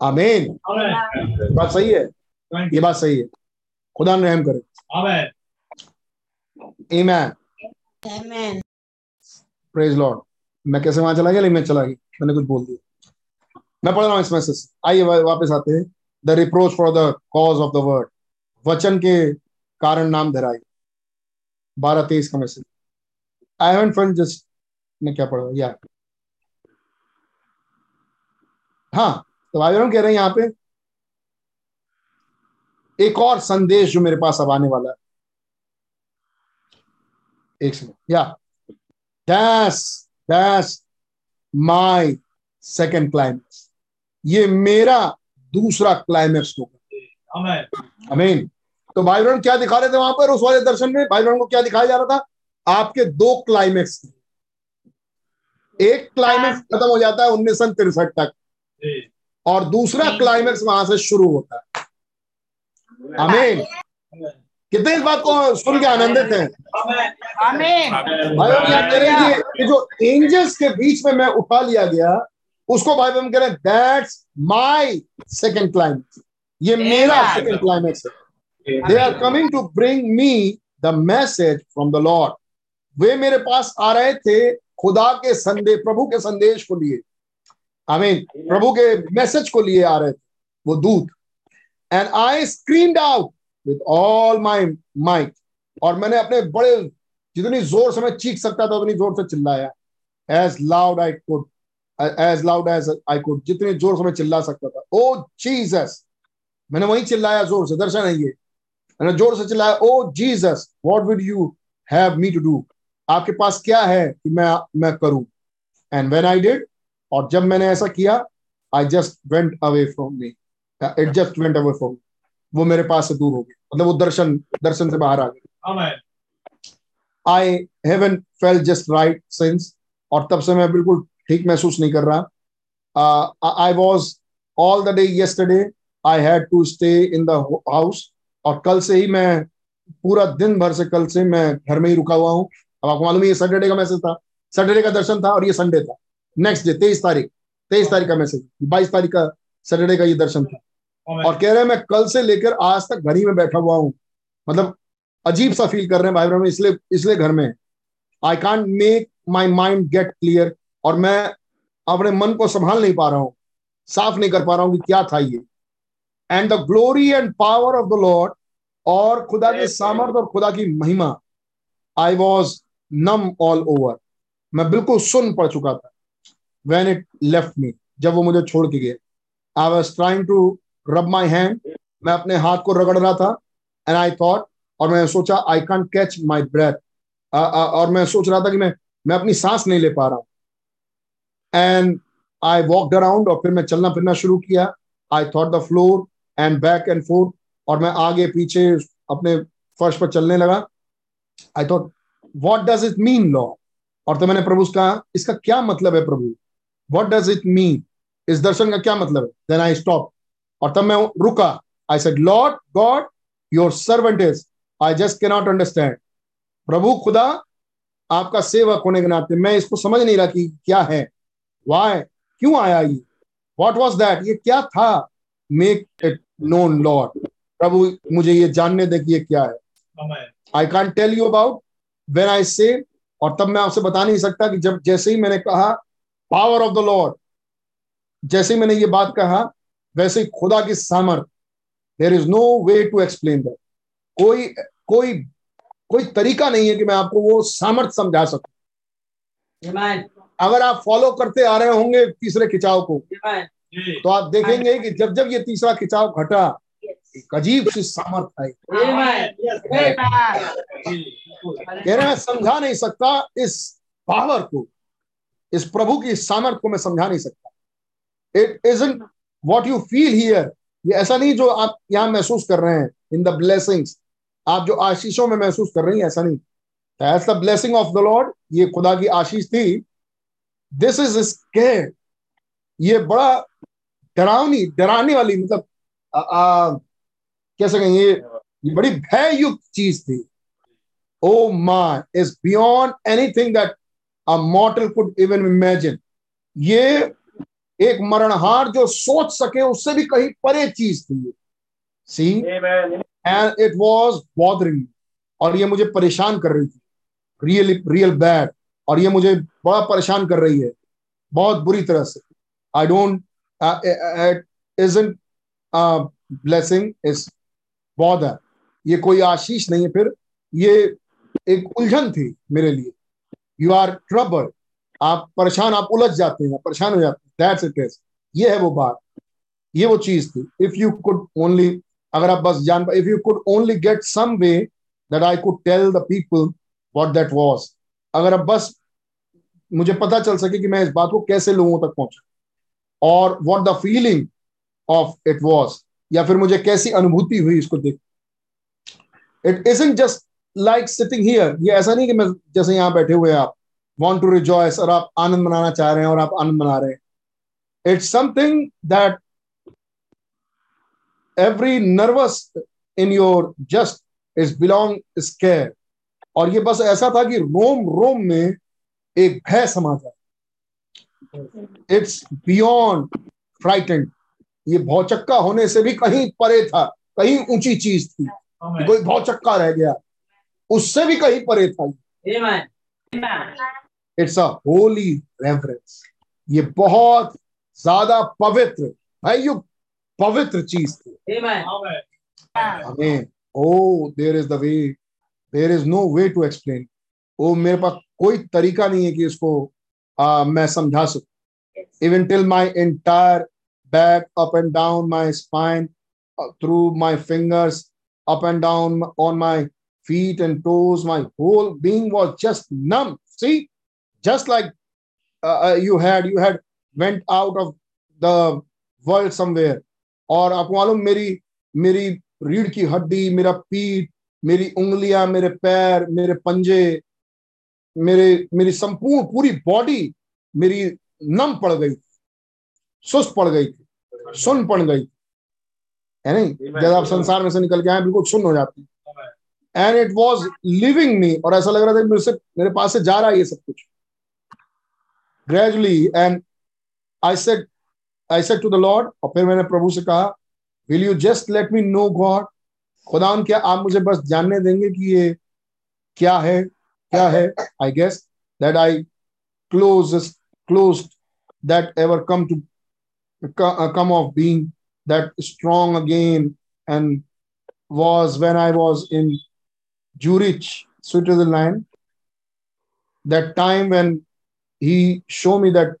आमीन Amen. बात सही है ये बात सही है खुदा ने रहम करे Amen. आमीन Amen. प्रेज लॉर्ड मैं कैसे वहाँ चला गया? लेकिन मैं चला गया। मैंने कुछ बोल दिया। मैं पढ़ रहा हूँ इस मैसेज आइए वापस आते हैं। The reproach for the cause of the word वचन के कारण नाम धराई। बारह तेईस का message I haven't fun just मैं क्या पढ़ा या हाँ? तो भाई कह रहे हैं यहाँ पे एक और संदेश जो मेरे पास अब आने वाला है। एक सेकंड या that's that's my second climax ये मेरा दूसरा क्लाइमेक्स होगा। अमीन तो भाई बहन क्या दिखा रहे थे वहाँ पर उस वाले दर्शन में? भाई बहन को क्या दिखाया जा रहा था? आपके दो क्लाइमेक्स एक क्लाइमेक्स खत्म हो जाता है उन्नीस सौ तिरसठ तक। और दूसरा क्लाइमेक्स वहाँ से शुरू होता है। Amen. कितने इस बात को सुन के आनंदित हैं. Amen. भाई बहन क्या कह रहे हैं कि जो एंजल्स के बीच में मैं उठा लिया गया उसको भाई बहन कह रहे हैं दैट्स माय सेकंड क्लाइमेक्स ये मेरा सेकंड क्लाइमेक्स है। They are coming to bring me the message from the Lord वे मेरे पास आ रहे थे खुदा के संदेश प्रभु के संदेश को लिए। आई मीन प्रभु के मैसेज को लिए आ रहे थे। वो दूत। And I screamed out with all my might और मैंने अपने बड़े जितनी ज़ोर से मैं चीख सकता था, उतनी ज़ोर से चिल्लाया। As loud I could as loud as I could जितनी ज़ोर से मैं चिल्ला सकता था। ओ जीसस मैंने वही चिल्लाया ज़ोर से, दर्शन है ये। मैंने ज़ोर से चिल्लाया ओ Jesus what would you have me to do आपके पास क्या है कि मैं मैं करूँ? एंड व्हेन आई डिड और जब मैंने ऐसा किया I just went away from me went away from वो मेरे पास से दूर हो गया। मतलब वो दर्शन दर्शन से बाहर आ Amen. I haven't felt just right since और तब से मैं बिल्कुल ठीक महसूस नहीं कर रहा। I was all the day yesterday I had to stay in the house और कल से ही मैं पूरा दिन भर से कल से मैं घर में ही रुका हुआ हूँ। अब आपको मालूम है ये सैटरडे का मैसेज था। सैटरडे का दर्शन था और ये संडे था। नेक्स्ट डे तेईस तारीख तेईस तारीख का मैसेज बाईस तारीख का सैटरडे का ये दर्शन था. और कह रहे हैं मैं कल से लेकर आज तक घर ही में बैठा हुआ हूँ। मतलब अजीब सा फील कर रहे हैं भाई बहन इसलिए इसलिए घर में। I can't make my mind get clear और मैं अपने मन को संभाल नहीं पा रहा हूँ साफ़ नहीं कर पा रहा हूँ कि क्या था ये। And the glory and power of the Lord और खुदा के सामर्थ और खुदा की महिमा I was numb all over मैं बिल्कुल सुन पड़ चुका था। वेन इट लेफ़्ट मी जब वो मुझे छोड़ के गए I was trying to rub my hand मैं अपने हाथ को रगड़ रहा था एंड आई थॉट और मैं सोचा I can't catch my breath और मैं सोच रहा था कि मैं मैं अपनी सांस नहीं ले पा रहा एंड आई वॉकड अराउंड और फिर मैं चलना फिरना शुरू किया। I thought the floor and back and forth और मैं आगे पीछे अपने फर्श पर चलने लगा। I thought what does it mean Lord और तो मैंने प्रभु कहा, इसका क्या मतलब है प्रभु? वॉट डज इट मीन इस दर्शन का क्या मतलब है? देन आई स्टॉप और तब मैं रुका। I said Lord God your servant is I just can not understand प्रभु खुदा आपका सेवक होने के नाते मैं इसको समझ नहीं रहा कि क्या है। वाई क्यों आया ये? वॉट वॉज़ दैट ये क्या था? मेक इट नोन लॉर्ड प्रभु मुझे ये जानने दे कि ये क्या है। I can tell you about when I say और तब मैं आपसे बता नहीं सकता कि जब जैसे ही मैंने कहा पावर ऑफ़ द लॉर्ड जैसे ही मैंने ये बात कहा वैसे ही खुदा की सामर्थ there is no way to explain that कोई कोई कोई तरीका नहीं है कि मैं आपको वो सामर्थ समझा सकूँ। अगर आप फॉलो करते आ रहे होंगे तीसरे खिंचाव को तो आप देखेंगे कि जब जब ये तीसरा खिंचाव घटा एक अजीब सी सामर्थ आई. कह रहे मैं समझा नहीं सकता इस पावर को इस प्रभु की सामर्थ को मैं समझा नहीं सकता। It isn't what you feel here ये ऐसा नहीं जो आप यहाँ महसूस कर रहे हैं इन द ब्लेसिंग्स आप जो आशीषों में महसूस कर रही हैं, ऐसा नहीं. That's the blessing of the Lord. ये खुदा की आशीष थी. दिस इज़ स्केयर ये बड़ा डरावनी, डराने वाली मतलब कैसे कहें ये ये बड़ी भययुक्त चीज़ थी. ओ my is beyond anything that a mortal could even imagine ये एक मरणहार जो सोच सके उससे भी कहीं परे चीज़ थी। See and it was bothering और ये मुझे परेशान कर रही थी। रियली रियल बैड और ये मुझे बड़ा परेशान कर रही है। बहुत बुरी तरह से। I don't it isn't blessing is bother ये कोई आशीष नहीं है फिर। ये एक उलझन थी मेरे लिए। यू आर ट्रबल आप परेशान आप उलझ जाते हैं परेशान हो जाते हैं। दैट्स इट इज़ ये है वो बात। ये वो चीज़ थी। इफ़ यू कुड ओनली अगर आप बस जान if you could only get some way that I could tell the people what that was अगर आप बस, मुझे पता चल सके कि मैं इस बात को कैसे लोगों तक पहुँचा। और what the feeling of it was या फिर मुझे कैसी अनुभूति हुई इसको देख। It isn't just like sitting here ये ऐसा नहीं कि मैं जैसे यहाँ बैठे हुए आप। वांट टू रिजॉयस और आप आनंद मनाना चाह रहे हैं और आप आनंद मना रहे हैं। It's something that every nerves in your just is belong scare और ये बस ऐसा था कि रोम रोम में एक भय समा जाए इट्स बियॉन्ड फ्राइटेंड ये भौचक्का होने से भी कहीं परे था कहीं ऊँची चीज़ थी। कोई भौचक्का रह गया उससे भी कहीं परे था इट्स अ होली रेफरेंस ये बहुत ज़्यादा पवित्र भाई यू? पवित्र चीज़ थी। हमें ओ there is the way there is no way to explain oh मेरे पास कोई तरीका नहीं है कि इसको आ, मैं समझा सकूँ। Even till my entire back up and down my spine through my fingers up and down on my feet and toes. My whole being was just numb. See, just like uh, uh, you had you had went out of the world somewhere. और आपको मालूम, मेरी मेरी रीढ़ की हड्डी, मेरा पीठ, मेरी उंगलियाँ, मेरे पैर, मेरे पंजे, मेरे, मेरी संपूर्ण, पूरी बॉडी मेरी नम पड़ गई सुस्त पड़ गई थी सुन पड़ गई है नहीं? जब आप संसार में से निकल के आए, बिल्कुल सुन हो जाती and it was living me और ऐसा लग रहा था मेरे से, मेरे पास से जा रहा है ये सब कुछ। Gradually and I said I said to the Lord और फिर मैंने प्रभु से कहा will you just let me know God खुदा क्या आप मुझे बस जानने देंगे कि ये क्या है? क्या है? I guess that I close close that ever come to come of being that strong again and was when I was in Zurich, Switzerland. That time when he showed me that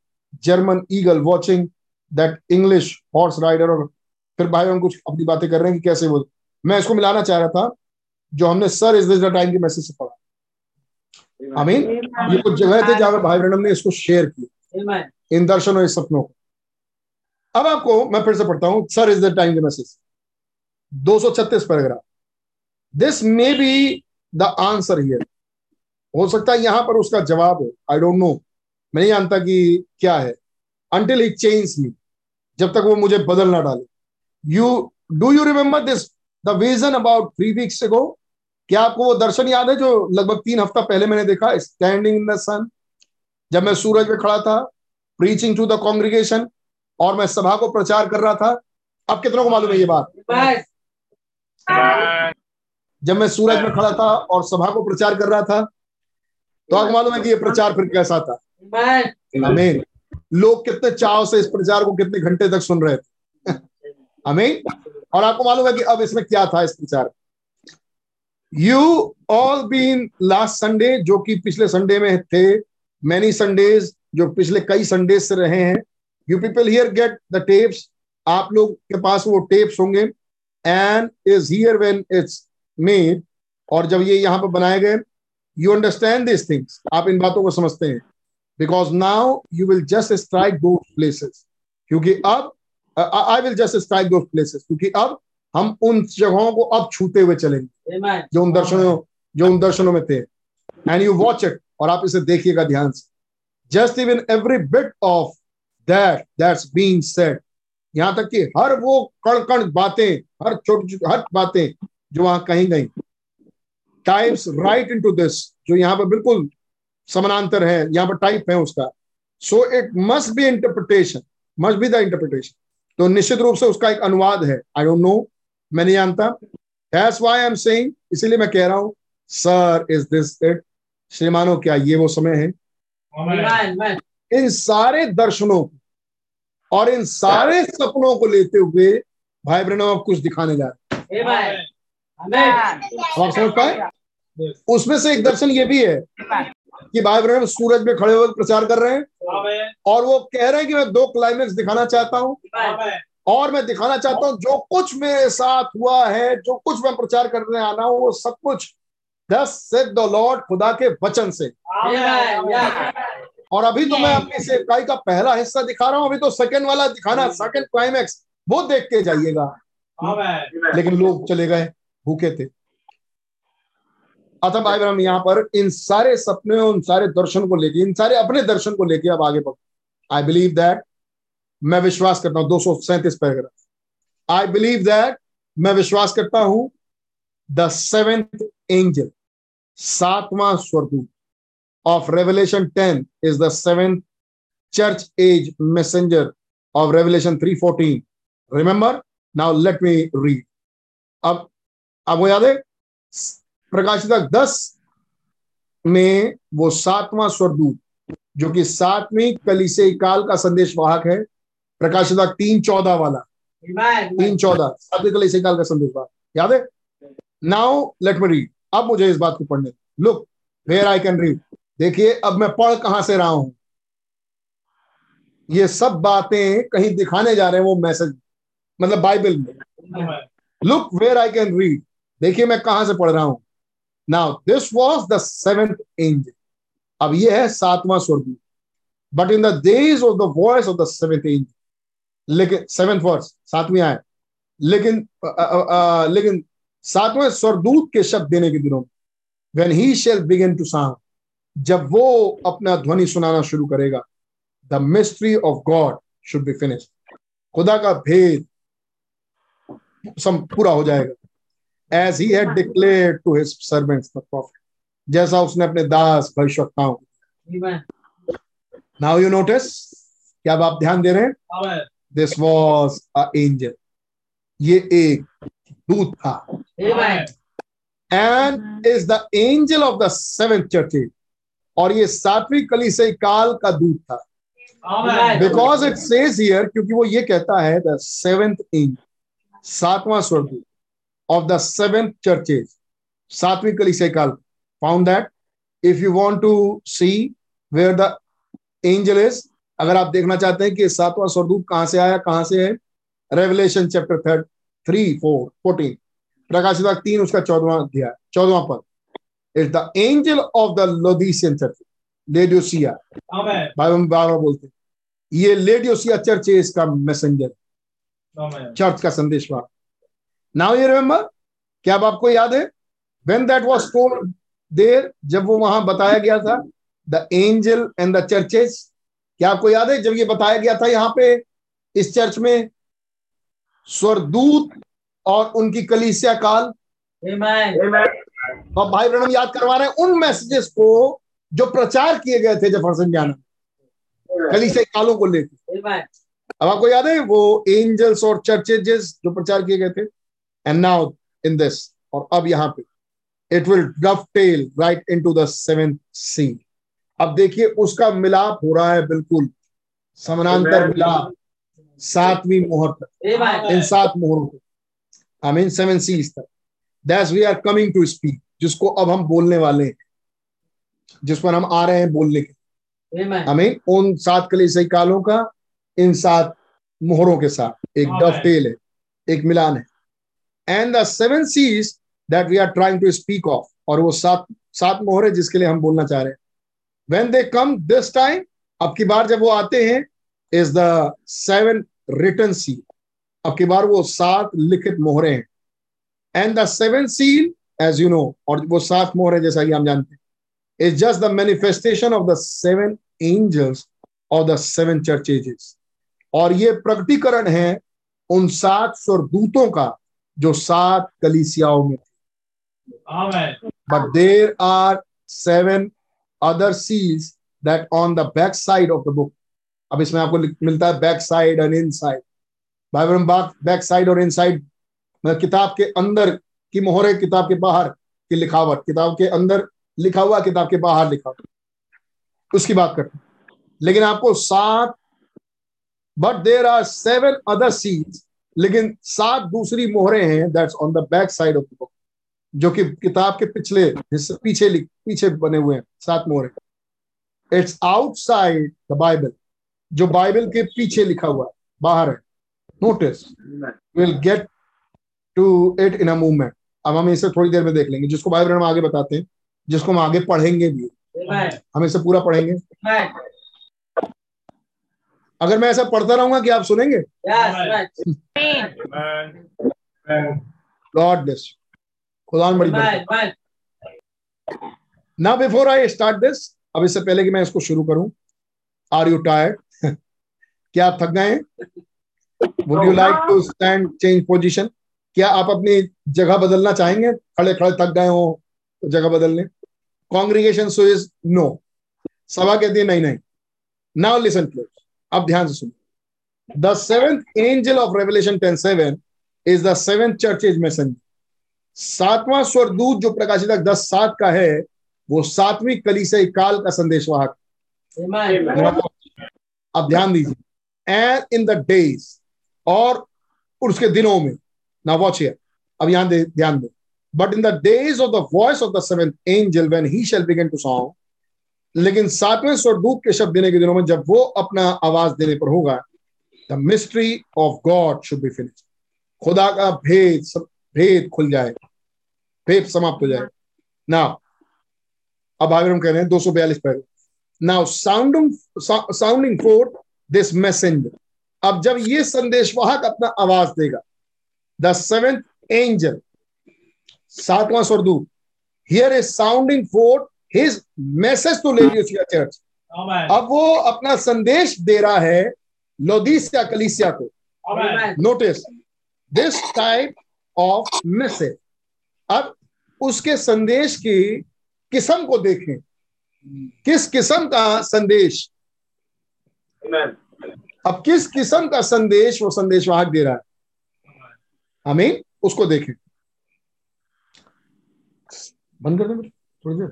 German eagle watching that English horse rider और फिर भाई हम कुछ अपनी बातें कर रहे हैं कि कैसे वो मैं इसको मिलाना चाह रहा था जो हमने sir is this the time के मैसेज से पढ़ा। आई मीन ये कुछ जगह थे जहाँ भाई ब्रनम ने इसको शेयर किया। इन दर्शनों इस सपनों को। अब आपको मैं फिर से पढ़ता हूँ sir is the time the message 236 paragraph this may be the answer here हो सकता है यहाँ पर उसका जवाब है। आई डोंट नो मैं नहीं जानता कि क्या है। अंटिल ही चेंज मी जब तक वो मुझे बदल ना डाले। You do you remember this the vision about three weeks go क्या आपको वो दर्शन याद है जो लगभग तीन हफ़्ता पहले मैंने देखा? स्टैंडिंग इन द सन जब मैं सूरज में खड़ा था प्रीचिंग टू द कॉन्ग्रीगेशन और मैं सभा को प्रचार कर रहा था। अब कितनों को मालूम है ये बात? जब मैं सूरज में खड़ा था और सभा को प्रचार कर रहा था तो आपको मालूम है कि ये प्रचार फिर कैसा था? हमें लोग कितने चाव से इस प्रचार को कितने घंटे तक सुन रहे थे। हमें और आपको मालूम है कि अब इसमें क्या था इस प्रचार? You all been last Sunday जो कि पिछले संडे में थे मैनी संडेज जो पिछले कई संडेज से रहे हैं। You people here get the tapes आप लोग के पास वो टेप्स होंगे। And is here when it's made और जब ये यहाँ पर बनाए गए यू अंडरस्टैंड दिस थिंग्स आप इन बातों को समझते हैं। Because now you will just strike two places क्योंकि अब I will just strike two places क्योंकि अब हम उन जगहों को अब छूते हुए चलेंगे जो उन दर्शनों जो उन दर्शनों में थे। एंड यू वॉच इट और आप इसे देखिएगा ध्यान से। Just even every bit of that that's being said यहाँ तक कि हर वो कण कण बातें हर छोटी हर बातें जो वहाँ कहीं गई। टाइप्स राइट इनटू दिस जो यहाँ पर बिल्कुल समानांतर है यहाँ पर टाइप है उसका। So it must be interpretation must be the interpretation तो निश्चित रूप से उसका एक अनुवाद है। आई डोंट नो मैं नहीं जानता। That's why I am saying इसीलिए मैं कह रहा हूँ सर इज़ दिस इट श्रीमानो क्या ये वो समय है? Amen. Amen. इन सारे दर्शनों को और इन सारे सपनों को लेते हुए भाई बहनों आप कुछ दिखाने जा रहे हैं। आप समझ पाए? उसमें से एक दर्शन ये भी है। कि भाई बहन सूरज में खड़े होकर प्रचार कर रहे हैं। और वो कह रहे हैं कि मैं दो क्लाइमेक्स दिखाना चाहता हूँ। और मैं दिखाना चाहता हूँ जो कुछ मेरे साथ हुआ है जो कुछ मैं प्रचार करने आना हूँ वो सब कुछ दस से द लॉर्ड खुदा के वचन से। और अभी तो मैं अपनी सेवकाई का पहला हिस्सा दिखा रहा हूँ अभी तो सेकंड वाला दिखाना सेकंड क्लाइमेक्स वो देख के जाइएगा। लेकिन लोग चले गए भूखे थे। अतः भाई हम यहाँ पर इन सारे सपने उन सारे दर्शन को लेके, इन सारे अपने दर्शन को लेके अब आगे बढ़ आई बिलीव दैट मैं विश्वास करता हूँ, दो सौ सैंतीस पैराग्राफ। आई बिलीव दैट मैं विश्वास करता हूँ द सेवेंथ एंजल सातवां स्वर्गदूत of Revelation ten is the seventh church age messenger of Revelation three fourteen remember now let me read अब आपको याद है? प्रकाशित दस में वो सातवां स्वर्गदूत जो कि सातवीं कलीसे काल का संदेश वाहक है प्रकाशित तीन चौदह वाला। तीन चौदह सातवीं कलीसे काल का संदेश वाहक। याद है? नाउ लेट मी रीड अब मुझे इस बात को पढ़ने look where I can read देखिए अब मैं पढ़ कहाँ से रहा हूँ? ये सब बातें कहीं दिखाने जा रहे हैं वो मैसेज मतलब बाइबल में। Look where I can read देखिए मैं कहाँ से पढ़ रहा हूँ? Now this was the seventh angel अब ये है सातवां स्वर्गदूत। But in the days of the voice of the seventh angel लेकिन सेवेंथ वर्स सातवीं आए लेकिन अ, अ, अ, लेकिन सातवें स्वर्गदूत के शब्द देने के दिनों में when he shall begin to sound जब वो अपना ध्वनि सुनाना शुरू करेगा the mystery of God should be finish खुदा का भेद पूरा हो जाएगा। As he had declared to his servants the prophet जैसा उसने अपने दास भविष्यवक्ताओं नाउ यू नोटिस क्या आप ध्यान दे रहे हैं दिस वाज अ एंजल ये एक दूत था। And is the angel of the seventh church और ये सातवीं कली से काल का दूत था। बिकॉज़ इट सेज हियर क्योंकि वो ये कहता है द सेवेंथ एंजल सातवां स्वर्गदूत। ऑफ़ द सेवेंथ चर्चेज सातवीं कलीसिया काल found that if you want to see where the angel is अगर आप देखना चाहते हैं कि सातवां स्वर्गदूत कहाँ से आया कहाँ से है Revelation chapter third three four fourteen प्रकाशित तीन उसका चौदवा अध्याय चौदवा पद. Is the angel of the Laodicean church Laodicea हम बार बोलते हैं। ये लेडियोसिया चर्च इसका मैसेंजर चर्च का संदेश नाउ ये रिमेम्बर क्या अब आपको याद है? When that was told there जब वो वहाँ बताया गया था the angel and the churches क्या आपको याद है? जब ये बताया गया था यहाँ पे इस चर्च में स्वरदूत और उनकी कलीसिया काल। Amen. तो भाई ब्रणम याद करवा रहे हैं उन मैसेजेस को जो प्रचार किए गए थे जफरसन ज्ञान कलीसिया कालों को लेकर। अब आपको याद है वो एंजल्स और चर्चेजेस जो प्रचार किए गए थे? एंड नाउ इन दिस और अब यहाँ पे it will tell right into the seventh seal अब देखिए उसका मिलाप हो रहा है बिल्कुल समानांतर मिलाप सातवीं मोहर तक. इन सात मोहरों को आई मीन सेवन सीज तक that's we are coming to speak जिसको अब हम बोलने वाले हैं जिस पर हम आ रहे हैं बोलने के. हमें उन सात कलीसियाई कालों का इन सात मोहरों के साथ एक डफ टेल है एक मिलान है and the seven seize that we are trying to speak of और वो सात सात मोहर जिसके लिए हम बोलना चाह रहे हैं। When they come this time अब की बार जब वो आते हैं is the seven written seal अब की बार वो सात लिखित मोहरे हैं। And the seven seal as you know और वो सात मोहर जैसा कि हम जानते हैं। Is just the manifestation of the seven angels और द सेवन ages. और ये प्रकटीकरण है उन सात स्वर्गदूतों का जो सात कलीसियाओं में but there are seven other seals that on the back side of the book. अब इसमें आपको मिलता है back side and inside Bible back side और इन साइड मतलब किताब के अंदर की मोहर है किताब के बाहर की लिखावट किताब के अंदर लिखा हुआ किताब के बाहर लिखा हुआ। उसकी बात करते हैं। लेकिन आपको सात but there are seven other seals लेकिन सात दूसरी मोहरें हैं that's on the back side of the book जो कि किताब के पिछले हिस्से पीछे लिख पीछे बने हुए हैं सात मोहरे। इट्स आउटसाइड द बाइबल जो बाइबल के पीछे लिखा हुआ है बाहर है। Notice will get to it in a moment अब हम इसे थोड़ी देर में देख लेंगे जिसको बाइबल हम आगे बताते हैं जिसको हम आगे पढ़ेंगे भी। हम इसे पूरा पढ़ेंगे. अगर मैं ऐसा पढ़ता रहूँगा कि आप सुनेंगे? ब्लेस खुदा बड़ी. ना बिफोर आई स्टार्ट दिस अब इससे पहले कि मैं इसको शुरू करूँ आर यू टायर्ड क्या आप थक गए would you like to stand change position क्या आप अपनी जगह बदलना चाहेंगे? खड़े खड़े थक गए हो तो जगह बदलने कॉन्ग्रीगेशन सो इज़ नो सभा कहती है नहीं नहीं. नाउ लिसन क्लोज अब ध्यान से सुनो। The seventh angel of Revelation ten seven is the seventh church is messenger सातवां स्वरदूत जो प्रकाशित दस सात का है वो सातवीं कलीसिया काल का संदेशवाहक. अब ध्यान दीजिए। एंड इन द डेज़ और उसके दिनों में। ना वॉच अब यहाँ दे ध्यान दे। But in the days of the voice of the seventh angel when he shall begin to song लेकिन सातवें स्वरदूत के शब्द देने के दिनों में जब वो अपना आवाज़ देने पर होगा the mystery of God should be finish खुदा का भेद भेद खुल जाएगा भेद समाप्त हो जाएगा ना अब आगे हम कह रहे हैं दो सौ बयालीस पहले now sounding sounding forth this messenger अब जब ये संदेशवाहक अपना आवाज़ देगा द सेवेंथ एंजल सातवां स्वरदूत here is sounding forth his message to Laodicea church अब वो अपना संदेश दे रहा है लोदीसिया कलीसिया को. Notice this type of message अब उसके संदेश की किस्म को देखें। किस किस्म का संदेश? अब किस किस्म का संदेश वो संदेशवाहक दे रहा है? हमें उसको देखें। बंद कर दे थोड़ी देर।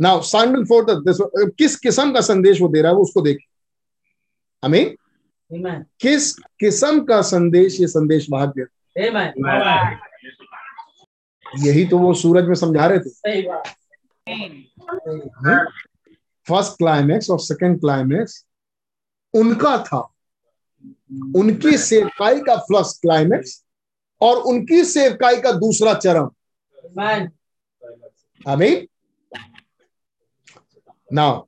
नाउ साउंडिंग फोर किस किस्म का संदेश वो दे रहा है वो उसको देखें। हमें. किस किस्म का संदेश ये संदेश वाहक दे. यही तो वो सूरज में समझा रहे थे। फ़र्स्ट क्लाइमेक्स और सेकंड क्लाइमेक्स उनका था। उनकी सेवकाई का फ़र्स्ट क्लाइमेक्स और उनकी सेवकाई का दूसरा चरण Amen. now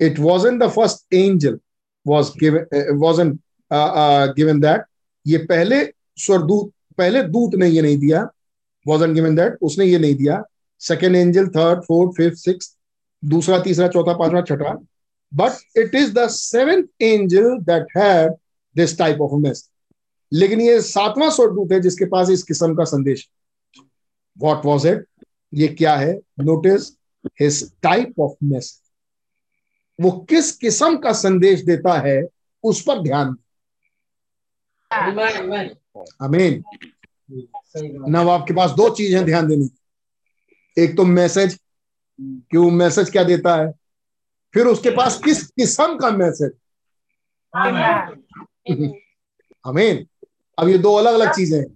it wasn't the first angel was given uh, wasn't uh, uh, given that. ये पहले स्वरदूत पहले दूत ने ये नहीं दिया. Wasn't given that. उसने ये नहीं दिया. Second angel third fourth fifth six दूसरा तीसरा चौथा पांचवा छठा. But it is the seventh angel that had this type of लेकिन ये सातवां स्वरदूत है जिसके पास इस किस्म का संदेश व्हाट वॉज़ इट ये क्या है? Notice his type of message वो किस किस्म का संदेश देता है उस पर ध्यान. अमीन नव आपके पास दो चीज़ें ध्यान देनी एक तो मैसेज कि वो मैसेज क्या देता है? फिर उसके पास किस किस्म का मैसेज अमीन अब ये दो अलग अलग चीज़ें हैं।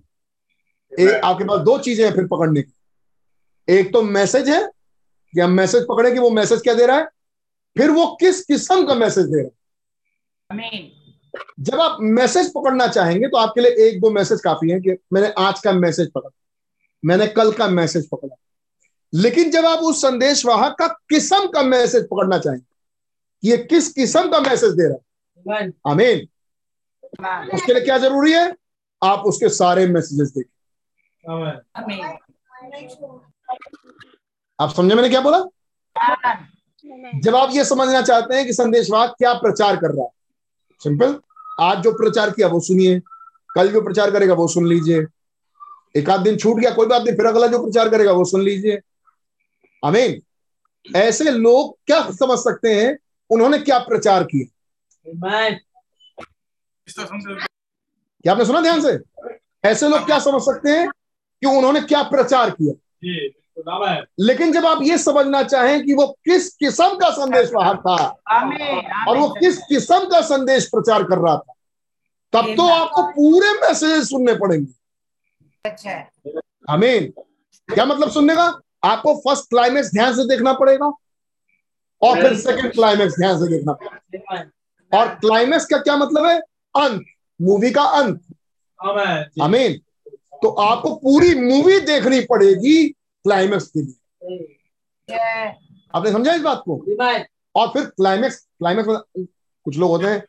एक आपके पास दो चीज़ें हैं फिर पकड़ने की। एक तो मैसेज है कि हम मैसेज पकड़े कि वो मैसेज क्या दे रहा है फिर वो किस किस्म का मैसेज दे रहा है। जब आप मैसेज पकड़ना चाहेंगे तो आपके लिए एक दो मैसेज काफ़ी है कि मैंने आज का मैसेज पकड़ा मैंने कल का मैसेज पकड़ा। लेकिन जब आप उस संदेश वाहक का किस्म का मैसेज पकड़ना चाहेंगे ये किस किस्म का मैसेज दे रहा है। Amen. आमीन उसके लिए क्या ज़रूरी है? आप उसके सारे मैसेजेस देखें. आप समझे मैंने क्या बोला? जब आप ये समझना चाहते हैं कि संदेशवाद क्या प्रचार कर रहा है। सिंपल आज जो प्रचार किया वो सुनिए। कल जो प्रचार करेगा वो सुन लीजिए। एक आध दिन छूट गया कोई बात नहीं फिर अगला जो प्रचार करेगा वो सुन लीजिए। अमीन ऐसे लोग क्या समझ सकते हैं उन्होंने क्या प्रचार किया? क्या आपने सुना ध्यान से? ऐसे लोग क्या समझ सकते हैं कि उन्होंने क्या प्रचार किया। जी बिल्कुल आमेन लेकिन जब आप ये समझना चाहें कि वो किस किस्म का संदेश वाहक था और वो किस किस्म का संदेश प्रचार कर रहा था तब तो आपको पूरे मैसेज सुनने पड़ेंगे। आमीन। क्या मतलब सुनने का? आपको फ़र्स्ट क्लाइमेक्स ध्यान से देखना पड़ेगा और फिर सेकंड क्लाइमेक्स ध्यान से देखना पड़ेगा। और क्लाइमेक्स का क्या मतलब है? अंत। मूवी का अंत। आमीन। तो आपको पूरी मूवी देखनी पड़ेगी क्लाइमेक्स के लिए। आपने समझा इस बात को? और फिर क्लाइमेक्स क्लाइमेक्स कुछ लोग होते हैं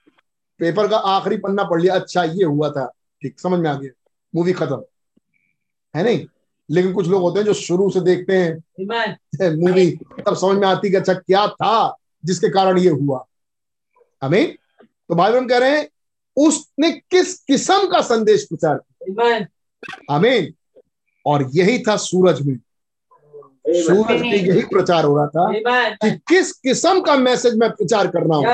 पेपर का आखिरी पन्ना पढ़ लिया अच्छा ये हुआ था। ठीक समझ में आ गया। मूवी खत्म। है नहीं? लेकिन कुछ लोग होते हैं जो शुरू से देखते हैं। मूवी तब समझ में आती कि अच्छा क्या था जिसके कारण ये हुआ। हमें तो भाई बहन कह रहे हैं उसने किस किस्म का संदेश प्रचार किया. आमीन। और यही था सूरज में। सूरज में यही प्रचार हो रहा था कि किस किस्म का मैसेज मैं प्रचार कर रहा हूँ।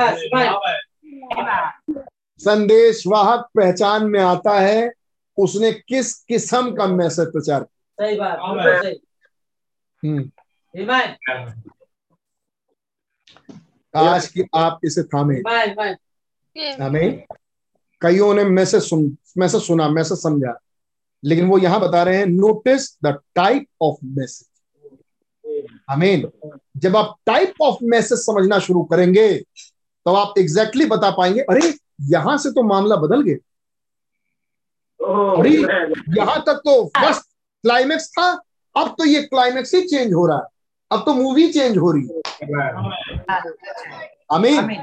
संदेश वाहक पहचान में आता है उसने किस किस्म का मैसेज प्रचार सही बात Amen. बिल्कुल सही। किया हम्म, Amen. आज की आप इसे थामे. हमें कईयों ने मैसेज सुन मैसेज सुना मैसेज समझा। लेकिन वो यहाँ बता रहे हैं notice the type of message हमें जब आप टाइप ऑफ़ मैसेज समझना शुरू करेंगे तो आप एग्जैक्टली exactly बता पाएँगे अरे यहाँ से तो मामला बदल गया। अरे यहाँ तक तो फ़र्स्ट क्लाइमेक्स था अब तो ये क्लाइमेक्स ही चेंज हो रहा है। अब तो मूवी चेंज हो रही है। अमीन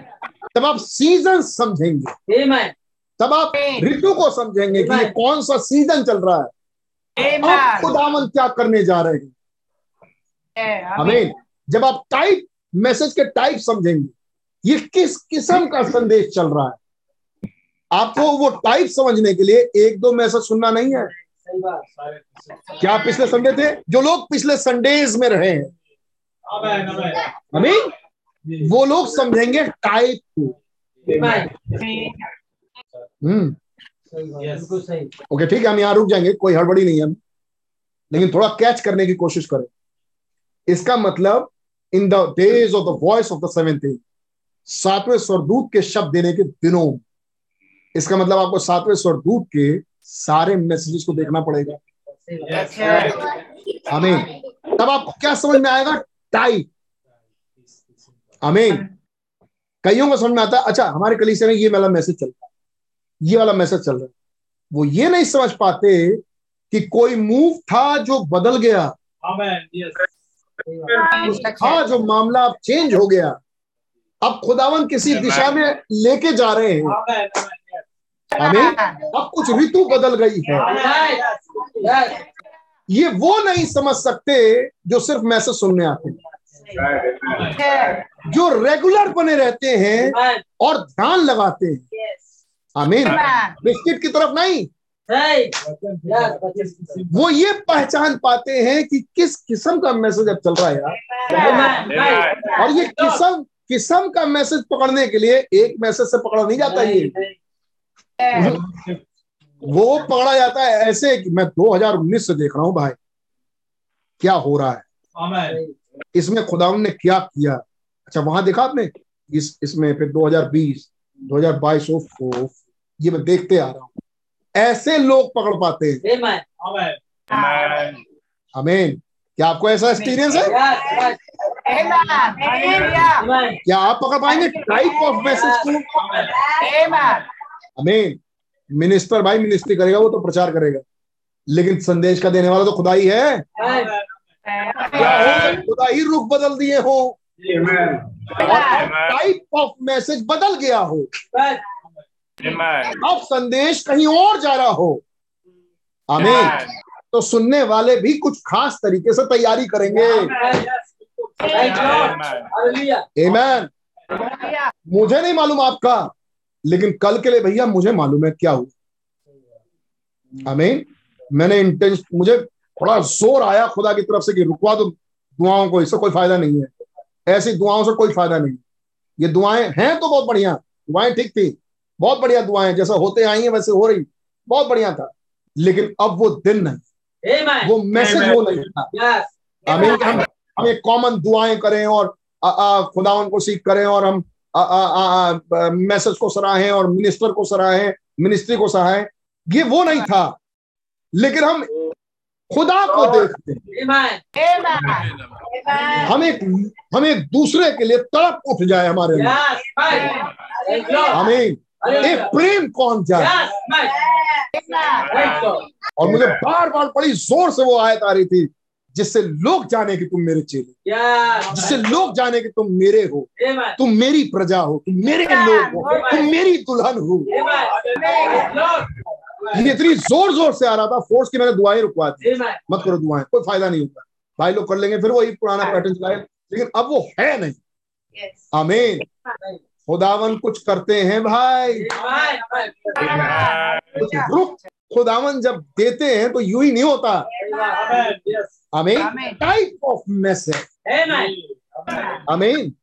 तब आप सीज़न समझेंगे। Amen. तब आप ऋतु को समझेंगे कि ये कौन सा सीज़न चल रहा है। अब खुदावन क्या करने जा रहे हैं। अमीन जब आप टाइप मैसेज के टाइप समझेंगे ये किस किस्म का संदेश चल रहा है? आपको वो टाइप समझने के लिए एक दो मैसेज सुनना नहीं है। क्या पिछले संडे थे? जो लोग पिछले संडेज में रहे हैं। अमीन वो लोग समझेंगे टाइप को. हम्म। सही बात Yes. बिल्कुल सही। ओके ठीक है हम यहाँ रुक जाएँगे कोई हड़बड़ी नहीं है हम। लेकिन थोड़ा कैच करने की कोशिश करें। इसका मतलब in the days of the voice of the seventh सातवें स्वरदूत के शब्द देने के दिनों इसका मतलब आपको सातवें स्वरदूत के सारे मैसेजेस को देखना पड़ेगा। सही बात हमें तब आपको क्या समझ में आएगा? टाइप हमें कईयों को समझ में आता है? अच्छा हमारे कलीसिया में ये वाला मैसेज चलता है। ये वाला मैसेज चल रहा है। वो ये नहीं समझ पाते कि कोई मूव था जो बदल गया। था जो मामला अब चेंज हो गया। अब खुदावन किसी दिशा में लेके जा रहे हैं। आमेन आमेन हमें अब कुछ ऋतु बदल गई है। ये वो नहीं समझ सकते जो सिर्फ़ मैसेज सुनने आते हैं। जो रेगुलर बने रहते हैं और ध्यान लगाते हैं. आमीन। बिस्किट की तरफ़ नहीं। Hey. वो ये पहचान पाते हैं कि किस किस्म का मैसेज अब चल रहा है यार। और ये किस्म किस्म का मैसेज पकड़ने के लिए एक मैसेज से पकड़ा नहीं जाता ये। वो पकड़ा जाता है ऐसे कि मैं 2019 से देख रहा हूँ भाई। क्या हो रहा है? इसमें खुदावन ने क्या किया? अच्छा वहाँ देखा आपने? इस इसमें फिर 2020 2022 ओफ ओफ। ये मैं देखते आ रहा हूँ। ऐसे लोग पकड़ पाते हैं। Amen. आमेन Amen. अमेन क्या आपको ऐसा एक्सपीरियंस है. क्या आप पकड़ पाएँगे? टाइप ऑफ़ मैसेज को? अमेन मिनिस्टर भाई मिनिस्ट्री करेगा वो तो प्रचार करेगा। लेकिन संदेश का देने वाला तो खुदा ही है. खुदा ही रुख बदल दिए हो। आमेन टाइप ऑफ़ मैसेज बदल गया हो. अब संदेश कहीं और जा रहा हो। आमीन। तो सुनने वाले भी कुछ खास तरीके से तैयारी करेंगे. Amen. मुझे नहीं मालूम आपका लेकिन कल के लिए भैया मुझे मालूम है क्या हुआ। आमीन। मैंने इंटेंस मुझे थोड़ा ज़ोर आया खुदा की तरफ़ से कि रुकवा दो दुआओं को इससे कोई फ़ायदा नहीं है। ऐसी दुआओं से कोई फ़ायदा नहीं ये दुआएँ हैं तो बहुत बढ़िया। दुआएँ ठीक थी। बहुत बढ़िया दुआएँ जैसा होते आई हैं वैसे हो रही। बहुत बढ़िया था। लेकिन अब वो दिन नहीं। Amen. वो मैसेज. वो नहीं था। Yes. हम हम एक कॉमन दुआएँ करें और आ, आ, खुदावन को सीख करें और हम आ, आ, आ, आ, मैसेज को सराहें और मिनिस्टर को सराहें मिनिस्ट्री को सराहें। ये वो नहीं था। लेकिन हम खुदा को देखते हैं। हम एक हम एक दूसरे के लिए तड़प उठ जाए हमारे अंदर Yes. एक प्रेम कौन you. और मुझे बार बार बड़ी ज़ोर से वो आयत आ रही थी जिससे लोग जाने कि तुम मेरे चेले जिससे लोग जाने कि तुम मेरे हो। तुम मेरी प्रजा हो तुम मेरे लोग हो तुम मेरी दुल्हन हो. ये इतनी ज़ोर ज़ोर से आ रहा था फोर्स की मैंने दुआएँ रुकवा दी। मत करो दुआएँ कोई फ़ायदा नहीं होगा भाई लोग कर लेंगे फिर वही पुराना पैटर्न चलाए। लेकिन अब वो है नहीं। आमीन खुदावन कुछ करते हैं भाई. कुछ रुक खुदावन जब देते हैं तो यूँ ही नहीं होता. आमीन टाइप ऑफ़ मैसेज. आमीन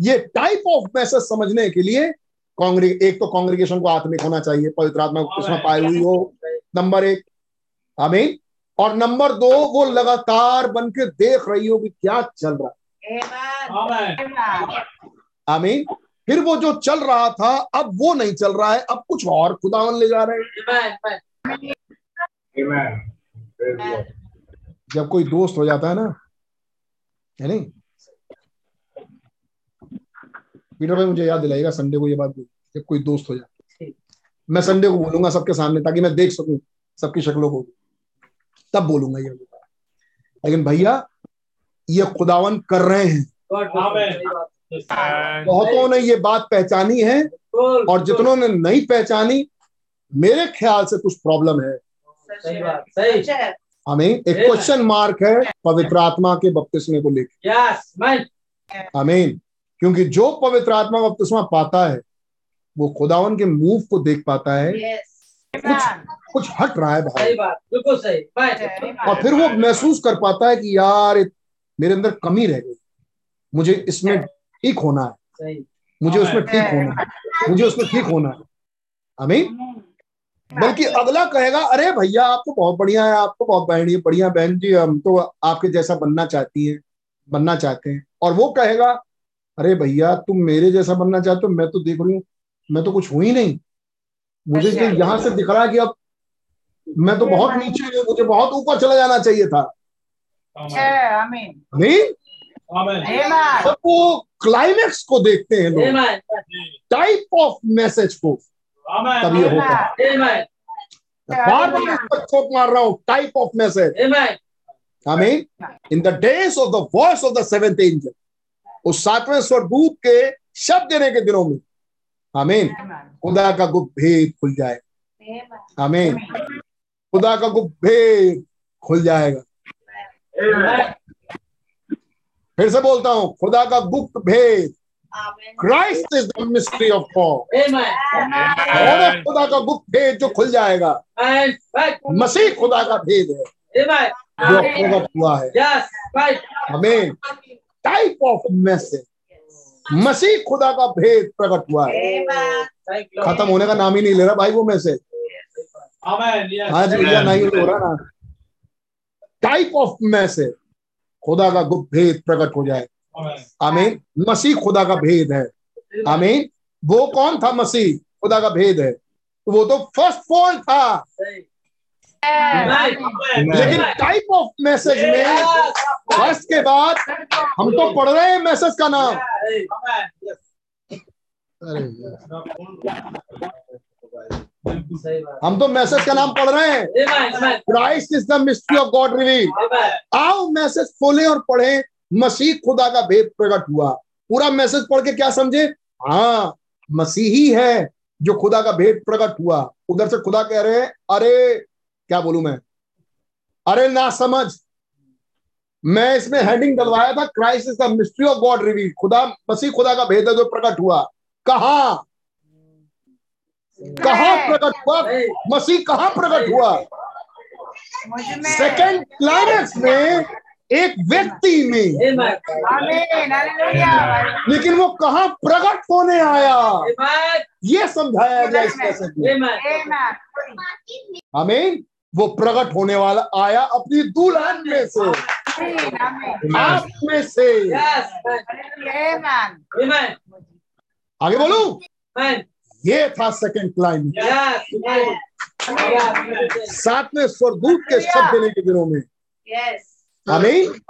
ये टाइप ऑफ़ मैसेज समझने के लिए कांग्रेग एक तो कांग्रेगेशन को आत्मिक होना चाहिए पवित्र आत्मा को उसमें पाई हुई हो। नंबर एक. आमीन और नंबर दो वो लगातार बन के देख रही हो कि क्या चल रहा है। Amen. फिर वो जो चल रहा था अब वो नहीं चल रहा है अब कुछ और खुदावन ले जा रहे हैं. जब कोई दोस्त हो जाता है ना है नहीं? पीटर भाई मुझे याद दिलाएगा संडे को ये बात बोली, जब कोई दोस्त हो जाए मैं संडे को बोलूँगा सबके सामने ताकि मैं देख सकूँ सबकी शक्लों को तब बोलूँगा ये लेकिन भैया ये खुदावन कर रहे हैं। बहुतों ने ये बात पहचानी है और जितनों ने नहीं पहचानी मेरे ख्याल से कुछ प्रॉब्लम है। सही बात सही। हमें एक क्वेश्चन मार्क है पवित्र आत्मा के बपतिस्मे को लेकर यस आमीन क्योंकि जो पवित्र आत्मा बपतिस्मा पाता है वो खुदावन के मूव को देख पाता है। कुछ कुछ हट रहा है भाई। बिल्कुल सही। और फिर वो महसूस कर पाता है कि यार मेरे अंदर कमी रह गई। मुझे इसमें ठीक होना है। मुझे उसमें ठीक होना है। मुझे उसमें ठीक होना है। आमीन। बल्कि अगला कहेगा अरे भैया आपको बहुत बढ़िया है आपको बहुत बढ़िया बढ़िया बहन जी हम तो आपके जैसा बनना चाहती हैं बनना चाहते हैं। और वो कहेगा अरे भैया तुम मेरे जैसा बनना चाहते हो मैं तो देख रही हूँ मैं तो कुछ हूँ ही नहीं। मुझे तो यहाँ से दिख रहा है कि अब मैं तो बहुत नीचे हूँ मुझे बहुत ऊपर चला जाना चाहिए था। Amen. नहीं Amen. क्लाइमेक्स को देखते हैं लोग। टाइप ऑफ़ मैसेज को। तब ये होता है। बार बार इस पर चोट मार रहा हूँ। टाइप ऑफ़ मैसेज आमेन आमीन in the days of the voice of the seventh angel उस सातवें स्वरदूत के शब्द देने के दिनों में। आमीन खुदा का गुप्त भेद खुल जाए आमीन खुदा का गुप्त भेद खुल जाएगा। Amen. फिर से बोलता हूँ खुदा का गुप्त भेद। Christ is the mystery of God खुदा का गुप्त भेद जो खुल जाएगा? मसीह खुदा का भेद है। जो प्रकट हुआ है। हमें टाइप ऑफ़ मैसेज मसीह खुदा का भेद प्रकट हुआ है। खत्म होने का नाम ही नहीं ले रहा भाई वो मैसेज. आज भैया नहीं हो रहा ना। टाइप ऑफ़ मैसेज खुदा का गुप्त भेद प्रकट हो जाए। आमीन। मसीह खुदा का भेद है। आमीन। वो कौन था मसीह? खुदा का भेद है। तो वो तो फ़र्स्ट फॉल था। लेकिन टाइप ऑफ़ मैसेज में फ़र्स्ट के बाद हम तो पढ़ रहे हैं मैसेज का नाम। अरे हम तो मैसेज का नाम पढ़ रहे हैं। Christ is the mystery of God reveal आओ मैसेज खोलें और पढ़ें मसीह खुदा का भेद प्रकट हुआ। पूरा मैसेज पढ़ के क्या समझे? हाँ मसीह ही है जो खुदा का भेद प्रकट हुआ। उधर से खुदा कह रहे हैं अरे क्या बोलू मैं? अरे ना समझ। मैं इसमें हेडिंग डलवाया था Christ is the mystery of God reveal खुदा मसीह खुदा का भेद है जो प्रकट हुआ। कहा? कहा प्रकट हुआ? मसीह कहाँ प्रकट हुआ? सेकंड क्लाइमेक्स में एक व्यक्ति में। Amen. आमीन हालेलुया लेकिन वो कहा प्रकट होने आया? ये समझाया गया इस पैसेज में। Amen. आमीन आमीन वो प्रकट होने वाला आया अपनी दुल्हन में से। आप में से. आगे बोलू. ये था सेकंड. Yes. सातवें स्वरदूत के शब्द देने के दिनों में। यस आमीन।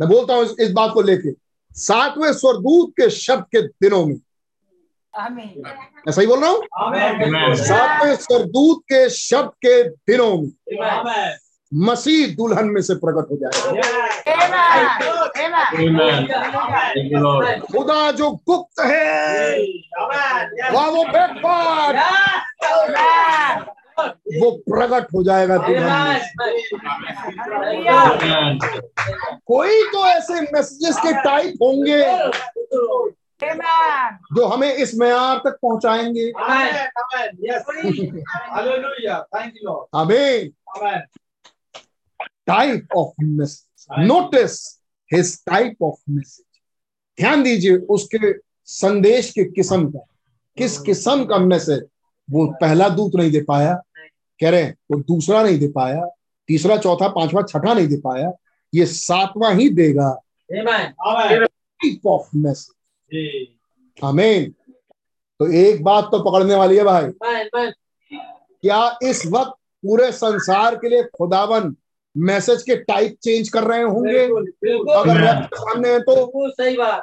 मैं बोलता हूँ इस, बात को लेके। सातवें स्वरदूत के शब्द के दिनों में। आमीन मैं सही बोल रहा हूँ? सातवें स्वरदूत के शब्द के दिनों में. मसीह दुल्हन में से प्रकट हो जाएगा. खुदा जो गुप्त है. वह वो वो प्रकट हो जाएगा दुल्हन में कोई तो ऐसे मैसेजेस के टाइप होंगे जो हमें इस मैार तक पहुंचाएँगे. हमें. Type of message notice his type of message ध्यान दीजिए उसके संदेश के किस्म का। किस किस्म का मैसेज वो पहला दूत नहीं दे पाया। कह रहे हैं वो दूसरा नहीं दे पाया। तीसरा चौथा पांचवा छठा नहीं दे पाया। ये सातवां ही देगा. टाइप ऑफ़ मैसेज जी. आमीन तो एक बात तो पकड़ने वाली है भाई. क्या इस वक्त पूरे संसार के लिए खुदावन मैसेज के टाइप चेंज कर रहे होंगे। अगर रैप्चर सामने है तो सही बात.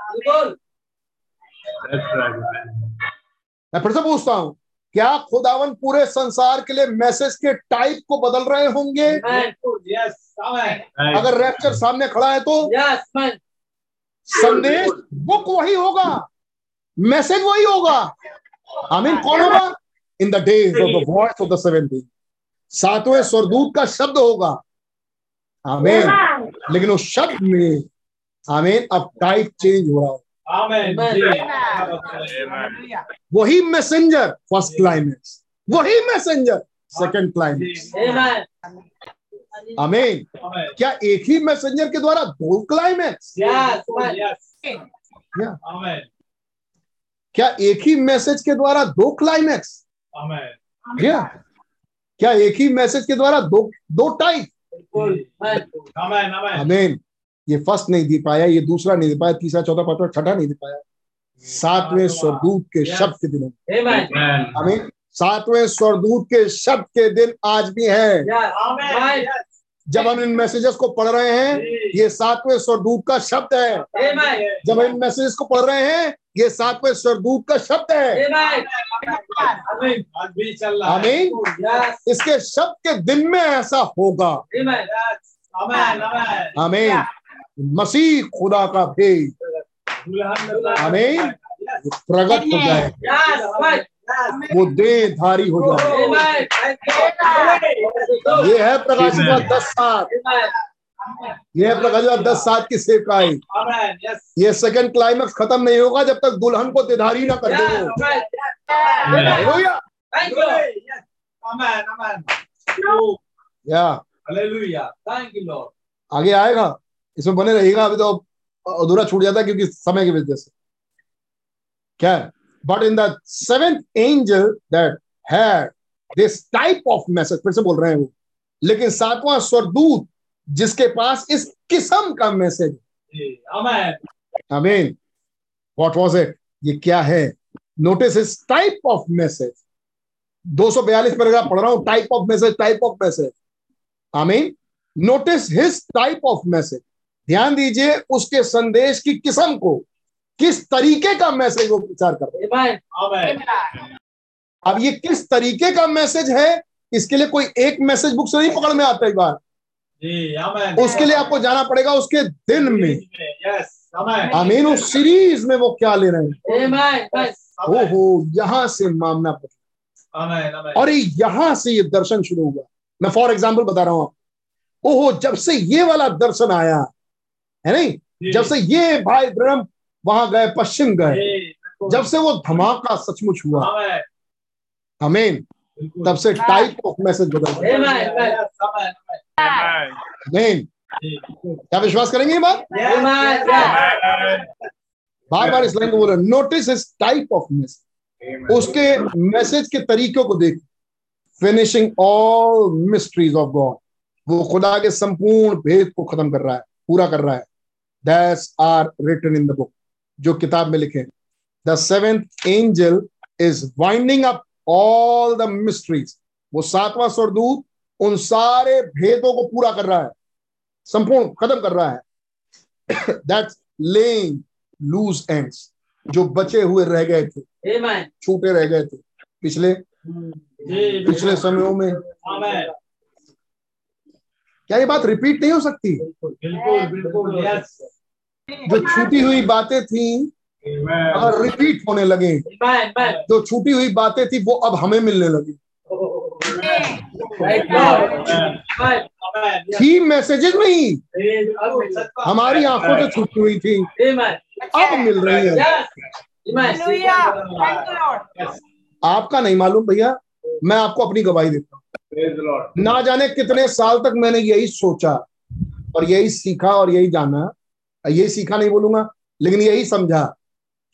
मैं फिर से पूछता हूँ क्या खुदावन पूरे संसार के लिए मैसेज के टाइप को बदल रहे होंगे. अगर रैप्चर सामने खड़ा है तो संदेश बुक वही होगा। मैसेज वही होगा। आमीन कौन होगा? In the days of the voice of the seventy सातवें स्वरदूत का शब्द होगा। आमीन। लेकिन उस शब्द में आमीन अब टाइप चेंज हो रहा हो। वही मैसेंजर फ़र्स्ट क्लाइमेक्स वही मैसेंजर सेकंड क्लाइमेक्स Amen. आमीन। क्या एक ही मैसेंजर के द्वारा दो climax Yes. Amen. Yes. Yeah. Amen. क्या एक ही मैसेज के द्वारा दो क्लाइमेक्स क्या क्या एक ही मैसेज के द्वारा दो दो टाइप आमीन ये फ़र्स्ट नहीं दे पाया ये दूसरा नहीं दे पाया तीसरा चौथा पांचवा छठा नहीं दे पाया। सातवें स्वरदूत के शब्द के दिन। Amen. Amen. सातवें स्वरदूत के शब्द के दिन आज भी है। जब हम इन मैसेजेस को पढ़ रहे हैं ये सातवें स्वरदूत का शब्द है जब हम इन मैसेजेस को पढ़ रहे हैं ये सातवें स्वरदूत का शब्द है Amen. Amen. आज भी चल रहा है. आमीन इसके शब्द के दिन में ऐसा होगा. आमीन मसीह खुदा का भेद आमीन। Yes. हो जाए. वो देहधारी हो जाए Amen. Thank you. ये है प्रकाश का दस सात. ये है प्रकाश का दस सात की सेवकाई ये सेकंड क्लाइमेक्स खत्म नहीं होगा जब तक दुल्हन को देधारी ना कर. दे। या. आगे आएगा। इसमें बने रहेगा अभी तो अधूरा छूट जाता है क्योंकि समय की वजह से। क्या but in the seventh angel that had this type of message फिर से बोल रहे हैं वो। लेकिन सातवां स्वरदूत जिसके पास इस किस्म का मैसेज. आमीन व्हाट वाज इट ये क्या है? नोटिस इस टाइप ऑफ़ मैसेज 242 पैराग्राफ पढ़ रहा हूँ। Type of message type of message आमीन notice his type of message ध्यान दीजिए उसके संदेश की किस्म को। किस तरीके का मैसेज वो प्रचार कर रहे हैं Amen. Amen. अब ये किस तरीके का मैसेज है इसके लिए कोई एक मैसेज बुक से नहीं पकड़ में आता एक बार उसके लिए आपको जाना पड़ेगा उसके दिन में Yes. Amen. आमीन उस सीरीज़ में वो क्या ले रहे हैं Amen. Yes. ओ हो यहाँ से मामला पड़ा Amen. Amen. और ये यहाँ से ये दर्शन शुरू हुआ मैं फॉर एग्ज़ाम्पल बता रहा हूँ आपको ओहो जब से ये वाला दर्शन आया है नहीं जब से ये भाई ब्रह्म वहाँ गए पश्चिम गए। जब से वो धमाका सचमुच हुआ। हमें तब से टाइप ऑफ़ मैसेज बदल. आमीन क्या विश्वास करेंगे ये बात. बार बार इस लाइन को बोल रहे नोटिस इस टाइप ऑफ़ मैसेज उसके मैसेज के तरीकों को देख। Finishing all mysteries of God वो खुदा के संपूर्ण भेद को खत्म कर रहा है पूरा कर रहा है। That's are written in the book जो किताब में लिखे the seventh angel is winding up all the mysteries वो सातवां स्वरदूत उन सारे भेदों को पूरा कर रहा है। संपूर्ण खत्म कर रहा है। दैट्स लेइंग लूज एंड्स जो बचे हुए रह गए थे। छूटे रह गए थे। पिछले पिछले समयों में। क्या ये बात रिपीट नहीं हो सकती? बिल्कुल बिल्कुल यस जो छूटी हुई बातें थी. अगर रिपीट होने लगे. जो छूटी हुई बातें थी वो अब हमें मिलने लगी. थी मैसेजेस नहीं। Amen. हमारी आँखों से छूटी हुई थी। अब मिल रही है. आपका नहीं मालूम भैया मैं आपको अपनी गवाही देता हूँ. ना जाने कितने साल तक मैंने यही सोचा और यही सीखा और यही जाना। यही सीखा नहीं बोलूँगा। लेकिन यही समझा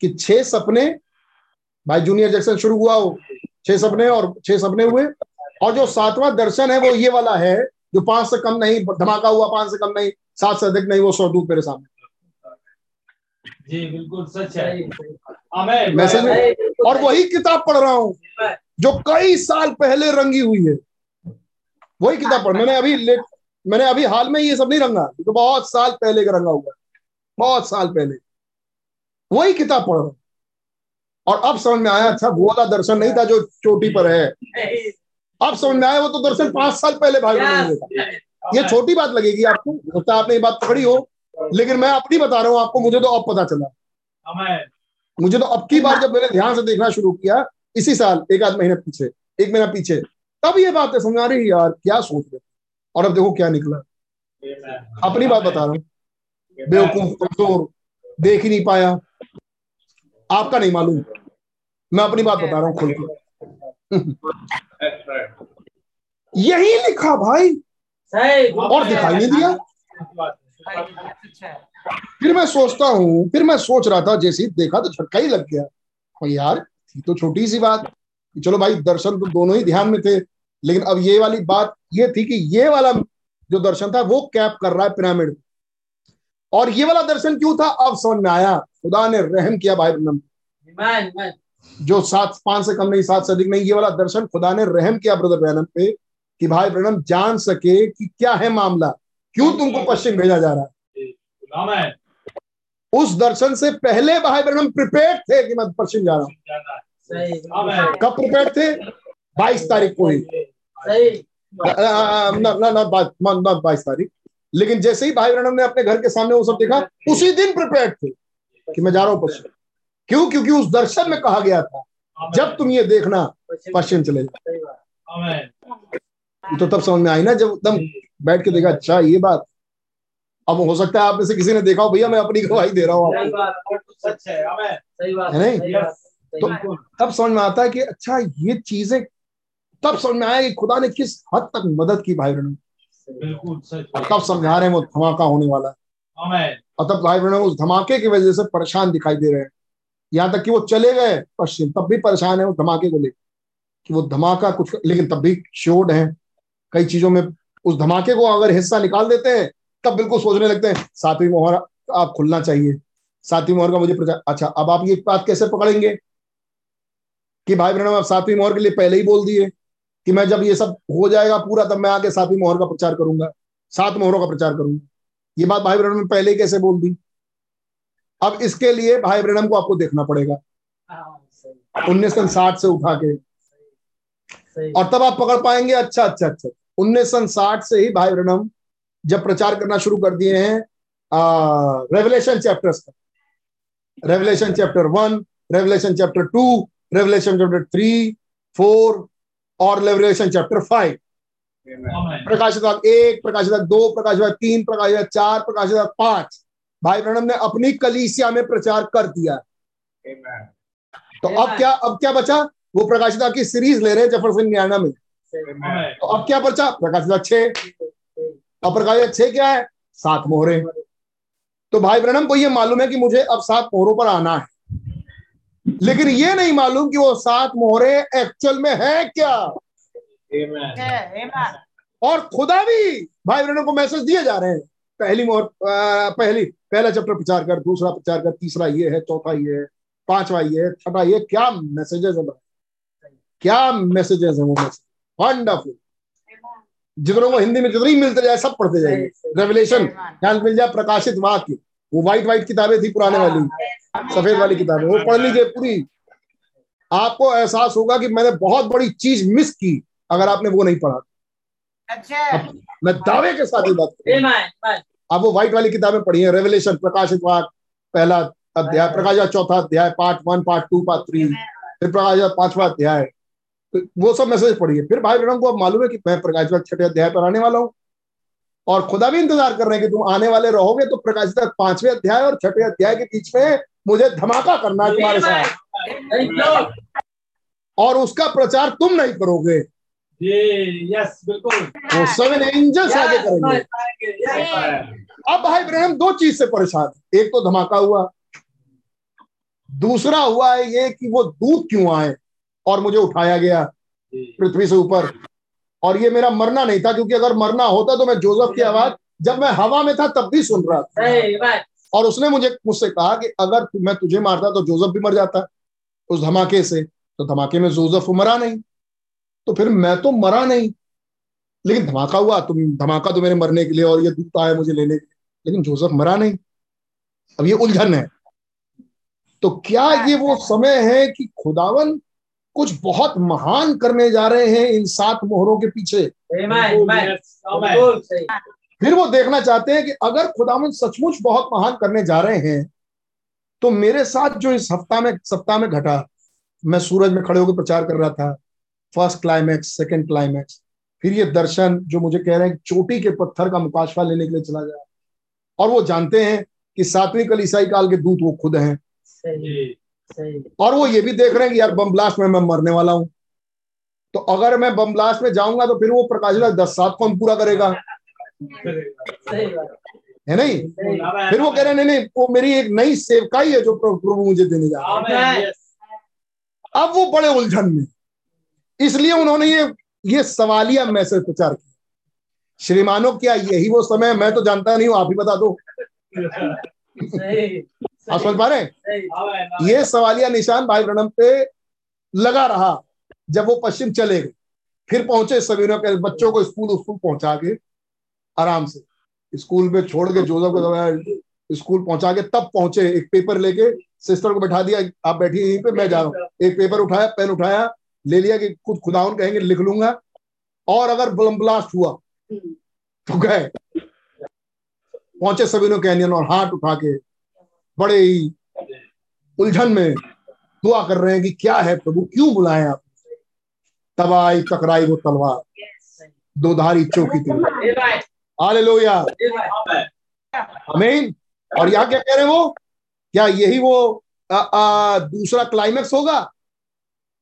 कि छह सपने भाई जूनियर जैक्सन शुरू हुआ हो छह सपने और छह सपने हुए। और जो सातवां दर्शन है वो ये वाला है जो पाँच से कम नहीं धमाका हुआ पाँच से कम नहीं सात से अधिक नहीं वो स्वरदूत मेरे सामने। जी बिल्कुल सच है। मैसेज में और वही किताब पढ़ रहा हूँ जो कई साल पहले रंगी हुई है। वही किताब पढ़ मैंने अभी लेट मैंने अभी हाल में ये सब नहीं रंगा तो बहुत साल पहले का रंगा हुआ है। बहुत साल पहले। वही किताब पढ़ रहा हूँ। और अब समझ में आया अच्छा वो वाला दर्शन नहीं था जो चोटी पर है। अब समझ में आया वो तो दर्शन पाँच साल पहले भाई ने देखा ये छोटी बात लगेगी आपको होता आपने ये बात पकड़ी हो लेकिन मैं अपनी बता रहा हूँ आपको मुझे तो अब पता चला। मुझे तो अब की बार जब मैंने ध्यान से देखना शुरू किया इसी साल एक आध महीने पीछे एक महीना पीछे तब ये बात समझ आ रही यार क्या सोच रहे और अब देखो क्या निकला। अपनी बात बता रहा हूँ। बेवकूफ़ कमज़ोर। देख ही नहीं पाया। आपका नहीं मालूम। मैं अपनी बात बता रहा हूँ खुल के। यही लिखा भाई। और दिखाई नहीं दिया। फिर मैं सोचता हूँ, फिर मैं सोच रहा था, जैसे देखा तो झटका ही लग गया। और यार थी तो छोटी सी बात। चलो भाई, दर्शन तो दोनों ही ध्यान में थे। लेकिन अब ये वाली बात ये थी कि ये वाला जो दर्शन था, वो कैप कर रहा है पिरामिड। और ये वाला दर्शन क्यों था? अब समझ में आया। खुदा ने रहम किया भाई. Amen. जो सात पाँच से कम नहीं सात से अधिक नहीं ये वाला दर्शन खुदा ने रहम किया ब्रदर ब्रैनम पे कि भाई ब्रैनम जान सके कि क्या है मामला। क्यों तुमको पश्चिम भेजा जा रहा? है उस दर्शन से पहले भाई ब्रैनम प्रिपेयर थे कि मैं पश्चिम जा रहा हूँ। कब प्रिपेयर थे? बाईस तारीख को ही। बाईस तारीख। लेकिन जैसे ही भाई ब्रैनम ने अपने घर के सामने वो सब देखा उसी दिन प्रिपेयर थे कि मैं जा रहा हूँ पश्चिम। क्यों? क्योंकि उस दर्शन में कहा गया था जब तुम ये देखना पश्चिम चले जाओ। तो तब समझ में आई ना जब एकदम बैठ के देखा अच्छा ये बात। अब हो सकता है आप में से किसी ने देखा हो भैया मैं अपनी गवाही दे रहा हूँ आपको। सच आमेन सही बात नहीं? तो तब समझ में आता है कि अच्छा ये चीज़ें तब समझ में आया कि खुदा ने किस हद तक मदद की भाई बहनों बिल्कुल सच और तब समझा रहे हैं वो धमाका होने वाला है। और तब भाई बहनों उस धमाके की वजह से परेशान दिखाई दे रहे हैं। यहाँ तक कि वो चले गए पश्चिम तब भी परेशान है उस धमाके को लेकर। कि वो धमाका कुछ लेकिन तब भी श्योर्ड है। कई चीज़ों में उस धमाके को अगर हिस्सा निकाल देते हैं तब बिल्कुल सोचने लगते हैं सातवीं मोहर आप खुलना चाहिए। सातवीं मोहर का मुझे प्रचार अच्छा अब आप ये बात कैसे पकड़ेंगे? कि भाई बहनों आप सातवीं मोहर के लिए पहले ही बोल दिए। कि मैं जब ये सब हो जाएगा पूरा, तब मैं आके सातवीं मोहर का प्रचार करूँगा। सात मोहरों का प्रचार करूँगा। ये बात भाई बहनों ने पहले कैसे बोल दी? अब इसके लिए भाई ब्रहणम को आपको देखना पड़ेगा। उन्नीस सन साठ से उठा के। और तब आप पकड़ पाएँगे अच्छा अच्छा अच्छा। उन्नीस सन साठ से ही भाई ब्रणम जब प्रचार करना शुरू कर दिए हैं रेवलेशन चैप्टर्स का। Revelation chapter one Revelation chapter two Revelation chapter three four और रेवलेशन चैप्टर फाइव प्रकाशित एक प्रकाशित दो प्रकाशित तीन प्रकाशित चार प्रकाशित पाँच। भाई ब्रणम ने अपनी कलीसिया में प्रचार कर दिया। Amen. तो Amen. अब क्या अब क्या बचा? वो प्रकाशिता की सीरीज़ ले रहे हैं जफरसन न्याना में। तो अब क्या बचा? प्रकाशित छह। अब प्रकाशित छह क्या है? सात मोहरे। तो भाई ब्रणम को ये मालूम है कि मुझे अब सात मोहरों पर आना है। लेकिन ये नहीं मालूम कि वो सात मोहरे एक्चुअल में है क्या? और खुदा भी भाई बहनों को मैसेज दिए जा रहे हैं। पहली मोहर पहली पहला चैप्टर प्रचार कर दूसरा प्रचार कर तीसरा ये है चौथा ये है पांचवा ये है छठा ये क्या मैसेजेस है भाई? क्या मैसेजेस है वो मैसेज वंडरफुल जितनों को हिंदी में जितनी मिलते जाए सब पढ़ते जाएँगे। रेवलेशन ध्यान मिल जाए प्रकाशित वाक्य। वो व्हाइट व्हाइट किताबें थी पुराने वाली। सफ़ेद वाली किताबें। वो पढ़ लीजिए पूरी। आपको एहसास होगा कि मैंने बहुत बड़ी चीज़ मिस की अगर आपने वो नहीं पढ़ा। अच्छा। मैं दावे के साथ ही बात कर। आप वो व्हाइट वाली किताबें पढ़ी है रेवलेशन प्रकाशित वाक पहला अध्याय प्रकाशित चौथा अध्याय part one part two part three फिर प्रकाशित पांचवा अध्याय। तो वो सब मैसेज पढ़िए फिर भाई बहनों को अब मालूम है कि मैं प्रकाशित वाक छठे अध्याय पर आने वाला हूँ। और खुदा भी इंतज़ार कर रहे हैं कि तुम आने वाले रहोगे तो प्रकाशित वाक पाँचवें अध्याय और छठे अध्याय के बीच में मुझे धमाका करना है तुम्हारे साथ। और उसका प्रचार तुम नहीं करोगे। यस बिल्कुल। वो सेवन एंजल्स आगे करेंगे। अब भाई ब्रहम दो चीज़ से परेशान एक तो धमाका हुआ दूसरा हुआ है ये कि वो दूध क्यों आए और मुझे उठाया गया पृथ्वी से ऊपर? और ये मेरा मरना नहीं था क्योंकि अगर मरना होता तो मैं जोसेफ की आवाज़ जब मैं हवा में था तब भी सुन रहा था। और उसने मुझे मुझसे कहा कि अगर मैं तुझे मारता तो जोसेफ भी मर जाता उस धमाके से। तो धमाके में जोसेफ मरा नहीं तो फिर मैं तो मरा नहीं। लेकिन धमाका हुआ तुम धमाका तो मेरे मरने के लिए और ये दूत आया मुझे लेने के लिए। लेकिन जोसेफ मरा नहीं। अब ये उलझन है। तो क्या ये वो समय है कि खुदावन कुछ बहुत महान करने जा रहे हैं इन सात मोहरों के पीछे। फिर वो देखना चाहते हैं कि अगर खुदावन सचमुच बहुत महान करने जा रहे हैं तो मेरे साथ जो इस हफ़्ता में सप्ताह में घटा मैं सूरज में खड़े होकर प्रचार कर रहा था फ़र्स्ट क्लाइमैक्स सेकंड क्लाइमैक्स फिर ये दर्शन जो मुझे कह रहे हैं चोटी के पत्थर का मुकाशवा लेने के लिए चला गया। और वो जानते हैं कि सातवीं कल ईसाई काल के दूत वो खुद हैं। और वो ये भी देख रहे हैं कि यार बम ब्लास्ट में मैं मरने वाला हूँ। तो अगर मैं बम ब्लास्ट में जाऊँगा तो फिर वो प्रकाश दस सात कौन पूरा करेगा। है नहीं? फिर वो कह रहे हैं नहीं नहीं वो मेरी एक नई सेवकाई है जो प्रभु प्रभु मुझे देने जा रहा है। अब वो बड़े उलझन में। इसलिए उन्होंने ये ये सवालिया मैसेज प्रचार किया। श्रीमानो क्या यही वो समय मैं तो जानता नहीं हूँ आप ही बता दो। आप समझ पा रहे ये सवालिया निशान भाई ब्रणम पे लगा रहा जब वो पश्चिम चले गए। फिर पहुँचे सवेरों के बच्चों को स्कूल स्कूल पहुँचा के आराम से। स्कूल में छोड़ के जोजफ को स्कूल पहुँचा के तब पहुँचे एक पेपर लेके सिस्टर को बैठा दिया आप बैठी यहीं पे मैं जा रहा हूँ। एक पेपर उठाया पेन उठाया ले लिया कि खुद खुदाउन कहेंगे लिख लूँगा। और अगर बम ब्लास्ट हुआ तो गए। पहुँचे सभी कैनियन और हाथ उठा के बड़े ही उलझन में दुआ कर रहे हैं कि क्या है प्रभु क्यों बुलाए आप? तब आई टकराई वो तलवार। दो धारी चौकी थी हालेलुया। आमीन। और यहाँ क्या कह रहे हैं वो? क्या यही वो आ, आ, दूसरा क्लाइमेक्स होगा?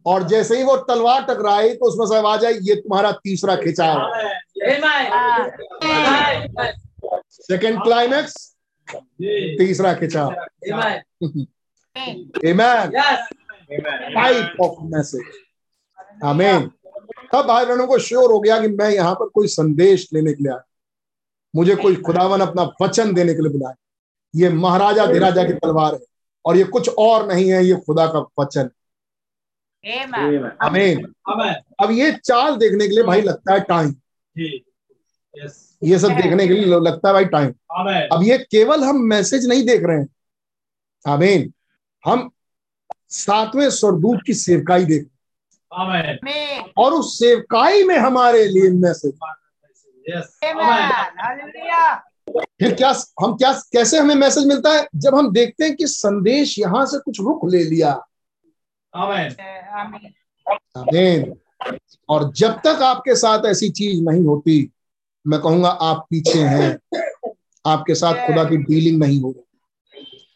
और जैसे ही वो तलवार टकराई तो उसमें से आवाज़ आई ये तुम्हारा तीसरा खिंचाव। सेकंड क्लाइमेक्स तीसरा खिंचाव Amen. टाइप ऑफ़ मैसेज आमीन तब भाई बहनों को श्योर हो गया कि मैं यहाँ पर कोई संदेश लेने के लिए आया। मुझे कोई खुदावन अपना वचन देने के लिए बुलाया। ये महाराजा धीराजा की तलवार है और ये कुछ और नहीं है ये खुदा का वचन। आमीन अब ये चाल देखने के लिए भाई लगता है टाइम। ये सब देखने के लिए लगता है भाई टाइम अब ये केवल हम मैसेज नहीं देख रहे हैं. आमीन हम सातवें स्वरदूत की सेवकाई देख और उस सेवकाई में हमारे लिए मैसेज फिर क्या हम क्या कैसे हमें मैसेज मिलता है? जब हम देखते हैं कि संदेश यहाँ से कुछ रुख ले लिया। आमीन और जब तक आपके साथ ऐसी चीज़ नहीं होती मैं कहूँगा आप पीछे हैं। आपके साथ खुदा की डीलिंग नहीं हो रही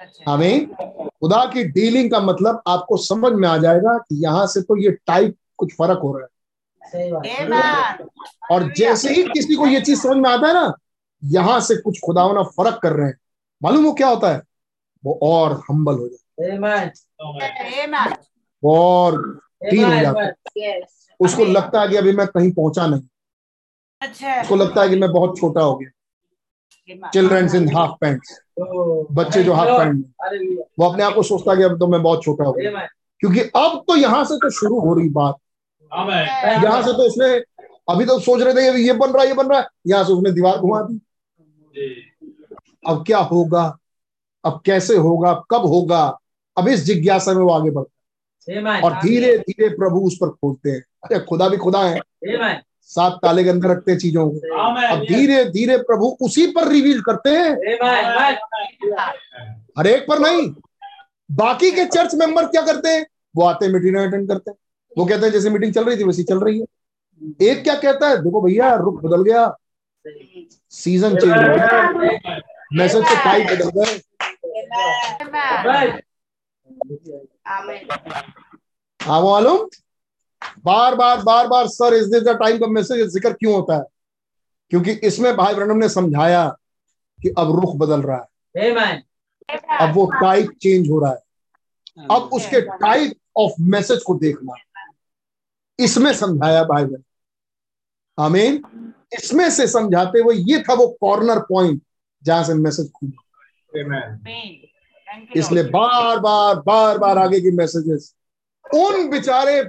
अच्छा। हमें खुदा की डीलिंग का मतलब आपको समझ में आ जाएगा कि यहाँ से तो ये टाइप कुछ फ़र्क हो रहा है। सही बात। Amen. और जैसे ही किसी को ये चीज़ समझ में आता है ना यहाँ से कुछ खुदावना फ़र्क कर रहे हैं। मालूम वो क्या होता है? वो और हम्बल हो जाता. है। और हो जाता है। उसको लगता है कि अभी मैं कहीं पहुँचा नहीं। अच्छा। उसको लगता है कि मैं बहुत छोटा हो गया. Childrens in half pants Oh, बच्चे जो हाफ़ पैंट वो अपने आप को सोचता है कि अब तो मैं बहुत छोटा हो गया। क्योंकि अब तो यहाँ से तो शुरू हो रही बात। Yes. यहाँ से तो उसने अभी तो सोच रहे थे ये बन रहा है ये बन रहा है। यहाँ से उसने दीवार घुमा दी। अब क्या होगा? अब कैसे होगा? कब होगा? अब इस जिज्ञासा में वो आगे बढ़ता है। और धीरे धीरे प्रभु उस पर खोलते हैं। अरे खुदा भी खुदा है. सात ताले के अंदर रखते हैं चीज़ों को। अब धीरे धीरे प्रभु उसी पर रिवील करते हैं। हर एक पर नहीं। बाकी के चर्च मेंबर क्या करते हैं? वो आते हैं मीटिंग अटेंड करते हैं। वो कहते हैं जैसे मीटिंग चल रही थी वैसी चल रही है। एक क्या कहता है? देखो भैया रुख बदल गया। सीज़न चेंज हो गया। मैसेज के टाइप बदल गए. Amen. हाँ वो मालूम? बार बार बार बार सर इस दिन टाइम का मैसेज ज़िक्र क्यों होता है? क्योंकि इसमें भाई ब्रनम ने समझाया कि अब रुख बदल रहा है। Amen. अब वो टाइप चेंज हो रहा है। अब उसके टाइप ऑफ़ मैसेज को देखना। इसमें समझाया भाई बहन। आमीन इसमें से समझाते हुए ये था वो कॉर्नर पॉइंट जहाँ से मैसेज खुला। Amen. Thank you, इसलिए बार बार बार बार आगे की मैसेजेस उन बेचारे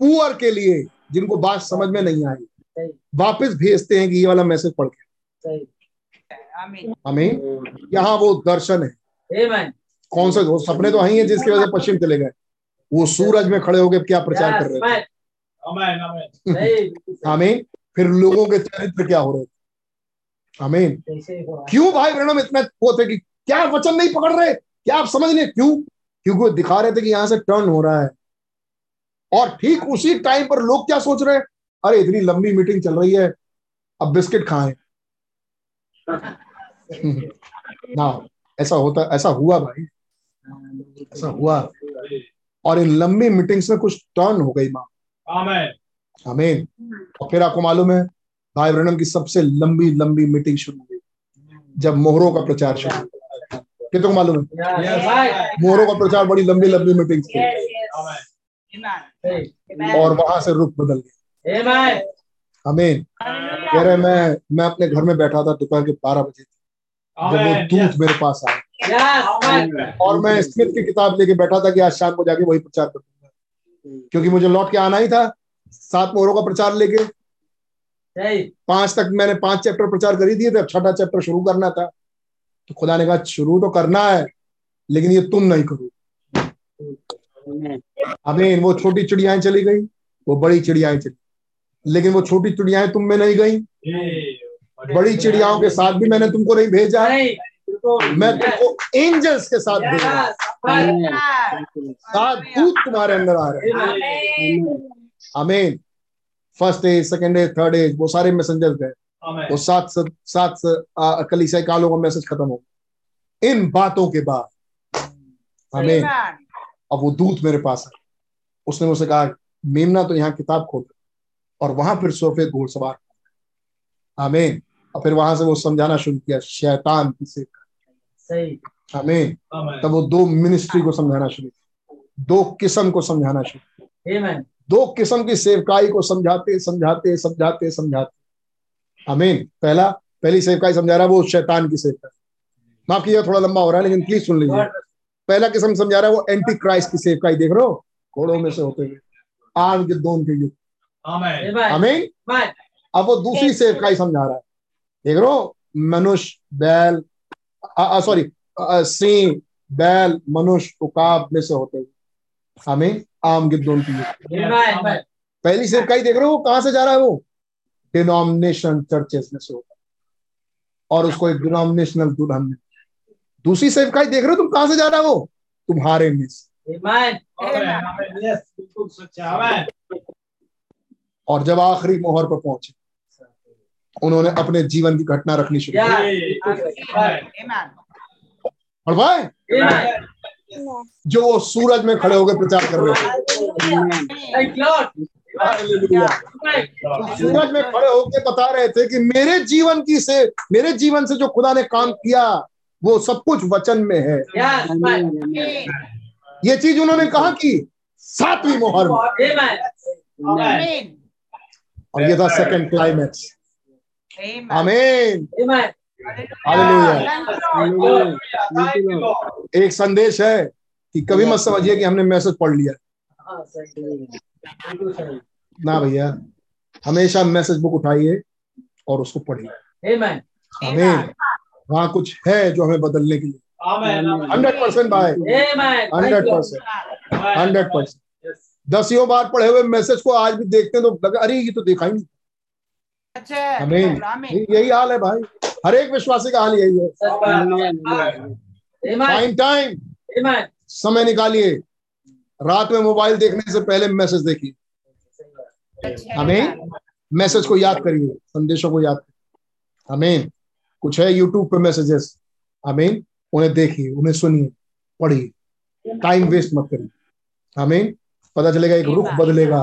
पुअर के लिए जिनको बात समझ में नहीं आई वापस भेजते हैं कि ये वाला मैसेज पढ़ के। हमें यहाँ वो दर्शन है। Amen. कौन सा वो सपने तो वही है जिसकी वजह से पश्चिम चले गए। वो सूरज में खड़े होकर क्या प्रचार कर रहे थे। हमें फिर लोगों के चरित्र क्या हो रहे थे। हमें रहा? क्यों भाई ब्रणम इतना वो थे कि क्या वचन नहीं पकड़ रहे? क्या आप समझ नहीं क्यों? क्योंकि वो दिखा रहे थे कि यहाँ से टर्न हो रहा है। और ठीक उसी टाइम पर लोग क्या सोच रहे हैं? अरे इतनी लंबी मीटिंग चल रही है अब बिस्किट खाएँ। ना ऐसा होता ऐसा हुआ भाई। ऐसा हुआ। और इन लंबी मीटिंग्स में कुछ टर्न हो गई माँ। हमें और फिर आपको मालूम है भाई ब्रणम की सबसे लंबी लंबी मीटिंग शुरू हुई। जब मोहरों का प्रचार शुरू हुआ। कितने को मालूम है? मोहरों का प्रचार बड़ी लंबी लंबी मीटिंग थी। और वहाँ से रुख बदल गया. हमें कह रहे मैं मैं अपने घर में बैठा था दोपहर के बारह बजे जब वो दूत मेरे पास आया और मैं स्मिथ की किताब लेके बैठा था कि आज शाम को जाके वही प्रचार कर दूँगा क्योंकि मुझे लौट के आना ही था सात मोहरों का प्रचार लेके। पाँच तक मैंने पाँच चैप्टर प्रचार कर ही दिए थे अब छठा चैप्टर शुरू करना था। तो खुदा ने कहा शुरू तो करना है लेकिन ये तुम नहीं करो हमें वो छोटी चिड़ियाएँ चली गई वो बड़ी चिड़ियाएँ चली लेकिन वो छोटी चिड़ियाएँ तुम में नहीं गई। बड़ी चिड़ियाओं के साथ भी मैंने तुमको नहीं भेजा। बिल्कुल मैं तुमको एंजल्स के साथ भेज। हूँ। Amen. सात दूत तुम्हारे अंदर आ रहे हैं। हमें first age second age third age वो सारे मैसेंजर गए। वो सात सात कलीसिया कालों का मैसेज खत्म हो इन बातों के बाद। हमें Amen. अब वो दूत मेरे पास है उसने मुझसे कहा मेमना तो यहाँ किताब खोल और वहाँ फिर सोफे घोड़सवार हमें और फिर वहाँ से वो समझाना शुरू किया शैतान किसे सही। हमें तब वो दो मिनिस्ट्री को समझाना शुरू किया। दो किस्म को समझाना शुरू किया। दो किस्म की सेवकाई को समझाते समझाते समझाते समझाते। अमीन पहला पहली सेवकाई समझा रहा है वो शैतान की सेवकाई। माफ़ कीजिए थोड़ा लंबा हो रहा है लेकिन प्लीज़ सुन लीजिए। पहला किस्म समझा रहा है वो एंटी क्राइस्ट की सेवकाई देख रहे हो? घोड़ों में से होते हुए। आग के दोन के युग. अमीन अब वो दूसरी सेवकाई समझा रहा है। देख रहे हो? मनुष्य बैल सॉरी सिंह बैल मनुष्य उकाब में से होते हुए। हमें आम गिद्धों की. पहली सेवकाई देख रहे हो? कहाँ से जा रहा है वो? डिनोमिनेशन चर्चेस में से होता है। और उसको एक डिनोमिनेशनल दुल्हन में दूसरी सेवकाई देख रहे हो तुम कहाँ से जा रहा है वो? तुम्हारे में से और जब आखिरी मोहर पर पहुँचे उन्होंने अपने जीवन की घटना रखनी शुरू की। Amen. और भाई जो वो सूरज में खड़े होकर प्रचार कर रहे थे। सूरज में खड़े होकर बता रहे थे कि मेरे जीवन की से मेरे जीवन से जो खुदा ने काम किया वो सब कुछ वचन में है। ये चीज़ उन्होंने कहा कि सातवीं मोहर में। और ये था सेकंड क्लाइमैक्स. आमीन। एक संदेश है कि कभी मत समझिए कि हमने मैसेज पढ़ लिया। ना भैया हमेशा मैसेज बुक उठाइए और उसको पढ़िए। आमीन। वहाँ कुछ है जो हमें बदलने के लिए। हंड्रेड परसेंट भाई। Hundred percent. Hundred percent. दसियों बार पढ़े हुए मैसेज को आज भी देखते हैं तो लगा अरे ये तो देखा ही नहीं। अच्छा Amen. यही हाल है भाई। हर एक विश्वासी का हाल यही है। टाइम टाइम समय निकालिए। रात में मोबाइल देखने से पहले मैसेज देखिए। हमें मैसेज को याद करिए। संदेशों को याद करिए। आमीन कुछ है यूट्यूब पे मैसेजेस आमीन। उन्हें देखिए उन्हें सुनिए पढ़िए। टाइम वेस्ट मत करिए। आमीन। पता चलेगा एक रुख बदलेगा।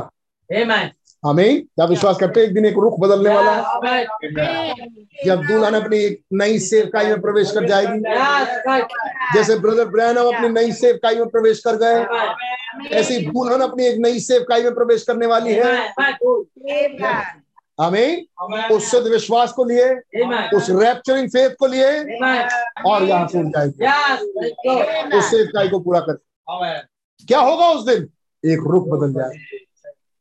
आमीन। क्या विश्वास करते हैं एक दिन एक रुख बदलने वाला है? जब दुल्हन अपनी एक नई सेवकाई में प्रवेश कर जाएगी। जैसे ब्रदर ब्रैनम अपनी नई सेवकाई में प्रवेश कर गए। ऐसी दुल्हन अपनी एक नई सेवकाई में प्रवेश करने वाली है। आमीन। उस शुद्ध विश्वास को लिए उस रैप्चरिंग फेथ को लिए और यहाँ से उठ उस सेवकाई को पूरा कर। क्या होगा उस दिन? एक रुख बदल जाए।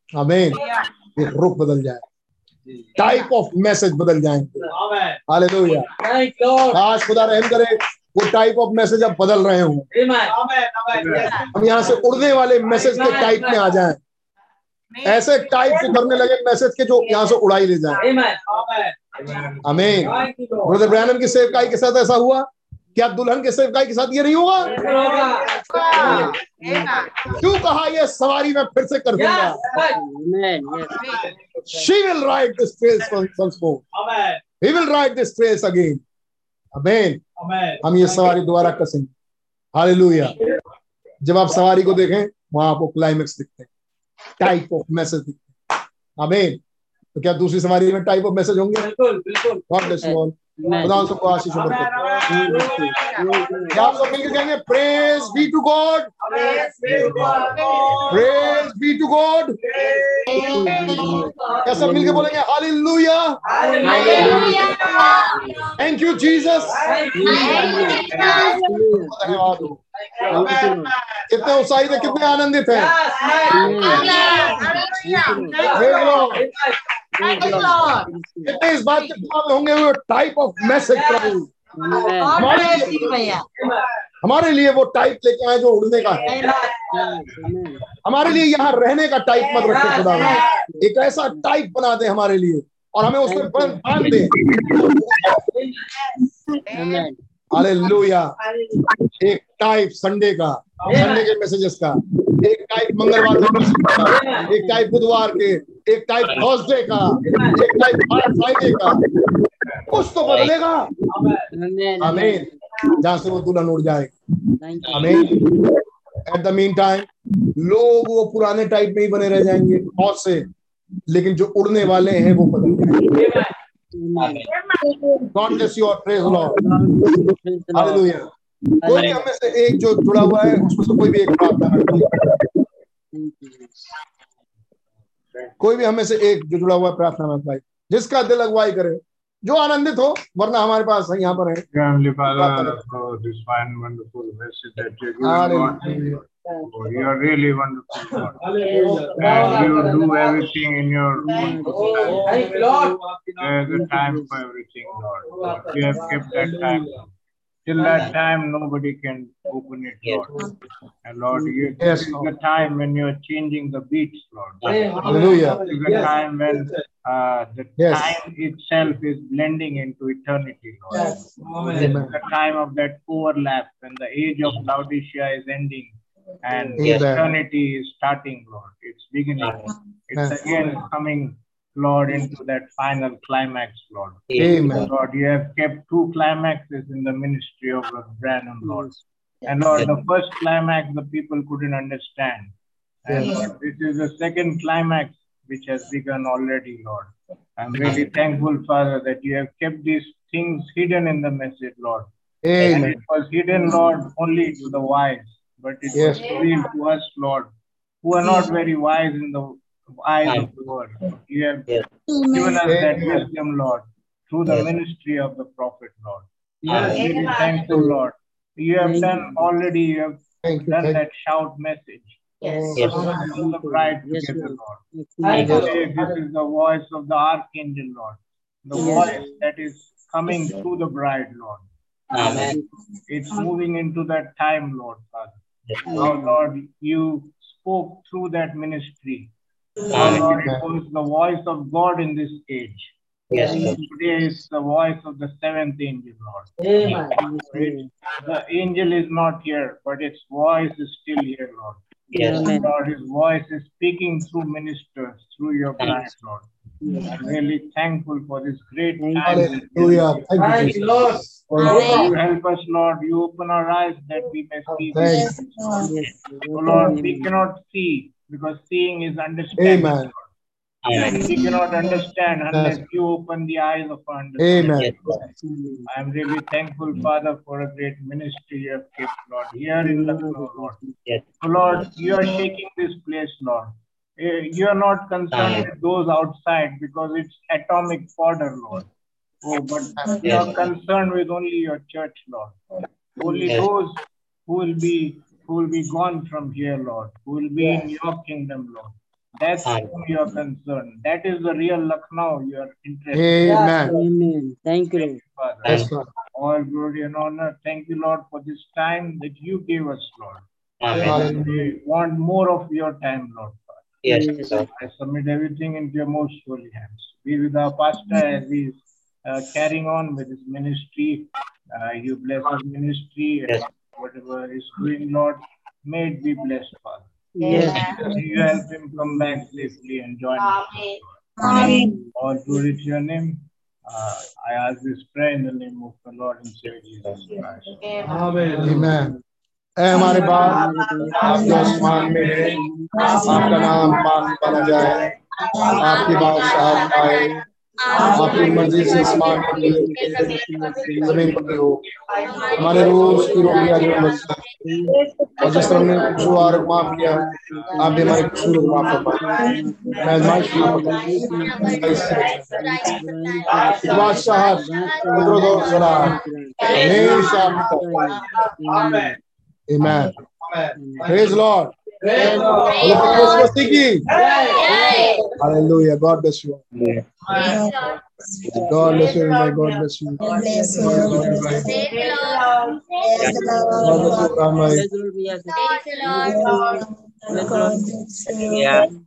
हमें एक रुख बदल जाए। टाइप ऑफ़ मैसेज बदल जाएँगे हालेलुया काश खुदा रहम करे वो टाइप ऑफ़ मैसेज अब बदल रहे हो। हम यहाँ से उड़ने वाले मैसेज के टाइप में आ जाएँ। ऐसे टाइप से करने लगे मैसेज के जो यहाँ से उड़ाई ले जाए। आमीन ब्रदर ब्रैनम की सेवकाई के साथ ऐसा हुआ? क्या दुल्हन के सेवकाई के साथ ये नहीं होगा? क्यों कहा ये सवारी में फिर से कर दूँगा? She will ride this trails once once more he will ride this trails हम ये सवारी दोबारा कसेंगे हालेलुया जब आप सवारी को देखें वहाँ आपको क्लाइमेक्स दिखते हैं। टाइप ऑफ़ मैसेज आमीन तो क्या दूसरी सवारी में टाइप ऑफ़ मैसेज होंगे? बिल्कुल ऑल खुदा सबको आशीष आप सब मिलकर कहेंगे praise be to God praise be to God क्या सब मिलकर बोलेंगे हालेलुया थैंक यू जीसस धन्यवाद हो कितने उत्साहित है कितने आनंदित हैं. कितने इस बात के में होंगे वो टाइप ऑफ़ मैसेज प्रभु हमारे हमारे लिए वो टाइप लेके आए जो उड़ने का है। हमारे लिए यहाँ रहने का टाइप मत रखे खुदा एक ऐसा टाइप बना दे हमारे लिए और हमें उसमें बाँध दे। हालेलुया एक टाइप संडे का संडे के मैसेजेस का। एक टाइप मंगलवार के का। एक टाइप बुधवार के। एक टाइप थर्सडे का एक टाइप फ्राइडे का। कुछ तो बदलेगा। आमीन जहाँ से वो दुल्हन उड़ जाएगी आमीन एट द मीन टाइम लोग वो पुराने टाइप में ही बने रह जाएँगे बहुत से। लेकिन जो उड़ने वाले हैं वो बदल जाएँगे। गॉड ब्लेस यू और प्रेज लॉर्ड हालेलुया कोई भी हमें से एक जो जुड़ा हुआ है उसमें से कोई भी एक प्रार्थना कोई भी हमें से एक जो जुड़ा हुआ प्रार्थना में भाई जिसका दिल अगुवाई करे जो आनंदित हो वरना हमारे पास यहाँ पर है wonderful. Oh, you are really wonderful, God. And you do everything in your own time. There's a time for everything, Lord. You have kept that time. Till that time, nobody can open it, Lord. And Lord, you, Yes, this is Lord. the time when you are changing the beats, Lord. Hallelujah. This is the time when uh, the Yes. time itself is blending into eternity, Lord. This Amen. is the time of that overlap when the age of Laodicea is ending and Amen. eternity is starting, Lord. It's beginning. It's again coming, Lord, into that final climax, Lord. Amen. Lord, you have kept two climaxes in the ministry of Brother Branham, Lord. And Lord, the first climax the people couldn't understand. And Lord, this is the second climax which has begun already, Lord. I'm really thankful, Father, that you have kept these things hidden in the message, Lord. Amen. And Amen. it was hidden, Lord, only to the wise, but it Yes. was revealed to us, Lord, who are not very wise in the eyes of the world. You have given us that wisdom, Lord, through the ministry of the prophet, Lord. I'm really Amen. thankful, Lord. You have done already, you have Thank done Thank that shout message. Yes. Yes. To the bride Yes, together, Lord. Lord. Thank you. This is the voice of the archangel, Lord. The Yes. voice that is coming through the bride, Lord. Amen. It's moving into that time, Lord Father. Now, Lord, you spoke through that ministry. Um, now, Lord, it was the voice of God in this age. Yes, Today is the voice of the seventh angel, Lord. Amen. The angel is not here, but its voice is still here, Lord. Yes. Lord, his voice is speaking through ministers, through your bride, Lord. I'm really thankful for this great Thank you. time. Hallelujah. Thank you, Thank you, Jesus. Lord. You help us, Lord. You open our eyes that we may oh, see. Thank you. Yes. Oh, Lord, we cannot see because seeing is understanding. Amen. Amen. And we cannot understand unless Yes. you open the eyes of our understanding. Amen. I am really thankful, Father, for a great ministry you have kept, Lord, here in Lucknow, Lord. Yes. Lord, you are shaking this place, Lord. Eh, You are not concerned Amen. with those outside because it's atomic fodder, Lord. Oh, but you are concerned with only your church, Lord. Only Yes. those who will be who will be gone from here, Lord, who will be in your kingdom, Lord. That's Amen. whom you are concerned. That is the real Lucknow you are interested Amen. Amen. Thank you, Lord. in, Father. Yes, Lord. All glory and honor. Thank you, Lord, for this time that you gave us, Lord. Amen. We want more of your time, Lord. Yes, Lord. I submit everything into your most holy hands. Be with our pastor as he's uh, carrying on with his ministry. Uh, you bless his ministry and Yes whatever he's doing, Lord. May it be blessed, Father. Yes. You help him come back safely and join us. Amen. All glory to your name. Uh, I ask this prayer in the name of the Lord and Savior Jesus Christ. Amen. Amen. ऐ हमारे बाप आप जो आसमान में है आपका नाम मान बना जाए आपकी बादशाहत आए आपकी मर्ज़ी से ज़मीन पर हो हमारे रोज की रोटी आज हमें और जिस तरह हमने कसूरवार माफ़ किया आप भी हमारे कसूर को माफ़। बादशाहत कुदरत और हमेशा आपकी तरफ़। Amen. Praise Lord. Hallelujah. God bless you. God bless you. God bless you. God bless you. God bless you.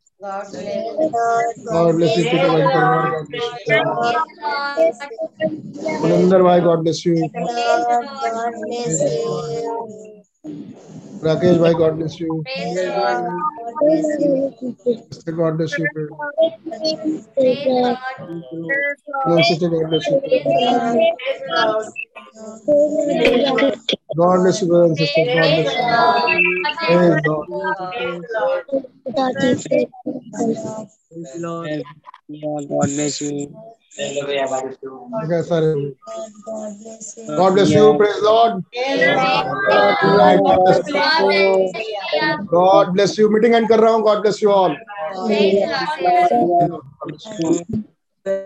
God bless you, God bless you. God bless you. God bless you. God bless you. God bless you. Rakesh bhai, God bless you. Sister, God bless you. Sister, God bless you. God bless you, brother and sister. God bless you. Praise God. God bless you. Okay, sorry. God bless you. Praise Lord. God bless you. God bless you. Meeting end कर रहा हूँ. God bless you all.